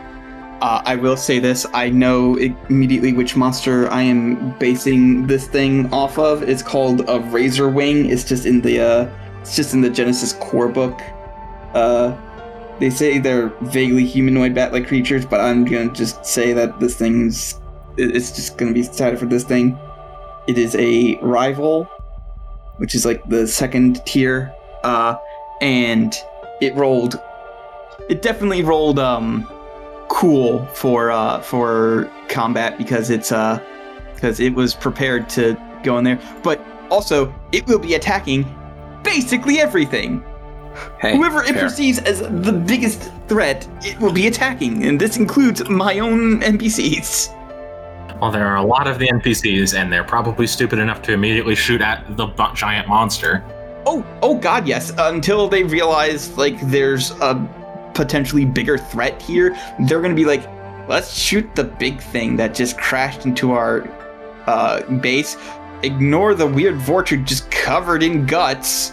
uh, I will say this: I know immediately which monster I am basing this thing off of. It's called a Razor Wing. It's just in the uh, it's just in the Genesis core book. Uh, they say they're vaguely humanoid bat-like creatures, but I'm gonna just say that this thing's it's just gonna be decided for this thing. It is a rival, which is like the second tier, uh, and it rolled. It definitely rolled um cool for uh for combat because it's uh because it was prepared to go in there but also it will be attacking basically everything Hey, whoever it fair. perceives as the biggest threat it will be attacking and this includes my own npcs Well, there are a lot of the NPCs, and they're probably stupid enough to immediately shoot at the bu- giant monster. oh oh god yes until they realize like there's a potentially bigger threat here they're gonna be like let's shoot the big thing that just crashed into our uh, base ignore the weird vortude just covered in guts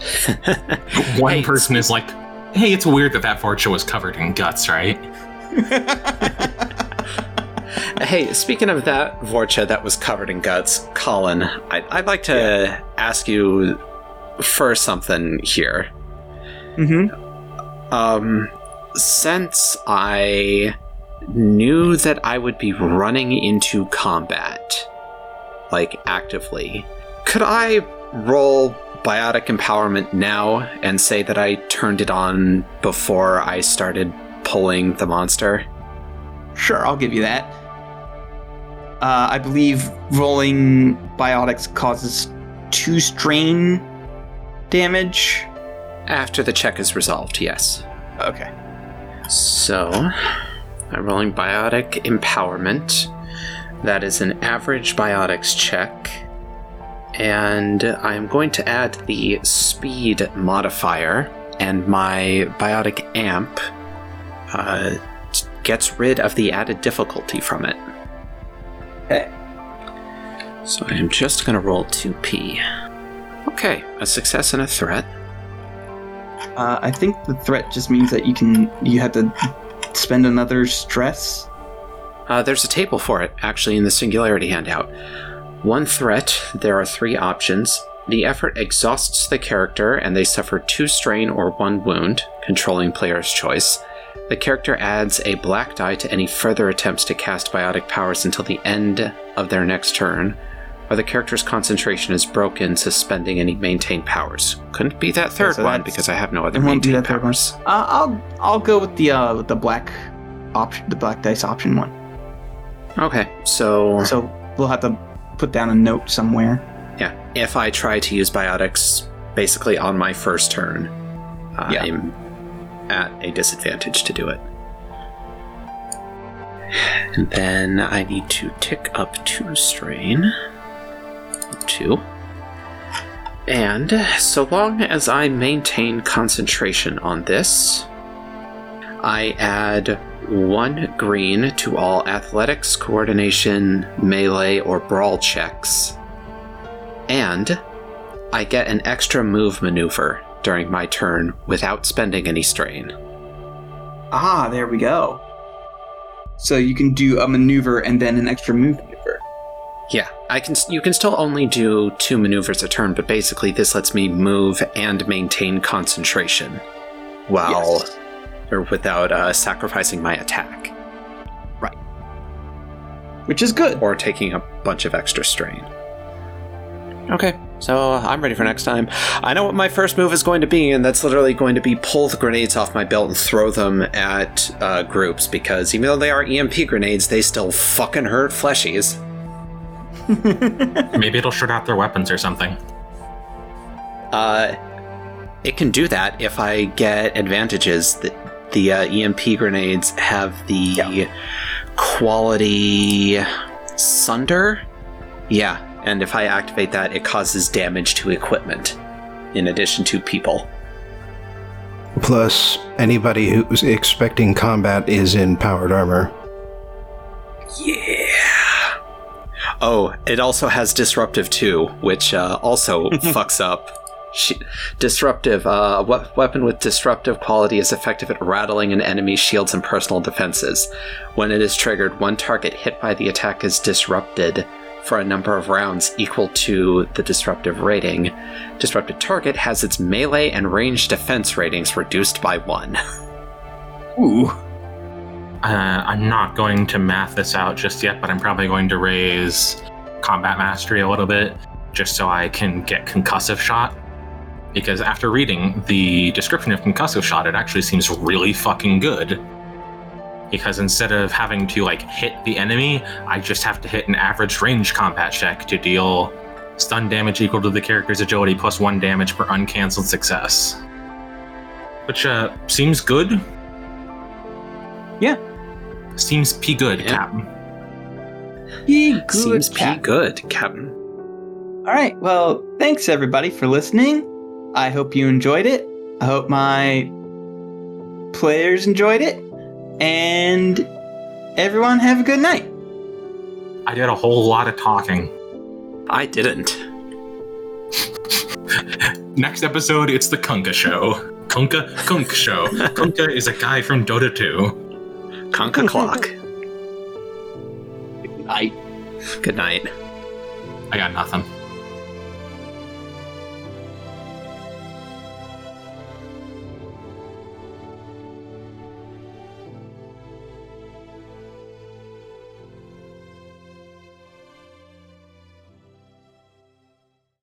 *laughs* One Hey, person is like, "Hey, it's weird that that Vorcha was covered in guts, right?" *laughs* Hey, speaking of that Vorcha that was covered in guts, Colin, I, I'd like to ask you for something here. mm-hmm. Um, since I knew that I would be running into combat, like actively, could I roll biotic empowerment now and say that I turned it on before I started pulling the monster? Sure, I'll give you that. Uh, I believe rolling biotics causes two strain damage. After the check is resolved, yes. Okay. So, I'm rolling biotic empowerment. That is an average biotics check. And I'm going to add the speed modifier, and my biotic amp uh, gets rid of the added difficulty from it. Okay. So I am just going to roll 2p. Okay, a success and a threat. Uh, I think the threat just means that you can you have to spend another stress. Uh, there's a table for it, actually, in the Singularity handout. One threat, there are three options. The effort exhausts the character, and they suffer two strain or one wound, controlling player's choice. The character adds a black die to any further attempts to cast biotic powers until the end of their next turn, or the character's concentration is broken, suspending any maintained powers. Couldn't be that third so one because I have no other maintained that third one. powers. Uh, I'll I'll go with the uh with the black option, the black dice option one. Okay, so So we'll have to put down a note somewhere. Yeah, if I try to use biotics basically on my first turn, Yeah. I'm at a disadvantage to do it. And then I need to tick up two strain. Two. And so long as I maintain concentration on this, I add one green to all athletics, coordination, melee, or brawl checks. And I get an extra move maneuver during my turn without spending any strain. Ah, there we go. So you can do a maneuver and then an extra move. Yeah, I can. You can still only do two maneuvers a turn, but basically this lets me move and maintain concentration, while Yes. or without uh, sacrificing my attack Right. Which is good. or taking a bunch of extra strain. Okay, so I'm ready for next time. I know what my first move is going to be, and that's literally going to be pull the grenades off my belt and throw them at uh, groups because even though they are EMP grenades, they still fucking hurt fleshies. *laughs* Maybe it'll shoot out their weapons or something. Uh, it can do that if I get advantages. The, the uh, EMP grenades have the quality sunder. Yeah, and if I activate that, it causes damage to equipment in addition to people. Plus, anybody who's expecting combat is in powered armor. Yeah. Oh, it also has disruptive too, which uh, also *laughs* fucks up. She- disruptive. Uh, a we- weapon with disruptive quality is effective at rattling an enemy's shields and personal defenses. When it is triggered, one target hit by the attack is disrupted for a number of rounds equal to the disruptive rating. Disrupted target has its melee and range defense ratings reduced by one. *laughs* Ooh. Uh, I'm not going to math this out just yet, but I'm probably going to raise combat mastery a little bit just so I can get concussive shot. Because after reading the description of concussive shot, it actually seems really fucking good. Because instead of having to like hit the enemy, I just have to hit an average range combat check to deal stun damage equal to the character's agility plus one damage per uncancelled success. Which uh, seems good. Yeah. Seems p good, Yeah. Captain. Ye good Seems pretty cat. good, Captain. All right. Well, thanks everybody for listening. I hope you enjoyed it. I hope my players enjoyed it. And everyone have a good night. I did a whole lot of talking. I didn't. *laughs* Next episode, it's the Kunka Show. Kunka Kunk Show. *laughs* Kunkka is a guy from Dota 2. Conka clock. *laughs* Good night. Good night. I got nothing.